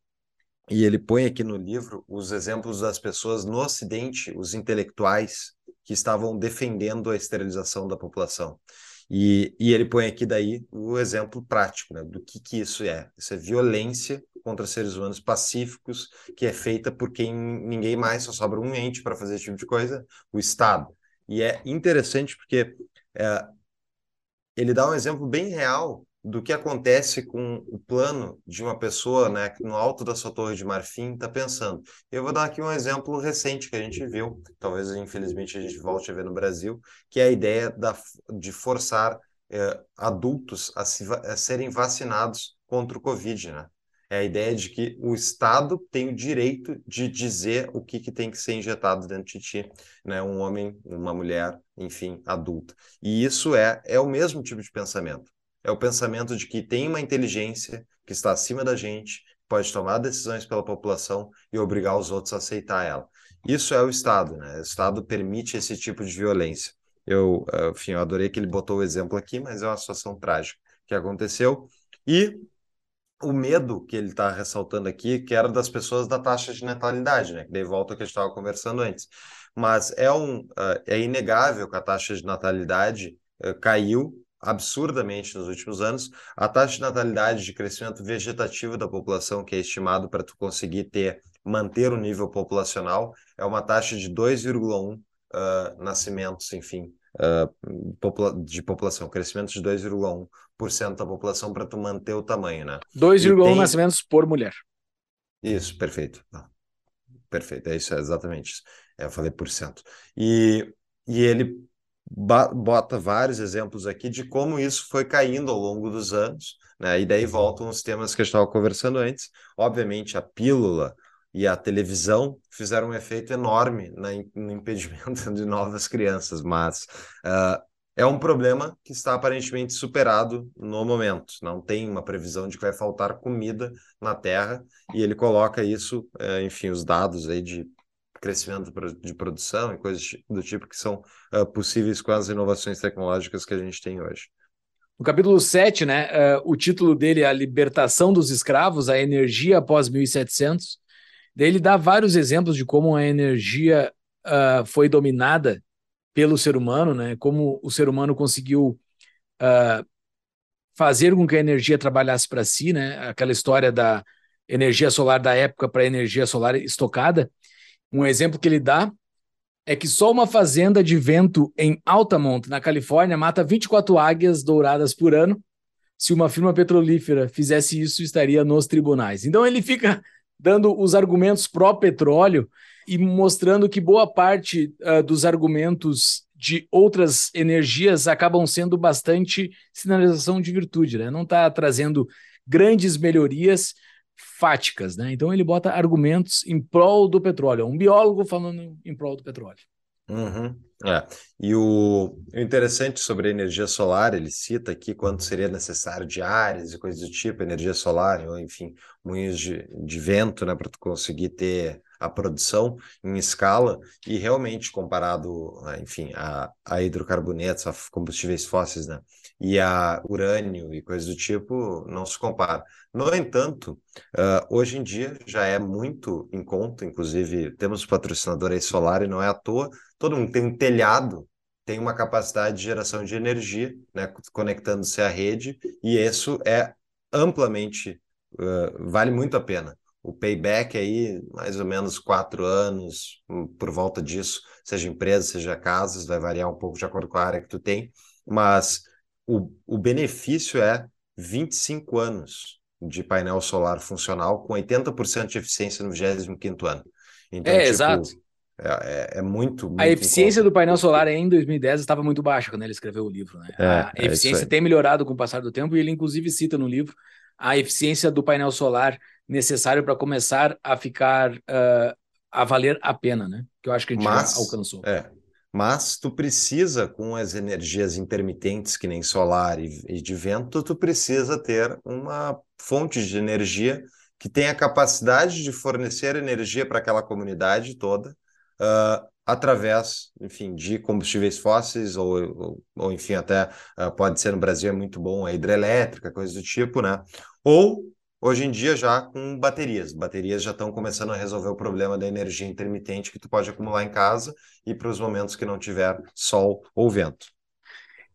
e ele põe aqui no livro os exemplos das pessoas no Ocidente, os intelectuais, que estavam defendendo a esterilização da população. E, e ele põe aqui daí o exemplo prático né, do que, que isso é. Isso é violência contra seres humanos pacíficos, que é feita por quem ninguém mais, só sobra um ente para fazer esse tipo de coisa, o Estado. E é interessante porque é, ele dá um exemplo bem real do que acontece com o plano de uma pessoa, né, que no alto da sua torre de marfim está pensando. Eu vou dar aqui um exemplo recente que a gente viu, talvez infelizmente a gente volte a ver no Brasil, que é a ideia da, de forçar é, adultos a, se, a serem vacinados contra o Covid, né? É a ideia de que o Estado tem o direito de dizer o que, que tem que ser injetado dentro de ti, né? Um homem, uma mulher, enfim, adulta. E isso é, é o mesmo tipo de pensamento é o pensamento de que tem uma inteligência que está acima da gente, pode tomar decisões pela população e obrigar os outros a aceitar ela. Isso é o Estado, né? O Estado permite esse tipo de violência. Eu, enfim, eu adorei que ele botou o exemplo aqui, mas é uma situação trágica que aconteceu. E o medo que ele está ressaltando aqui, que era das pessoas da taxa de natalidade, né? Que daí volta ao que a gente estava conversando antes. Mas é, um, é inegável que a taxa de natalidade eh, caiu absurdamente nos últimos anos. A taxa de natalidade de crescimento vegetativo da população, que é estimado para tu conseguir ter manter o nível populacional, é uma taxa de 2,1 uh, ah, nascimentos, enfim, uh, popula de população, crescimento de 2,1% da população para tu manter o tamanho, né? 2,1 tem... nascimentos por mulher. Isso, perfeito. Perfeito, é isso, é exatamente isso. É, eu falei por cento. E, e ele bota vários exemplos aqui de como isso foi caindo ao longo dos anos, né? E daí uhum. voltam os temas que a gente estava conversando antes. Obviamente, a pílula e a televisão fizeram um efeito enorme na, no impedimento de novas crianças, mas uh, é um problema que está aparentemente superado no momento. Não tem uma previsão de que vai faltar comida na Terra, e ele coloca isso, uh, enfim, os dados aí de crescimento de produção e coisas do tipo que são uh, possíveis com as inovações tecnológicas que a gente tem hoje. No capítulo 7, né, uh, o título dele é A Libertação dos Escravos, a Energia após 1700. Daí ele dá vários exemplos de como a energia uh, foi dominada pelo ser humano, né, como o ser humano conseguiu uh, fazer com que a energia trabalhasse para si, né, aquela história da energia solar da época para a energia solar estocada. Um exemplo que ele dá é que só uma fazenda de vento em Altamont, na Califórnia, mata 24 águias douradas por ano. Se uma firma petrolífera fizesse isso, estaria nos tribunais. Então ele fica dando os argumentos pró-petróleo e mostrando que boa parte uh, dos argumentos de outras energias acabam sendo bastante sinalização de virtude, né? Não está trazendo grandes melhorias, fáticas, né? Então ele bota argumentos em prol do petróleo. É um biólogo falando em prol do petróleo. Uhum. É. E o, o, interessante sobre a energia solar, ele cita aqui quanto seria necessário de áreas e coisas do tipo, energia solar, ou enfim, moinhos de, de vento, né, para conseguir ter a produção em escala e realmente comparado, enfim, a, a hidrocarbonetos, a combustíveis fósseis, né, e a urânio e coisas do tipo, não se compara. No entanto, uh, hoje em dia já é muito em conta, inclusive temos patrocinador aí solar e não é à toa, todo mundo tem um telhado tem uma capacidade de geração de energia, né, conectando-se à rede, e isso é amplamente, uh, vale muito a pena o payback aí, mais ou menos quatro anos, hum, por volta disso, seja empresa, seja casas, vai variar um pouco de acordo com a área que tu tem, mas o, o benefício é 25 anos de painel solar funcional com 80% de eficiência no 25º ano. Então, é, tipo, exato. É, é, é muito, muito, A eficiência do painel solar em 2010 estava muito baixa quando ele escreveu o livro. Né? É, a é eficiência tem melhorado com o passar do tempo e ele, inclusive, cita no livro a eficiência do painel solar necessário para começar a ficar uh, a valer a pena, né? Que eu acho que a gente mas, alcançou. É, mas tu precisa, com as energias intermitentes, que nem solar e, e de vento, tu precisa ter uma fonte de energia que tenha capacidade de fornecer energia para aquela comunidade toda, uh, através, enfim, de combustíveis fósseis, ou, ou, ou enfim, até uh, pode ser no Brasil, é muito bom, a hidrelétrica, coisa do tipo, né? Ou Hoje em dia já com baterias. Baterias já estão começando a resolver o problema da energia intermitente que tu pode acumular em casa e para os momentos que não tiver sol ou vento.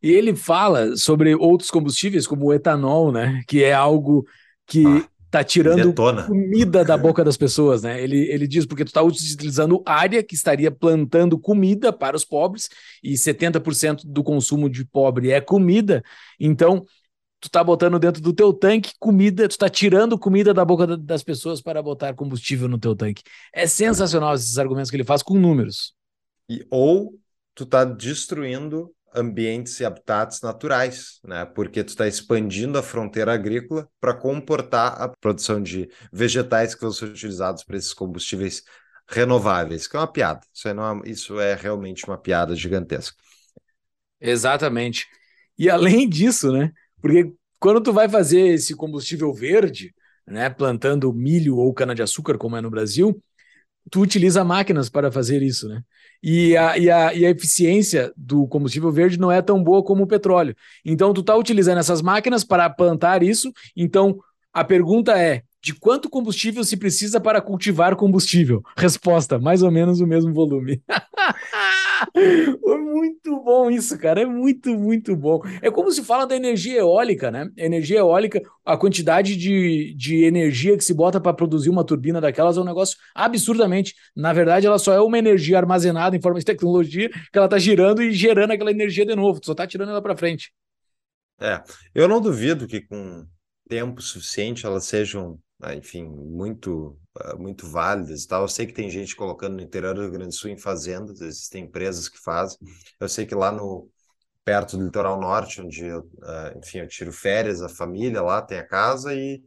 E ele fala sobre outros combustíveis, como o etanol, né? Que é algo que ah, tá tirando detona. comida da boca das pessoas, né? Ele, ele diz porque tu está utilizando área que estaria plantando comida para os pobres e 70% do consumo de pobre é comida. Então, tu tá botando dentro do teu tanque comida, tu tá tirando comida da boca das pessoas para botar combustível no teu tanque. É sensacional esses argumentos que ele faz com números. E, ou tu tá destruindo ambientes e habitats naturais, né? Porque tu está expandindo a fronteira agrícola para comportar a produção de vegetais que vão ser utilizados para esses combustíveis renováveis, que é uma piada. Isso é, uma, isso é realmente uma piada gigantesca. Exatamente. E além disso, né? Porque quando tu vai fazer esse combustível verde, né, plantando milho ou cana-de-açúcar, como é no Brasil, tu utiliza máquinas para fazer isso, né? E a, e, a, e a eficiência do combustível verde não é tão boa como o petróleo. Então, tu está utilizando essas máquinas para plantar isso. Então, a pergunta é: de quanto combustível se precisa para cultivar combustível? Resposta: mais ou menos o mesmo volume. Muito bom isso, cara. É muito, muito bom. É como se fala da energia eólica, né? Energia eólica, a quantidade de, de energia que se bota para produzir uma turbina daquelas é um negócio absurdamente. Na verdade, ela só é uma energia armazenada em forma de tecnologia que ela está girando e gerando aquela energia de novo. Tu só está tirando ela para frente. É, eu não duvido que com tempo suficiente elas sejam enfim, muito, uh, muito válidas e tal. Eu sei que tem gente colocando no interior do Rio Grande do Sul em fazendas, existem empresas que fazem. Eu sei que lá no perto do litoral norte, onde eu, uh, enfim, eu tiro férias, a família lá tem a casa e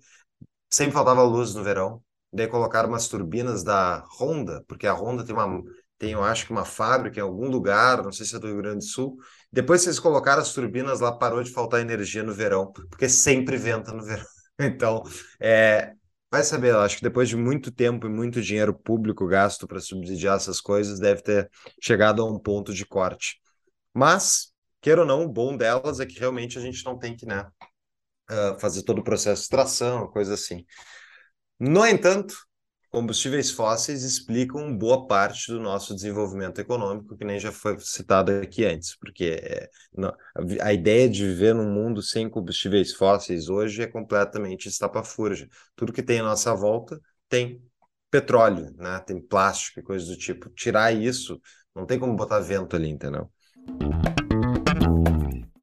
sempre faltava luz no verão. Daí colocaram umas turbinas da Honda, porque a Honda tem uma tem, eu acho que uma fábrica em algum lugar, não sei se é do Rio Grande do Sul. Depois que eles colocaram as turbinas lá, parou de faltar energia no verão, porque sempre venta no verão. Então, é, Vai saber, eu acho que depois de muito tempo e muito dinheiro público gasto para subsidiar essas coisas, deve ter chegado a um ponto de corte. Mas, queira ou não, o bom delas é que realmente a gente não tem que né, uh, fazer todo o processo de extração, coisa assim. No entanto, combustíveis fósseis explicam boa parte do nosso desenvolvimento econômico, que nem já foi citado aqui antes, porque é, a ideia de viver num mundo sem combustíveis fósseis hoje é completamente estapafúrdia. Tudo que tem à nossa volta tem petróleo, né? tem plástico e coisas do tipo. Tirar isso, não tem como botar vento ali, entendeu?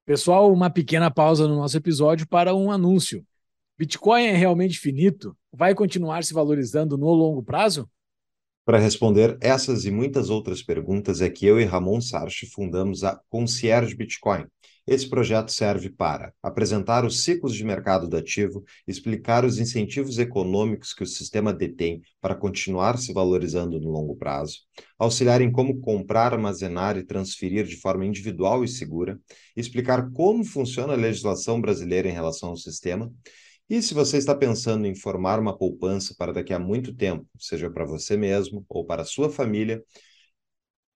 Pessoal, uma pequena pausa no nosso episódio para um anúncio. Bitcoin é realmente finito? Vai continuar se valorizando no longo prazo? Para responder essas e muitas outras perguntas é que eu e Ramon Sarchi fundamos a Concierge Bitcoin. Esse projeto serve para apresentar os ciclos de mercado do ativo, explicar os incentivos econômicos que o sistema detém para continuar se valorizando no longo prazo, auxiliar em como comprar, armazenar e transferir de forma individual e segura, explicar como funciona a legislação brasileira em relação ao sistema e se você está pensando em formar uma poupança para daqui a muito tempo, seja para você mesmo ou para a sua família,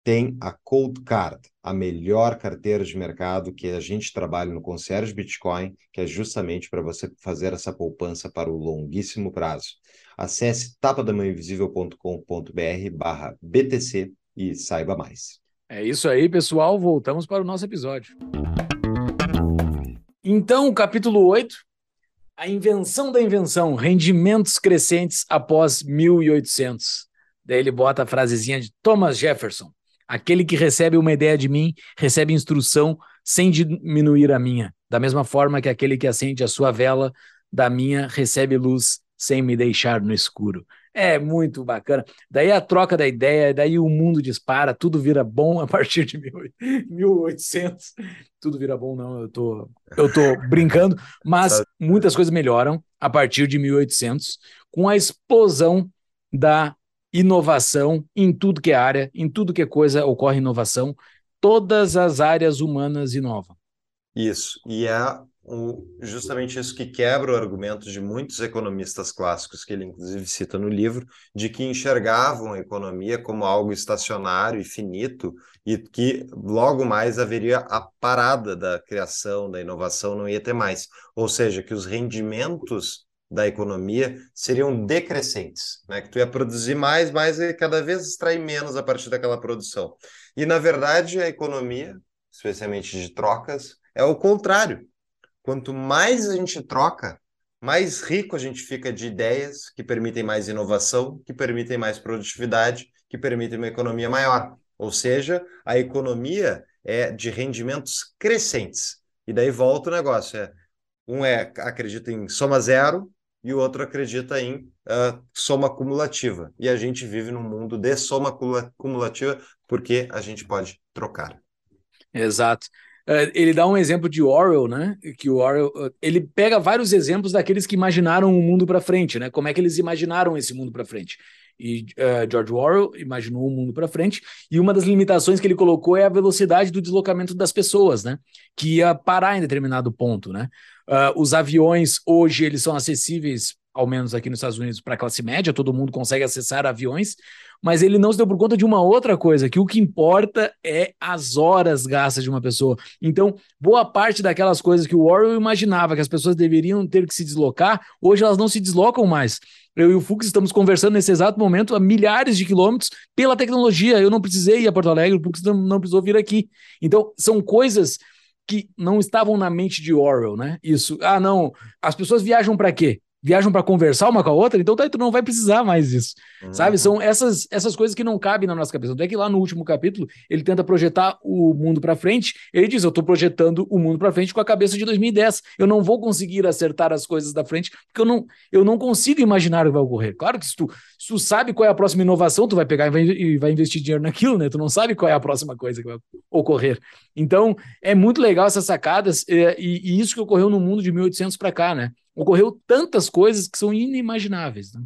tem a Cold Card, a melhor carteira de mercado que a gente trabalha no Concierge Bitcoin, que é justamente para você fazer essa poupança para o longuíssimo prazo. Acesse tapadamãoinvisível.com.br barra BTC e saiba mais. É isso aí, pessoal. Voltamos para o nosso episódio. Então, o capítulo 8 a invenção da invenção, rendimentos crescentes após 1800. Daí ele bota a frasezinha de Thomas Jefferson. Aquele que recebe uma ideia de mim, recebe instrução sem diminuir a minha. Da mesma forma que aquele que acende a sua vela da minha recebe luz sem me deixar no escuro. É muito bacana. Daí a troca da ideia, daí o mundo dispara, tudo vira bom a partir de 1800. Tudo vira bom, não, eu tô, eu tô brincando, mas muitas coisas melhoram a partir de 1800 com a explosão da inovação em tudo que é área, em tudo que é coisa ocorre inovação. Todas as áreas humanas inovam. Isso, e é justamente isso que quebra o argumento de muitos economistas clássicos, que ele inclusive cita no livro, de que enxergavam a economia como algo estacionário e finito, e que logo mais haveria a parada da criação, da inovação, não ia ter mais. Ou seja, que os rendimentos da economia seriam decrescentes, né? que tu ia produzir mais, mas cada vez extrair menos a partir daquela produção. E, na verdade, a economia, especialmente de trocas, é o contrário Quanto mais a gente troca, mais rico a gente fica de ideias que permitem mais inovação, que permitem mais produtividade, que permitem uma economia maior. Ou seja, a economia é de rendimentos crescentes. E daí volta o negócio. É, um é acredita em soma zero e o outro acredita em uh, soma cumulativa. E a gente vive num mundo de soma cumulativa porque a gente pode trocar. Exato. Uh, ele dá um exemplo de Orwell, né? Que o Orwell, uh, ele pega vários exemplos daqueles que imaginaram o mundo para frente, né? Como é que eles imaginaram esse mundo para frente? E uh, George Orwell imaginou o mundo para frente, e uma das limitações que ele colocou é a velocidade do deslocamento das pessoas, né? Que ia parar em determinado ponto, né? os aviões hoje eles são acessíveis ao menos aqui nos Estados Unidos, para a classe média, todo mundo consegue acessar aviões, mas ele não se deu por conta de uma outra coisa, que o que importa é as horas gastas de uma pessoa. Então, boa parte daquelas coisas que o Orwell imaginava que as pessoas deveriam ter que se deslocar, hoje elas não se deslocam mais. Eu e o Fux estamos conversando nesse exato momento a milhares de quilômetros pela tecnologia. Eu não precisei ir a Porto Alegre, o Fux não, precisou vir aqui. Então, são coisas que não estavam na mente de Orwell, né? Isso. Ah, não. As pessoas viajam para quê? Viajam para conversar uma com a outra, então tá, tu não vai precisar mais disso, uhum. sabe? São essas, essas coisas que não cabem na nossa cabeça. Até que lá no último capítulo ele tenta projetar o mundo para frente. Ele diz: Eu tô projetando o mundo para frente com a cabeça de 2010. Eu não vou conseguir acertar as coisas da frente porque eu não, eu não consigo imaginar o que vai ocorrer. Claro que se tu, se tu sabe qual é a próxima inovação, tu vai pegar e vai, e vai investir dinheiro naquilo, né? Tu não sabe qual é a próxima coisa que vai ocorrer. Então é muito legal essas sacadas e, e isso que ocorreu no mundo de 1800 para cá, né? Ocorreu tantas coisas que são inimagináveis. Né?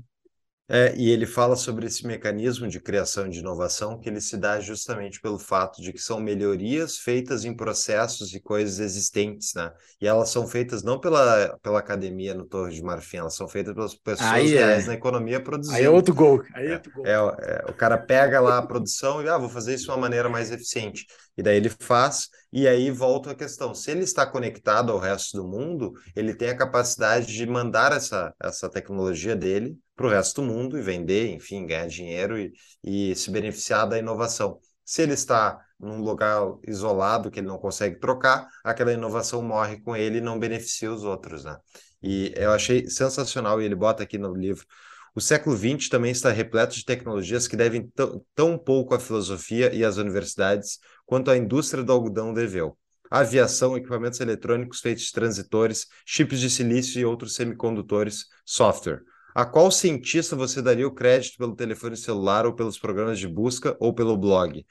É, e ele fala sobre esse mecanismo de criação de inovação que ele se dá justamente pelo fato de que são melhorias feitas em processos e coisas existentes, né? E elas são feitas não pela, pela academia no Torre de Marfim, elas são feitas pelas pessoas Aí é. na economia produzindo. Aí é outro gol. Aí é, é outro gol. É, é, o cara pega lá a produção e, ah, vou fazer isso de uma maneira mais eficiente. E daí ele faz, e aí volta a questão: se ele está conectado ao resto do mundo, ele tem a capacidade de mandar essa, essa tecnologia dele para o resto do mundo e vender, enfim, ganhar dinheiro e, e se beneficiar da inovação. Se ele está num lugar isolado que ele não consegue trocar, aquela inovação morre com ele e não beneficia os outros, né? E eu achei sensacional, e ele bota aqui no livro, o século XX também está repleto de tecnologias que devem tão pouco à filosofia e às universidades quanto a indústria do algodão deveu. Aviação, equipamentos eletrônicos feitos de transitores, chips de silício e outros semicondutores, software. A qual cientista você daria o crédito pelo telefone celular ou pelos programas de busca ou pelo blog?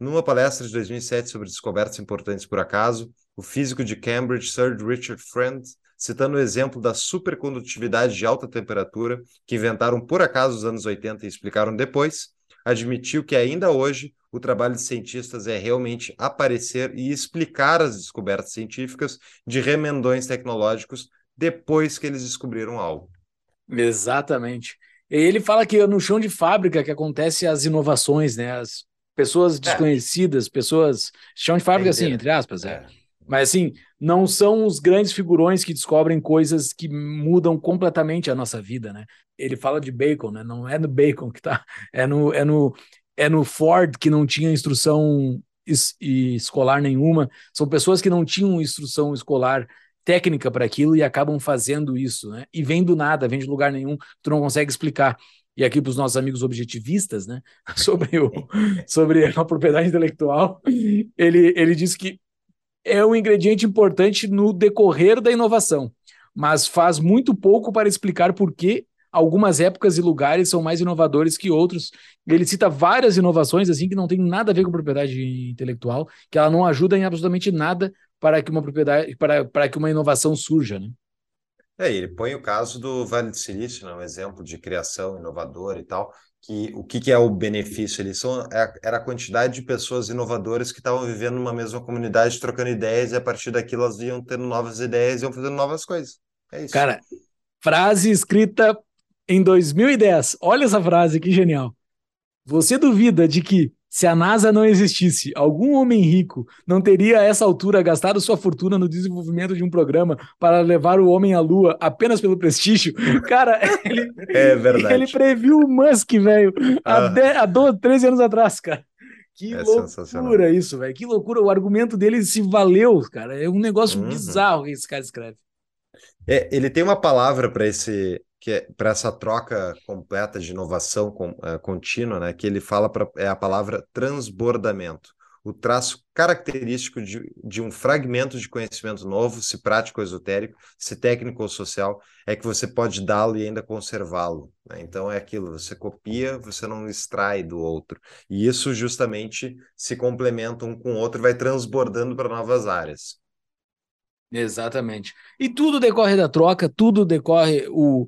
Numa palestra de 2007 sobre descobertas importantes por acaso, o físico de Cambridge, Sir Richard Friend, citando o exemplo da supercondutividade de alta temperatura que inventaram por acaso nos anos 80 e explicaram depois, admitiu que ainda hoje o trabalho de cientistas é realmente aparecer e explicar as descobertas científicas de remendões tecnológicos depois que eles descobriram algo. Exatamente. E ele fala que no chão de fábrica que acontece as inovações, né? As pessoas é. desconhecidas, é. pessoas chão de fábrica assim, entre aspas, é. é. Mas assim, não são os grandes figurões que descobrem coisas que mudam completamente a nossa vida, né? Ele fala de Bacon, né? Não é no Bacon que tá, é no é no é no Ford que não tinha instrução es escolar nenhuma. São pessoas que não tinham instrução escolar técnica para aquilo e acabam fazendo isso, né? E vem do nada, vem de lugar nenhum, tu não consegue explicar. E aqui para os nossos amigos objetivistas, né? Sobre, o, sobre a propriedade intelectual, ele, ele disse que é um ingrediente importante no decorrer da inovação, mas faz muito pouco para explicar por que algumas épocas e lugares são mais inovadores que outros. Ele cita várias inovações assim que não tem nada a ver com propriedade intelectual, que ela não ajuda em absolutamente nada para que uma propriedade, para, para que uma inovação surja, né? É, ele põe o caso do Vale do Silício, né, um exemplo de criação inovadora e tal, que o que, que é o benefício ali? São, é, era a quantidade de pessoas inovadoras que estavam vivendo numa mesma comunidade, trocando ideias, e a partir daquilo elas iam tendo novas ideias e iam fazendo novas coisas. É isso. Cara, frase escrita em 2010. Olha essa frase, que genial. Você duvida de que, se a NASA não existisse, algum homem rico não teria a essa altura gastado sua fortuna no desenvolvimento de um programa para levar o homem à Lua apenas pelo prestígio? Cara, ele, é verdade. ele previu o Musk, velho, ah. há, há 12, 13 anos atrás, cara. Que é loucura isso, velho. Que loucura. O argumento dele se valeu, cara. É um negócio uhum. bizarro que esse cara escreve. É, ele tem uma palavra para esse que é para essa troca completa de inovação com, uh, contínua, né, que ele fala pra, é a palavra transbordamento, o traço característico de, de um fragmento de conhecimento novo, se prático ou esotérico, se técnico ou social, é que você pode dá-lo e ainda conservá-lo. Né? Então é aquilo, você copia, você não extrai do outro. E isso justamente se complementa um com o outro, vai transbordando para novas áreas. Exatamente. E tudo decorre da troca, tudo decorre o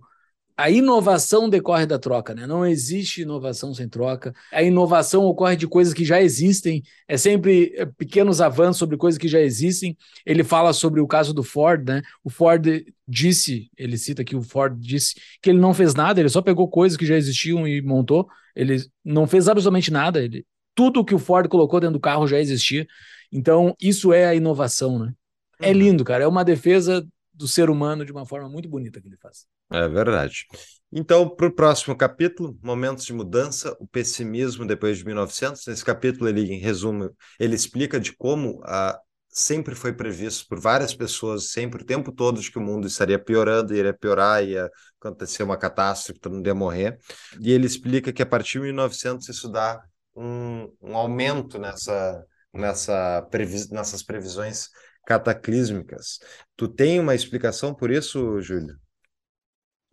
a inovação decorre da troca, né? Não existe inovação sem troca. A inovação ocorre de coisas que já existem, é sempre é, pequenos avanços sobre coisas que já existem. Ele fala sobre o caso do Ford, né? O Ford disse, ele cita que o Ford disse que ele não fez nada, ele só pegou coisas que já existiam e montou. Ele não fez absolutamente nada. Ele, tudo que o Ford colocou dentro do carro já existia. Então, isso é a inovação, né? É uhum. lindo, cara. É uma defesa do ser humano de uma forma muito bonita que ele faz. É verdade. Então, para o próximo capítulo, Momentos de Mudança, o Pessimismo depois de 1900. Nesse capítulo, ele, em resumo, ele explica de como a, sempre foi previsto por várias pessoas, sempre, o tempo todo, de que o mundo estaria piorando, iria piorar, ia acontecer uma catástrofe, todo mundo ia morrer. E ele explica que a partir de 1900 isso dá um, um aumento nessa, nessa previ nessas previsões cataclísmicas. Tu tem uma explicação por isso, Júlio?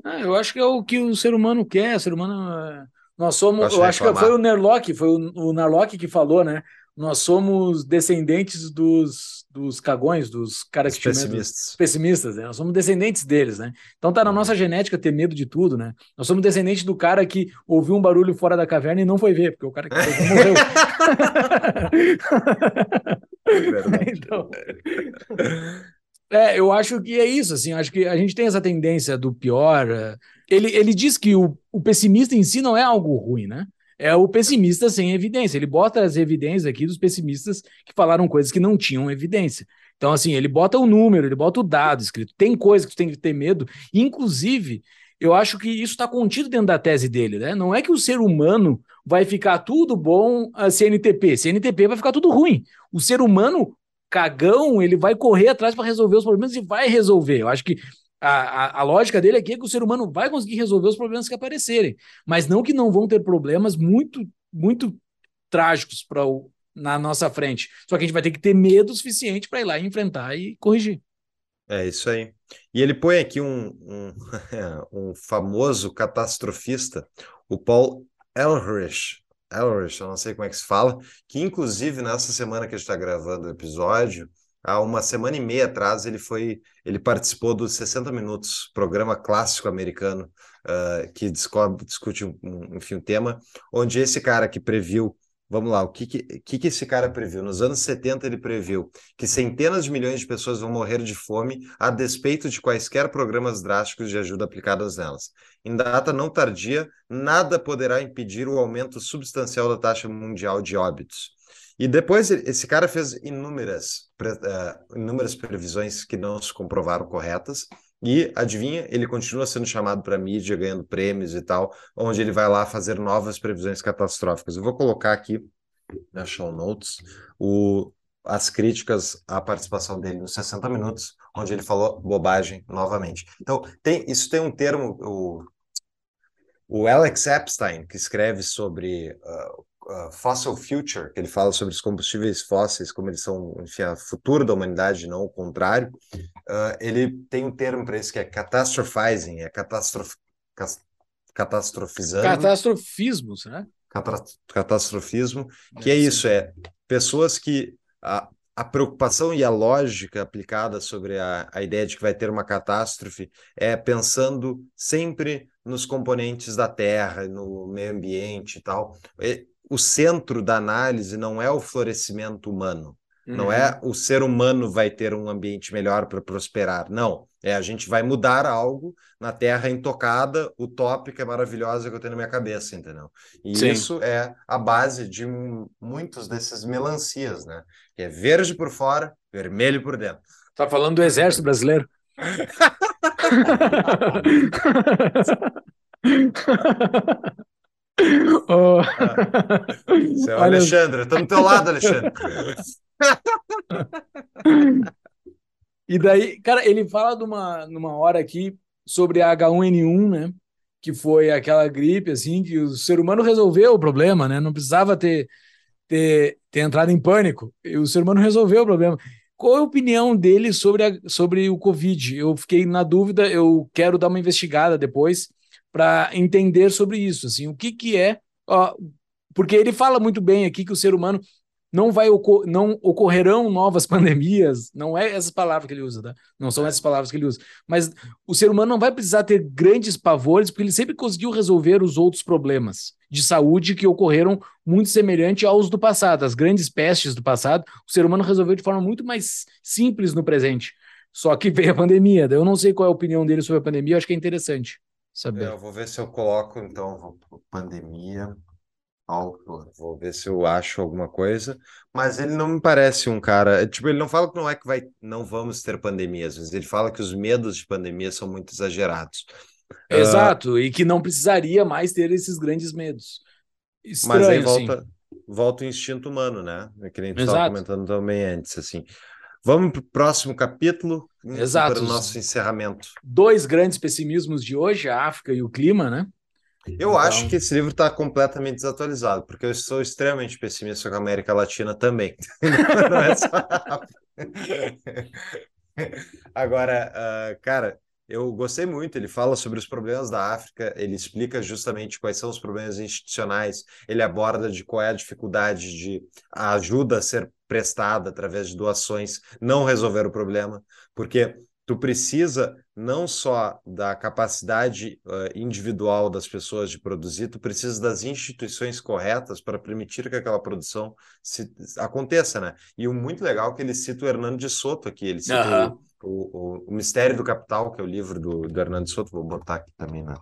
Ah, eu acho que é o que o ser humano quer. O ser humano. Nós somos. eu acho que foi o Nerlock, foi o, o Narlock que falou, né? nós somos descendentes dos, dos cagões, dos caras que pessimistas. pessimistas, né? Nós somos descendentes deles, né? Então tá na uhum. nossa genética ter medo de tudo, né? Nós somos descendentes do cara que ouviu um barulho fora da caverna e não foi ver, porque o cara que morreu. É então, é, eu acho que é isso, assim, acho que a gente tem essa tendência do pior. Eh, ele, ele diz que o, o pessimista em si não é algo ruim, né? é o pessimista sem evidência. Ele bota as evidências aqui dos pessimistas que falaram coisas que não tinham evidência. Então, assim, ele bota o número, ele bota o dado escrito. Tem coisa que tu tem que ter medo. Inclusive, eu acho que isso está contido dentro da tese dele, né? Não é que o ser humano vai ficar tudo bom a CNTP. CNTP vai ficar tudo ruim. O ser humano cagão, ele vai correr atrás para resolver os problemas e vai resolver. Eu acho que a, a, a, lógica dele aqui é que o ser humano vai conseguir resolver os problemas que aparecerem, mas não que não vão ter problemas muito, muito trágicos para na nossa frente. Só que a gente vai ter que ter medo suficiente para ir lá e enfrentar e corrigir. É isso aí. E ele põe aqui um, um, um famoso catastrofista, o Paul Elrich. Elrich, eu não sei como é que se fala, que inclusive nessa semana que a gente está gravando o episódio, há uma semana e meia atrás ele foi ele participou do 60 minutos programa clássico americano uh, que descobre, discute um, enfim um tema onde esse cara que previu vamos lá o que que, que esse cara previu? Nos anos 70 ele previu que centenas de milhões de pessoas vão morrer de fome a despeito de quaisquer programas drásticos de ajuda aplicados nelas em data não tardia nada poderá impedir o aumento substancial da taxa mundial de óbitos e depois esse cara fez inúmeras, uh, inúmeras previsões que não se comprovaram corretas. E adivinha, ele continua sendo chamado para mídia, ganhando prêmios e tal, onde ele vai lá fazer novas previsões catastróficas. Eu vou colocar aqui na show notes o, as críticas à participação dele nos 60 minutos, onde ele falou bobagem novamente. Então, tem, isso tem um termo, o, o Alex Epstein, que escreve sobre uh, uh, Fossil Future, que ele fala sobre os combustíveis fósseis, como eles são, enfim, a futuro da humanidade, não o contrário, uh, ele tem um termo para isso que é catastrophizing, é catastrof... catastrofizando. Catastrofismo, né? Catastrofismo, que é, é isso, é pessoas que a, preocupação e a lógica aplicada sobre a, a ideia de que vai ter uma catástrofe é pensando sempre nos componentes da Terra, no meio ambiente e tal o centro da análise não é o florescimento humano. Uhum. Não é o ser humano vai ter um ambiente melhor para prosperar. Não. É a gente vai mudar algo na terra intocada, utópica, maravilhosa que eu tenho na minha cabeça, entendeu? E Sim. isso é a base de muitos desses melancias, né? Que é verde por fora, vermelho por dentro. Tá falando do exército brasileiro? Oh. Ah. Alexandre, estou no teu lado, Alexandre. e daí, cara, ele fala de uma, numa hora aqui sobre a H1N1, né? Que foi aquela gripe, assim, que o ser humano resolveu o problema, né? Não precisava ter, ter, ter entrado em pânico. E o ser humano resolveu o problema. Qual é a opinião dele sobre, a, sobre o Covid? Eu fiquei na dúvida, eu quero dar uma investigada depois para entender sobre isso, assim, o que que é, ó, porque ele fala muito bem aqui que o ser humano não vai ocor não ocorrerão novas pandemias, não é essas palavras que ele usa, tá? Não são essas palavras que ele usa, mas o ser humano não vai precisar ter grandes pavores, porque ele sempre conseguiu resolver os outros problemas de saúde que ocorreram muito semelhante aos do passado, as grandes pestes do passado, o ser humano resolveu de forma muito mais simples no presente. Só que veio a pandemia. Eu não sei qual é a opinião dele sobre a pandemia, eu acho que é interessante saber. Eu vou ver se eu coloco, então, pandemia, autor. Vou ver se eu acho alguma coisa. Mas ele não me parece um cara. Tipo, ele não fala que não é que vai, não vamos ter pandemias, mas ele fala que os medos de pandemia são muito exagerados. Ah, Exato, uh, e que não precisaria mais ter esses grandes medos. Estranho, mas aí volta, assim. volta o instinto humano, né? É que nem tu estava comentando também antes, assim. Vamos para o próximo capítulo, Exato. para o nosso encerramento. Dois grandes pessimismos de hoje, a África e o clima, né? Eu então... acho que esse livro está completamente desatualizado, porque eu sou extremamente pessimista com a América Latina também. Não é só... Agora, uh, cara, eu gostei muito. Ele fala sobre os problemas da África, ele explica justamente quais são os problemas institucionais, ele aborda de qual é a dificuldade de a ajuda a ser prestada através de doações não resolver o problema, porque tu precisa não só da capacidade uh, individual das pessoas de produzir, tu precisa das instituições corretas para permitir que aquela produção se, aconteça, né? E o muito legal é que ele cita o Hernando de Soto aqui, ele cita uhum. o, o, o, Mistério do Capital, que é o livro do, do Hernando de Soto, vou botar aqui também na,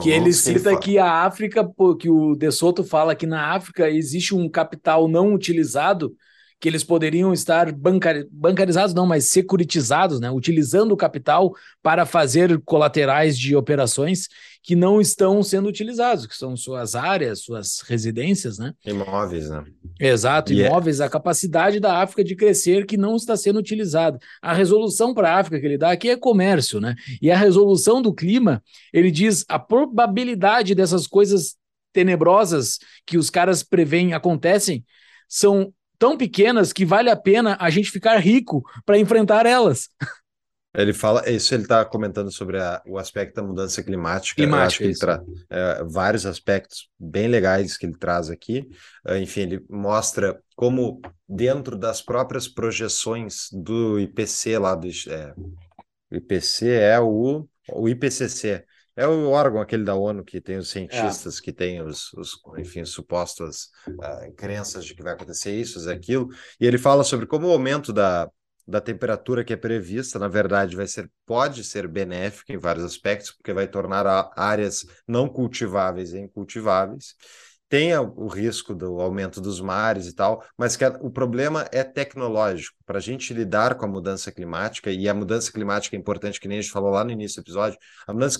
que ele cita que, que a África, que o De Soto fala que na África existe um capital não utilizado que eles poderiam estar bancar, bancarizados, não, mas securitizados, né? utilizando o capital para fazer colaterais de operações que não estão sendo utilizados, que são suas áreas, suas residências, né? Imóveis, né? Exato, yeah. É imóveis, a capacidade da África de crescer que não está sendo utilizada. A resolução para a África que ele dá aqui é comércio, né? E a resolução do clima, ele diz a probabilidade dessas coisas tenebrosas que os caras preveem acontecem são tão pequenas que vale a pena a gente ficar rico para enfrentar elas. Ele fala, isso ele está comentando sobre a, o aspecto da mudança climática. climática acho que ele traz é, vários aspectos bem legais que ele traz aqui. É, enfim, ele mostra como dentro das próprias projeções do IPC lá do é, IPC é o, o IPCC, é o órgão aquele da ONU que tem os cientistas, é. que tem os, os, enfim, supostas uh, crenças de que vai acontecer isso, aquilo. E ele fala sobre como o aumento da, da temperatura que é prevista, na verdade, vai ser, pode ser benéfico em vários aspectos, porque vai tornar áreas não cultiváveis em cultiváveis tem o risco do aumento dos mares e tal, mas que o problema é tecnológico. Para a gente lidar com a mudança climática, e a mudança climática é importante, que nem a gente falou lá no início do episódio, a mudança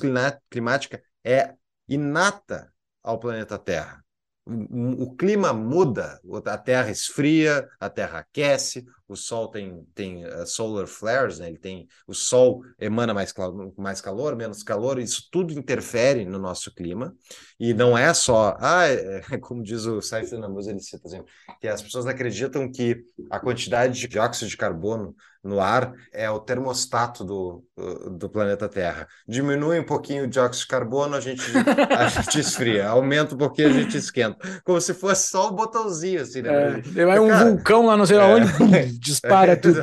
climática é inata ao planeta Terra o clima muda, a Terra esfria, a Terra aquece, o Sol tem, tem uh, solar flares, né? Ele tem o Sol emana mais, mais calor, menos calor, isso tudo interfere no nosso clima e não é só, ah, é, é, como diz o Saif Namuz, ele cita, exemplo, que as pessoas acreditam que a quantidade de dióxido de carbono no ar é o termostato do, do planeta Terra. Diminui um pouquinho o dióxido de carbono, a gente, a gente esfria. Aumenta um pouquinho, a gente esquenta. Como se fosse só um botãozinho, assim, né? É, vai um Cara, vulcão lá, não sei é, onde, dispara tudo.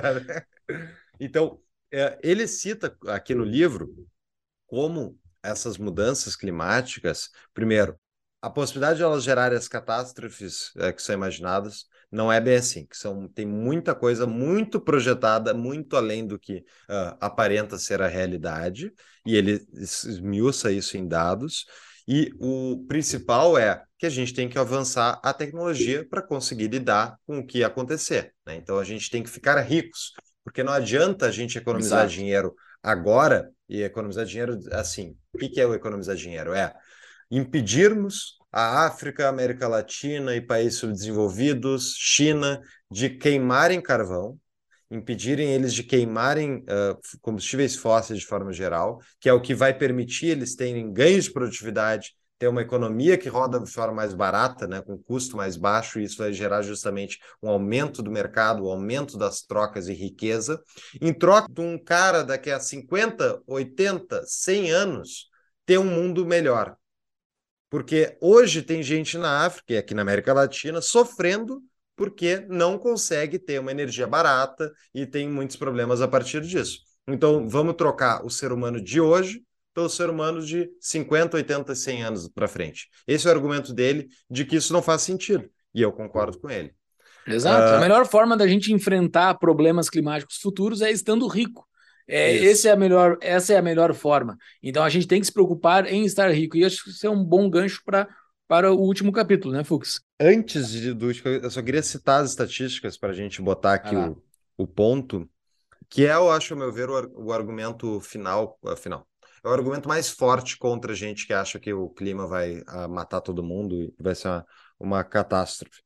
Então, é, ele cita aqui no livro como essas mudanças climáticas, primeiro, a possibilidade de elas gerarem as catástrofes é, que são imaginadas, não é bem assim, que são, tem muita coisa muito projetada, muito além do que uh, aparenta ser a realidade, e ele esmiuça isso em dados. E o principal é que a gente tem que avançar a tecnologia para conseguir lidar com o que acontecer. Né? Então a gente tem que ficar ricos, porque não adianta a gente economizar Exato. dinheiro agora e economizar dinheiro assim. O que é o economizar dinheiro? É impedirmos a África, América Latina e países subdesenvolvidos, China, de queimarem carvão, impedirem eles de queimarem uh, combustíveis fósseis de forma geral, que é o que vai permitir eles terem ganhos de produtividade, ter uma economia que roda de forma mais barata, né, com custo mais baixo, e isso vai gerar justamente um aumento do mercado, um aumento das trocas e riqueza, em troca de um cara daqui a 50, 80, 100 anos ter um mundo melhor. Porque hoje tem gente na África e aqui na América Latina sofrendo porque não consegue ter uma energia barata e tem muitos problemas a partir disso. Então, vamos trocar o ser humano de hoje pelo ser humano de 50, 80, 100 anos para frente. Esse é o argumento dele de que isso não faz sentido. E eu concordo com ele. Exato. Uh... A melhor forma da gente enfrentar problemas climáticos futuros é estando rico. É, esse é a melhor, essa é a melhor forma. Então a gente tem que se preocupar em estar rico. E acho que isso é um bom gancho para para o último capítulo, né, Fux? Antes de, do eu só queria citar as estatísticas para a gente botar aqui ah, o, o ponto, que é, eu acho, ao meu ver, o, o argumento final, uh, final. É o argumento mais forte contra a gente que acha que o clima vai uh, matar todo mundo e vai ser uma, uma catástrofe.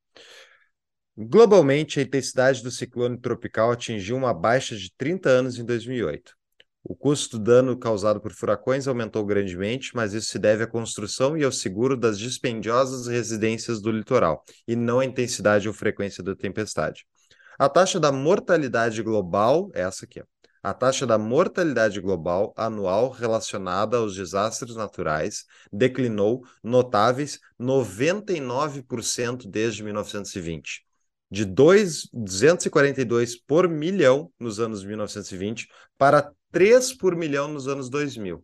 Globalmente, a intensidade do ciclone tropical atingiu uma baixa de 30 anos em 2008. O custo do dano causado por furacões aumentou grandemente, mas isso se deve à construção e ao seguro das dispendiosas residências do litoral, e não à intensidade ou frequência da tempestade. A taxa da mortalidade global, essa aqui, a taxa da mortalidade global anual relacionada aos desastres naturais declinou notáveis 99% desde 1920. De 2, 242 por milhão nos anos 1920 para 3 por milhão nos anos 2000.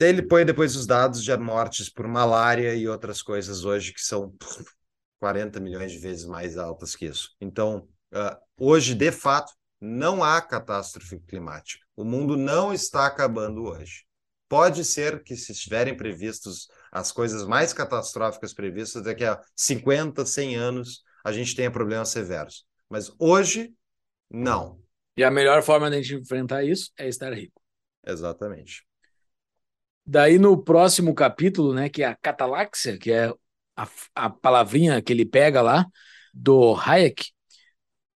Ele põe depois os dados de mortes por malária e outras coisas hoje que são 40 milhões de vezes mais altas que isso. Então, uh, hoje, de fato, não há catástrofe climática. O mundo não está acabando hoje. Pode ser que, se estiverem previstos as coisas mais catastróficas previstas, daqui a 50, 100 anos, a gente tenha problemas severos. Mas hoje, não. E a melhor forma de a gente enfrentar isso é estar rico. Exatamente. Daí no próximo capítulo, né, que é a cataláxia, que é a, a palavrinha que ele pega lá do Hayek,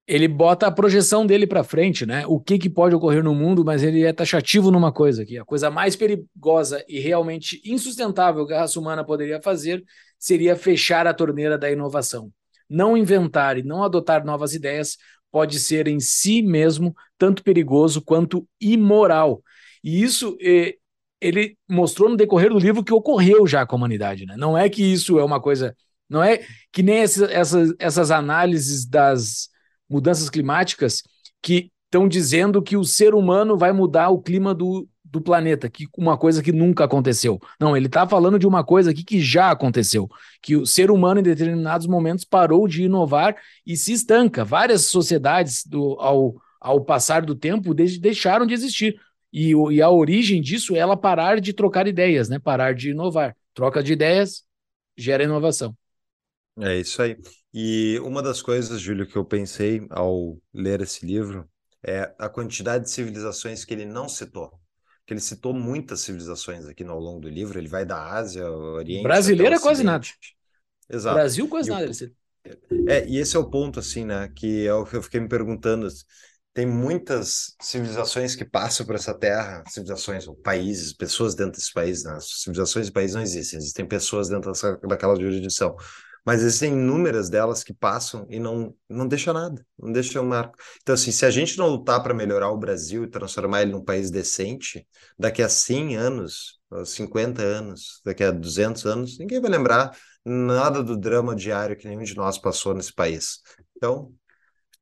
ele bota a projeção dele para frente, né? O que, que pode ocorrer no mundo, mas ele é taxativo numa coisa que a coisa mais perigosa e realmente insustentável que a raça humana poderia fazer seria fechar a torneira da inovação. Não inventar e não adotar novas ideias pode ser em si mesmo tanto perigoso quanto imoral. E isso ele mostrou no decorrer do livro que ocorreu já com a humanidade, né? Não é que isso é uma coisa, não é que nem essas, essas análises das mudanças climáticas que estão dizendo que o ser humano vai mudar o clima do, do planeta, que uma coisa que nunca aconteceu. Não, ele está falando de uma coisa aqui que já aconteceu, que o ser humano em determinados momentos parou de inovar e se estanca. Várias sociedades do, ao, ao passar do tempo deixaram de existir. E, e a origem disso é ela parar de trocar ideias, né? Parar de inovar. Troca de ideias gera inovação. É isso aí. E uma das coisas, Júlio, que eu pensei ao ler esse livro é a quantidade de civilizações que ele não citou. Que ele citou muitas civilizações aqui ao longo do livro. Ele vai da Ásia, Oriente. Brasileira quase nada. Exato. Brasil quase e nada. O... É, e esse é o ponto, assim, né? Que é o que eu fiquei me perguntando. Tem muitas civilizações que passam por essa terra, civilizações, países, pessoas dentro desse país, né? Civilizações e países não existem, existem pessoas dentro dessa, daquela jurisdição mas existem inúmeras delas que passam e não, não deixa nada, não deixa um marco. Então, assim, se a gente não lutar para melhorar o Brasil e transformar ele num país decente, daqui a 100 anos, 50 anos, daqui a 200 anos, ninguém vai lembrar nada do drama diário que nenhum de nós passou nesse país. Então,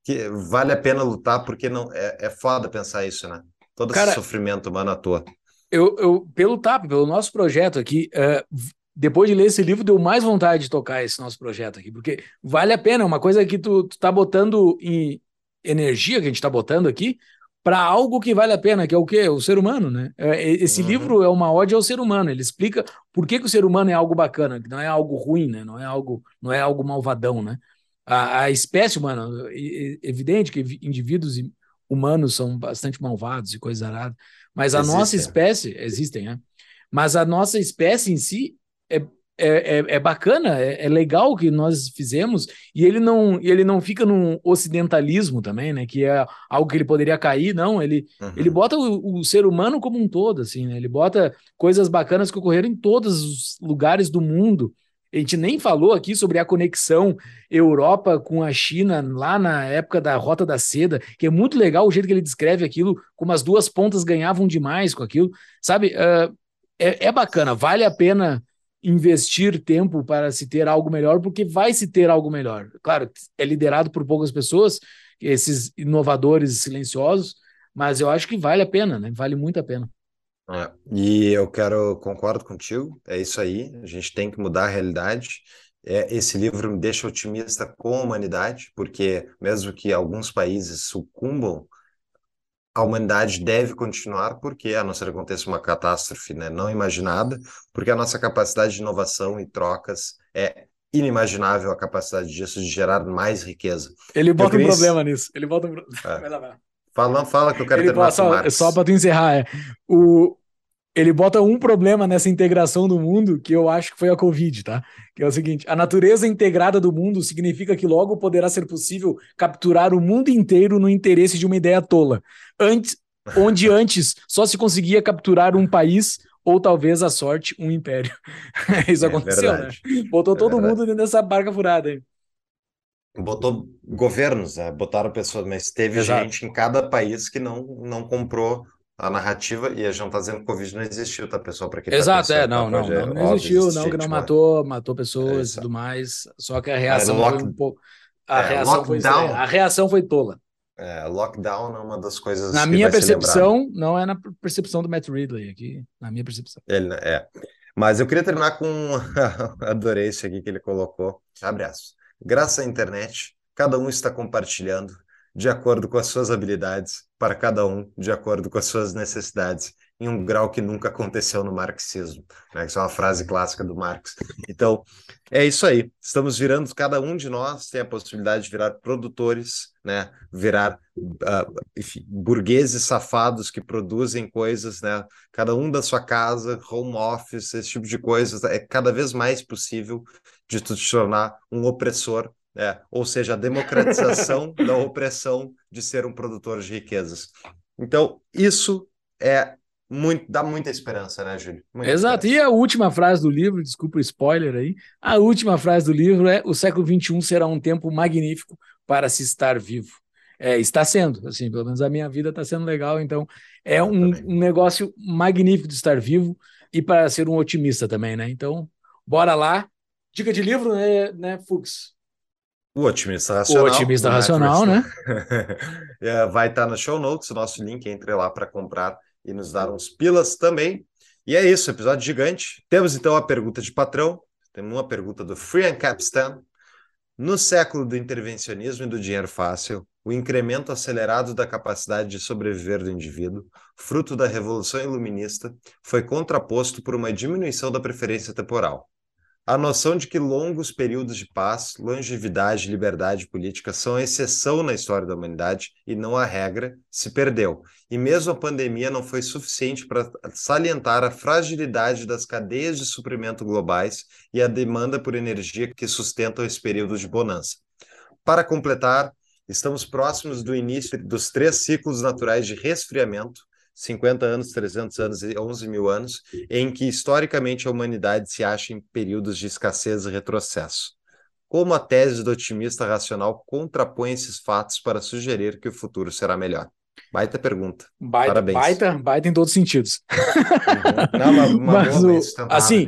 que vale a pena lutar, porque não é, é foda pensar isso, né? Todo Cara, esse sofrimento humano à toa. Eu, eu, pelo TAP, pelo nosso projeto aqui, uh, depois de ler esse livro, deu mais vontade de tocar esse nosso projeto aqui, porque vale a pena, é uma coisa que tu, tu tá botando em energia, que a gente está botando aqui, para algo que vale a pena, que é o quê? O ser humano, né? É, esse uhum. livro é uma ode ao ser humano, ele explica por que, que o ser humano é algo bacana, que não é algo ruim, né? Não é algo, não é algo malvadão, né? A, a espécie humana, é evidente que indivíduos humanos são bastante malvados e coisas aradas, mas a existem. nossa espécie, existem, né? Mas a nossa espécie em si é, é, é, é, bacana, é, é, legal o que nós fizemos, e ele não, ele não fica num ocidentalismo também, né? Que é algo que ele poderia cair, não. Ele, uhum. ele bota o, o, ser humano como um todo, assim, né? Ele bota coisas bacanas que ocorreram em todos os lugares do mundo. A gente nem falou aqui sobre a conexão Europa com a China lá na época da Rota da Seda, que é muito legal o jeito que ele descreve aquilo, como as duas pontas ganhavam demais com aquilo, sabe? Uh, é, é bacana, vale a pena investir tempo para se ter algo melhor, porque vai se ter algo melhor. Claro, é liderado por poucas pessoas, esses inovadores silenciosos, mas eu acho que vale a pena, né? Vale muito a pena. É, e eu quero, concordo contigo, é isso aí, a gente tem que mudar a realidade. É, esse livro me deixa otimista com a humanidade, porque mesmo que alguns países sucumbam a humanidade deve continuar porque, a não ser que aconteça uma catástrofe né, não imaginada, porque a nossa capacidade de inovação e trocas é inimaginável a capacidade disso de gerar mais riqueza. Ele bota um problema nisso. Ele bota um... É. Fala, fala que eu quero Ele terminar só, só para tu encerrar, é. O, ele bota um problema nessa integração do mundo que eu acho que foi a Covid, tá? Que é o seguinte: a natureza integrada do mundo significa que logo poderá ser possível capturar o mundo inteiro no interesse de uma ideia tola. Antes, onde antes só se conseguia capturar um país ou talvez a sorte um império. Isso é aconteceu, né? verdade. né? Botou é todo verdade. mundo dentro dessa barca furada aí. Botou governos, né? Botaram pessoas, mas teve Exato. gente em cada país que não, não comprou a narrativa e a gente não tá dizendo que o Covid não existiu, tá, pessoal? Para quem tá Exato, tá é, não, não, não, não, existiu, não, que não matou, matou pessoas e tudo mais, só que a reação lock... foi um pouco. A, é, reação foi, a reação foi tola. É, lockdown é uma das coisas. Na minha percepção, não é na percepção do Matt Ridley aqui, na minha percepção. Ele, é. Mas eu queria terminar com. Adorei isso aqui que ele colocou. Aspas. Graças à internet, cada um está compartilhando de acordo com as suas habilidades, para cada um de acordo com as suas necessidades, em um grau que nunca aconteceu no marxismo. Né? Isso é uma frase clássica do Marx. Então, é isso aí. Estamos virando, cada um de nós tem a possibilidade de virar produtores, né? virar, uh, enfim, burgueses safados que produzem coisas, né? cada um da sua casa, home office, esse tipo de coisas. É cada vez mais possível de te tornar um opressor é, ou seja, a democratização da opressão de ser um produtor de riquezas. Então, isso é muito, dá muita esperança, né, Júlio? Muita Exato. Esperança. E a última frase do livro, desculpa o spoiler aí, a última frase do livro é: o século XXI será um tempo magnífico para se estar vivo. É, está sendo, assim, pelo menos a minha vida está sendo legal, então é um, um, negócio magnífico de estar vivo e para ser um otimista também, né? Então, bora lá. Dica de livro, né, né Fux? O Otimista Racional. O Otimista Racional, né? é, vai estar no show notes, o nosso link, entre lá para comprar e nos dar uns pilas também. E é isso, episódio gigante. Temos então a pergunta de patrão, temos uma pergunta do Free and Capstan. No século do intervencionismo e do dinheiro fácil, o incremento acelerado da capacidade de sobreviver do indivíduo, fruto da Revolução Iluminista, foi contraposto por uma diminuição da preferência temporal. A noção de que longos períodos de paz, longevidade e liberdade política são a exceção na história da humanidade e não a regra se perdeu. E mesmo a pandemia não foi suficiente para salientar a fragilidade das cadeias de suprimento globais e a demanda por energia que sustentam esse período de bonança. Para completar, estamos próximos do início dos três ciclos naturais de resfriamento 50 anos, 300 anos e 11 mil anos, em que historicamente a humanidade se acha em períodos de escassez e retrocesso. Como a tese do otimista racional contrapõe esses fatos para sugerir que o futuro será melhor? Baita pergunta. Baita, Parabéns. Baita, baita em todos os sentidos. Uhum. Não, uma, uma Mas boa, o, assim,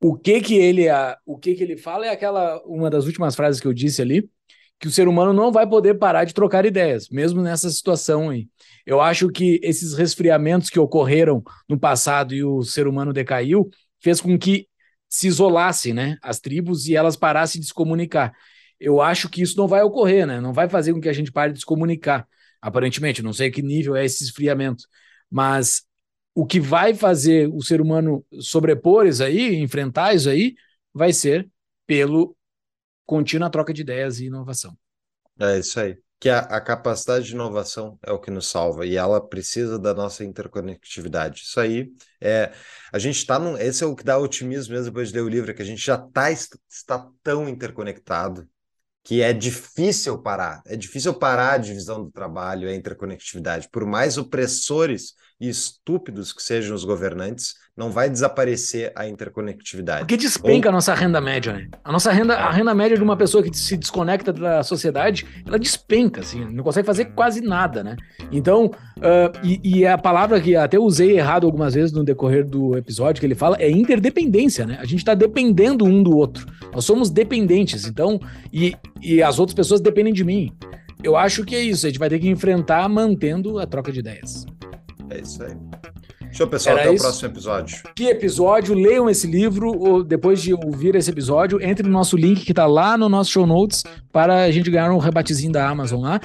o que que ele a, o que que ele fala é aquela uma das últimas frases que eu disse ali, que o ser humano não vai poder parar de trocar ideias, mesmo nessa situação aí. Eu acho que esses resfriamentos que ocorreram no passado e o ser humano decaiu, fez com que se isolassem, né, as tribos e elas parassem de se comunicar. Eu acho que isso não vai ocorrer, né? Não vai fazer com que a gente pare de se comunicar. Aparentemente, não sei que nível é esse esfriamento, mas o que vai fazer o ser humano sobrepor isso aí, enfrentar isso aí, vai ser pelo contínua troca de ideias e inovação. É isso aí. Que a, a, capacidade de inovação é o que nos salva e ela precisa da nossa interconectividade. Isso aí é. A gente está num. Esse é o que dá otimismo mesmo depois de ler o livro, é que a gente já tá, está tão interconectado que é difícil parar. É difícil parar a divisão do trabalho, a interconectividade. Por mais opressores e estúpidos que sejam os governantes, não vai desaparecer a interconectividade. Porque despenca Ou... a nossa renda média, né? A nossa renda, a renda média de uma pessoa que se desconecta da sociedade, ela despenca, assim, não consegue fazer quase nada, né? Então, uh, e, e, a palavra que até usei errado algumas vezes no decorrer do episódio que ele fala é interdependência, né? A gente está dependendo um do outro. Nós somos dependentes, então, e, e as outras pessoas dependem de mim. Eu acho que é isso, a gente vai ter que enfrentar mantendo a troca de ideias. É isso aí. Show, pessoal. Era até isso. o próximo episódio. Que episódio? Leiam esse livro. Ou depois de ouvir esse episódio, entre no nosso link que está lá no nosso show notes para a gente ganhar um rebatezinho da Amazon lá.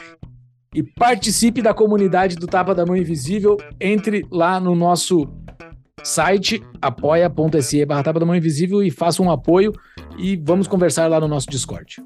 E participe da comunidade do Tapa da Mão Invisível. Entre lá no nosso site apoia.se barra Tapa da Mão Invisível e faça um apoio e vamos conversar lá no nosso Discord.